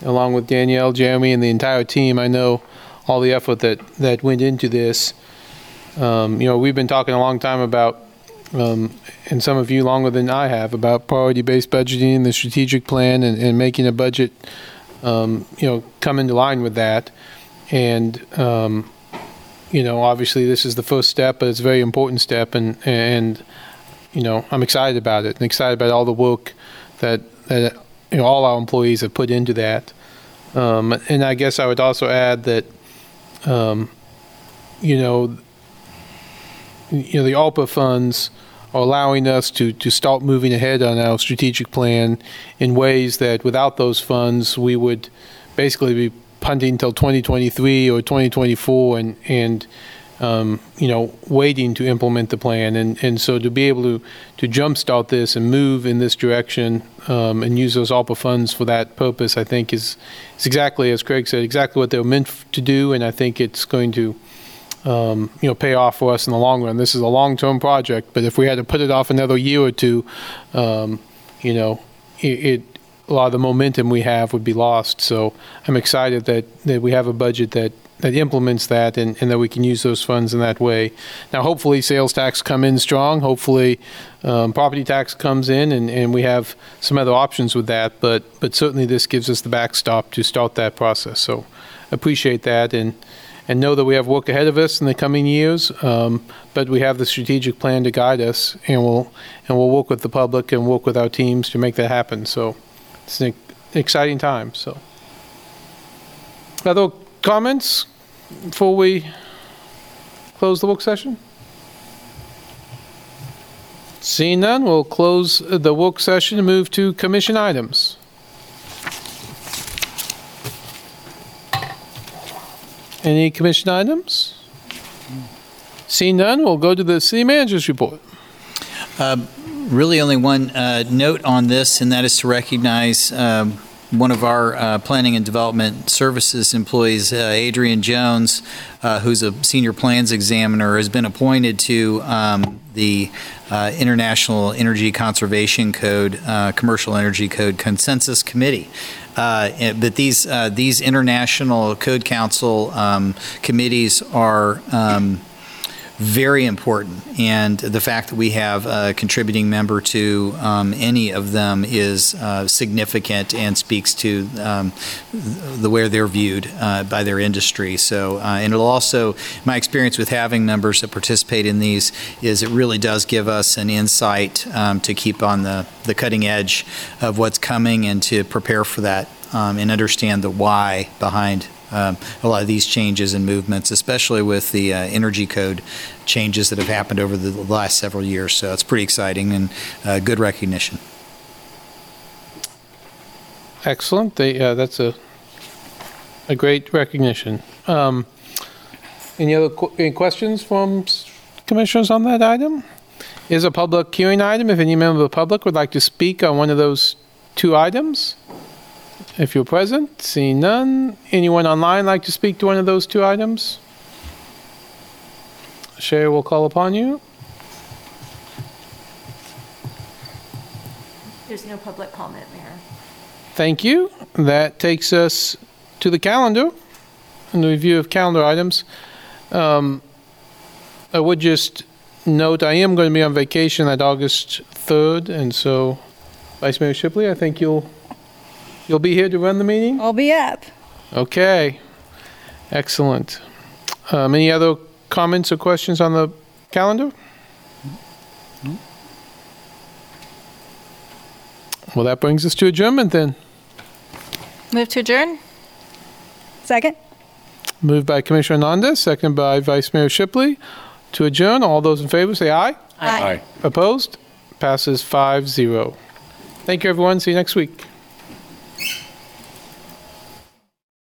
along with Danielle, Jeremy, and the entire team. I know all the effort that, that went into this. Um, you know, we've been talking a long time about, um, and some of you longer than I have, about priority-based budgeting, the strategic plan, and, and making a budget, um, you know, come into line with that. And, um, you know, obviously this is the first step, but it's a very important step, and, and, you know, I'm excited about it, and excited about all the work that, that, you know, all our employees have put into that. Um, and I guess I would also add that, um, you know, you know, the ARPA funds allowing us to, to start moving ahead on our strategic plan in ways that without those funds, we would basically be punting until 2023 or 2024 and, and um, you know, waiting to implement the plan. And, and so to be able to, to jumpstart this and move in this direction um, and use those ARPA funds for that purpose, I think is, is exactly, as Craig said, exactly what they were meant to do. And I think it's going to, um, you know, pay off for us in the long run. This is a long-term project, but if we had to put it off another year or two, um, you know, it, it a lot of the momentum we have would be lost. So I'm excited that, that we have a budget that, that implements that and, and that we can use those funds in that way. Now, hopefully, sales tax come in strong. Hopefully, um, property tax comes in, and, and we have some other options with that. But but certainly, this gives us the backstop to start that process. So appreciate that and and know that we have work ahead of us in the coming years. Um, but we have the strategic plan to guide us, and we'll and we'll work with the public and work with our teams to make that happen. So it's an exciting time. So other comments before we close the work session? Seeing none, we'll close the work session and move to commission items. Any commission items? Seeing none, we'll go to the city manager's report. Uh, Really only one uh, note on this, and that is to recognize um, one of our uh, planning and development services employees, uh, Adrian Jones, uh, who's a senior plans examiner, has been appointed to um, the uh, International Energy Conservation Code, Commercial Energy Code Consensus Committee. Uh, but these uh, these international code council um, committees are um, very important, and the fact that we have a contributing member to um, any of them is uh, significant and speaks to um, the way they're viewed uh, by their industry. So, uh, and it'll also, my experience with having members that participate in these is it really does give us an insight um, to keep on the, the cutting edge of what's coming and to prepare for that um, and understand the why behind um, a lot of these changes and movements, especially with the uh, energy code changes that have happened over the last several years. So it's pretty exciting and uh, good recognition. Excellent. They, uh, that's a, a great recognition. Um, Any other, que- any questions from commissioners on that item? Is a public hearing item, if any member of the public would like to speak on one of those two items? If you're present, seeing none. Anyone online like to speak to one of those two items? Sherry will call upon you. There's no public comment, Mayor. Thank you. That takes us to the calendar and the review of calendar items. Um, I would just note I am going to be on vacation at August 3rd, and so Vice Mayor Shipley, I think you'll you'll be here to run the meeting. I'll be up. Okay, excellent. Um, any other comments or questions on the calendar? Well, that brings us to adjournment then. Move to adjourn? Second? Moved by Commissioner Ananda, second by Vice Mayor Shipley. To adjourn, all those in favor say aye. Aye. Opposed? Passes 5-0. Thank you, everyone. See you next week.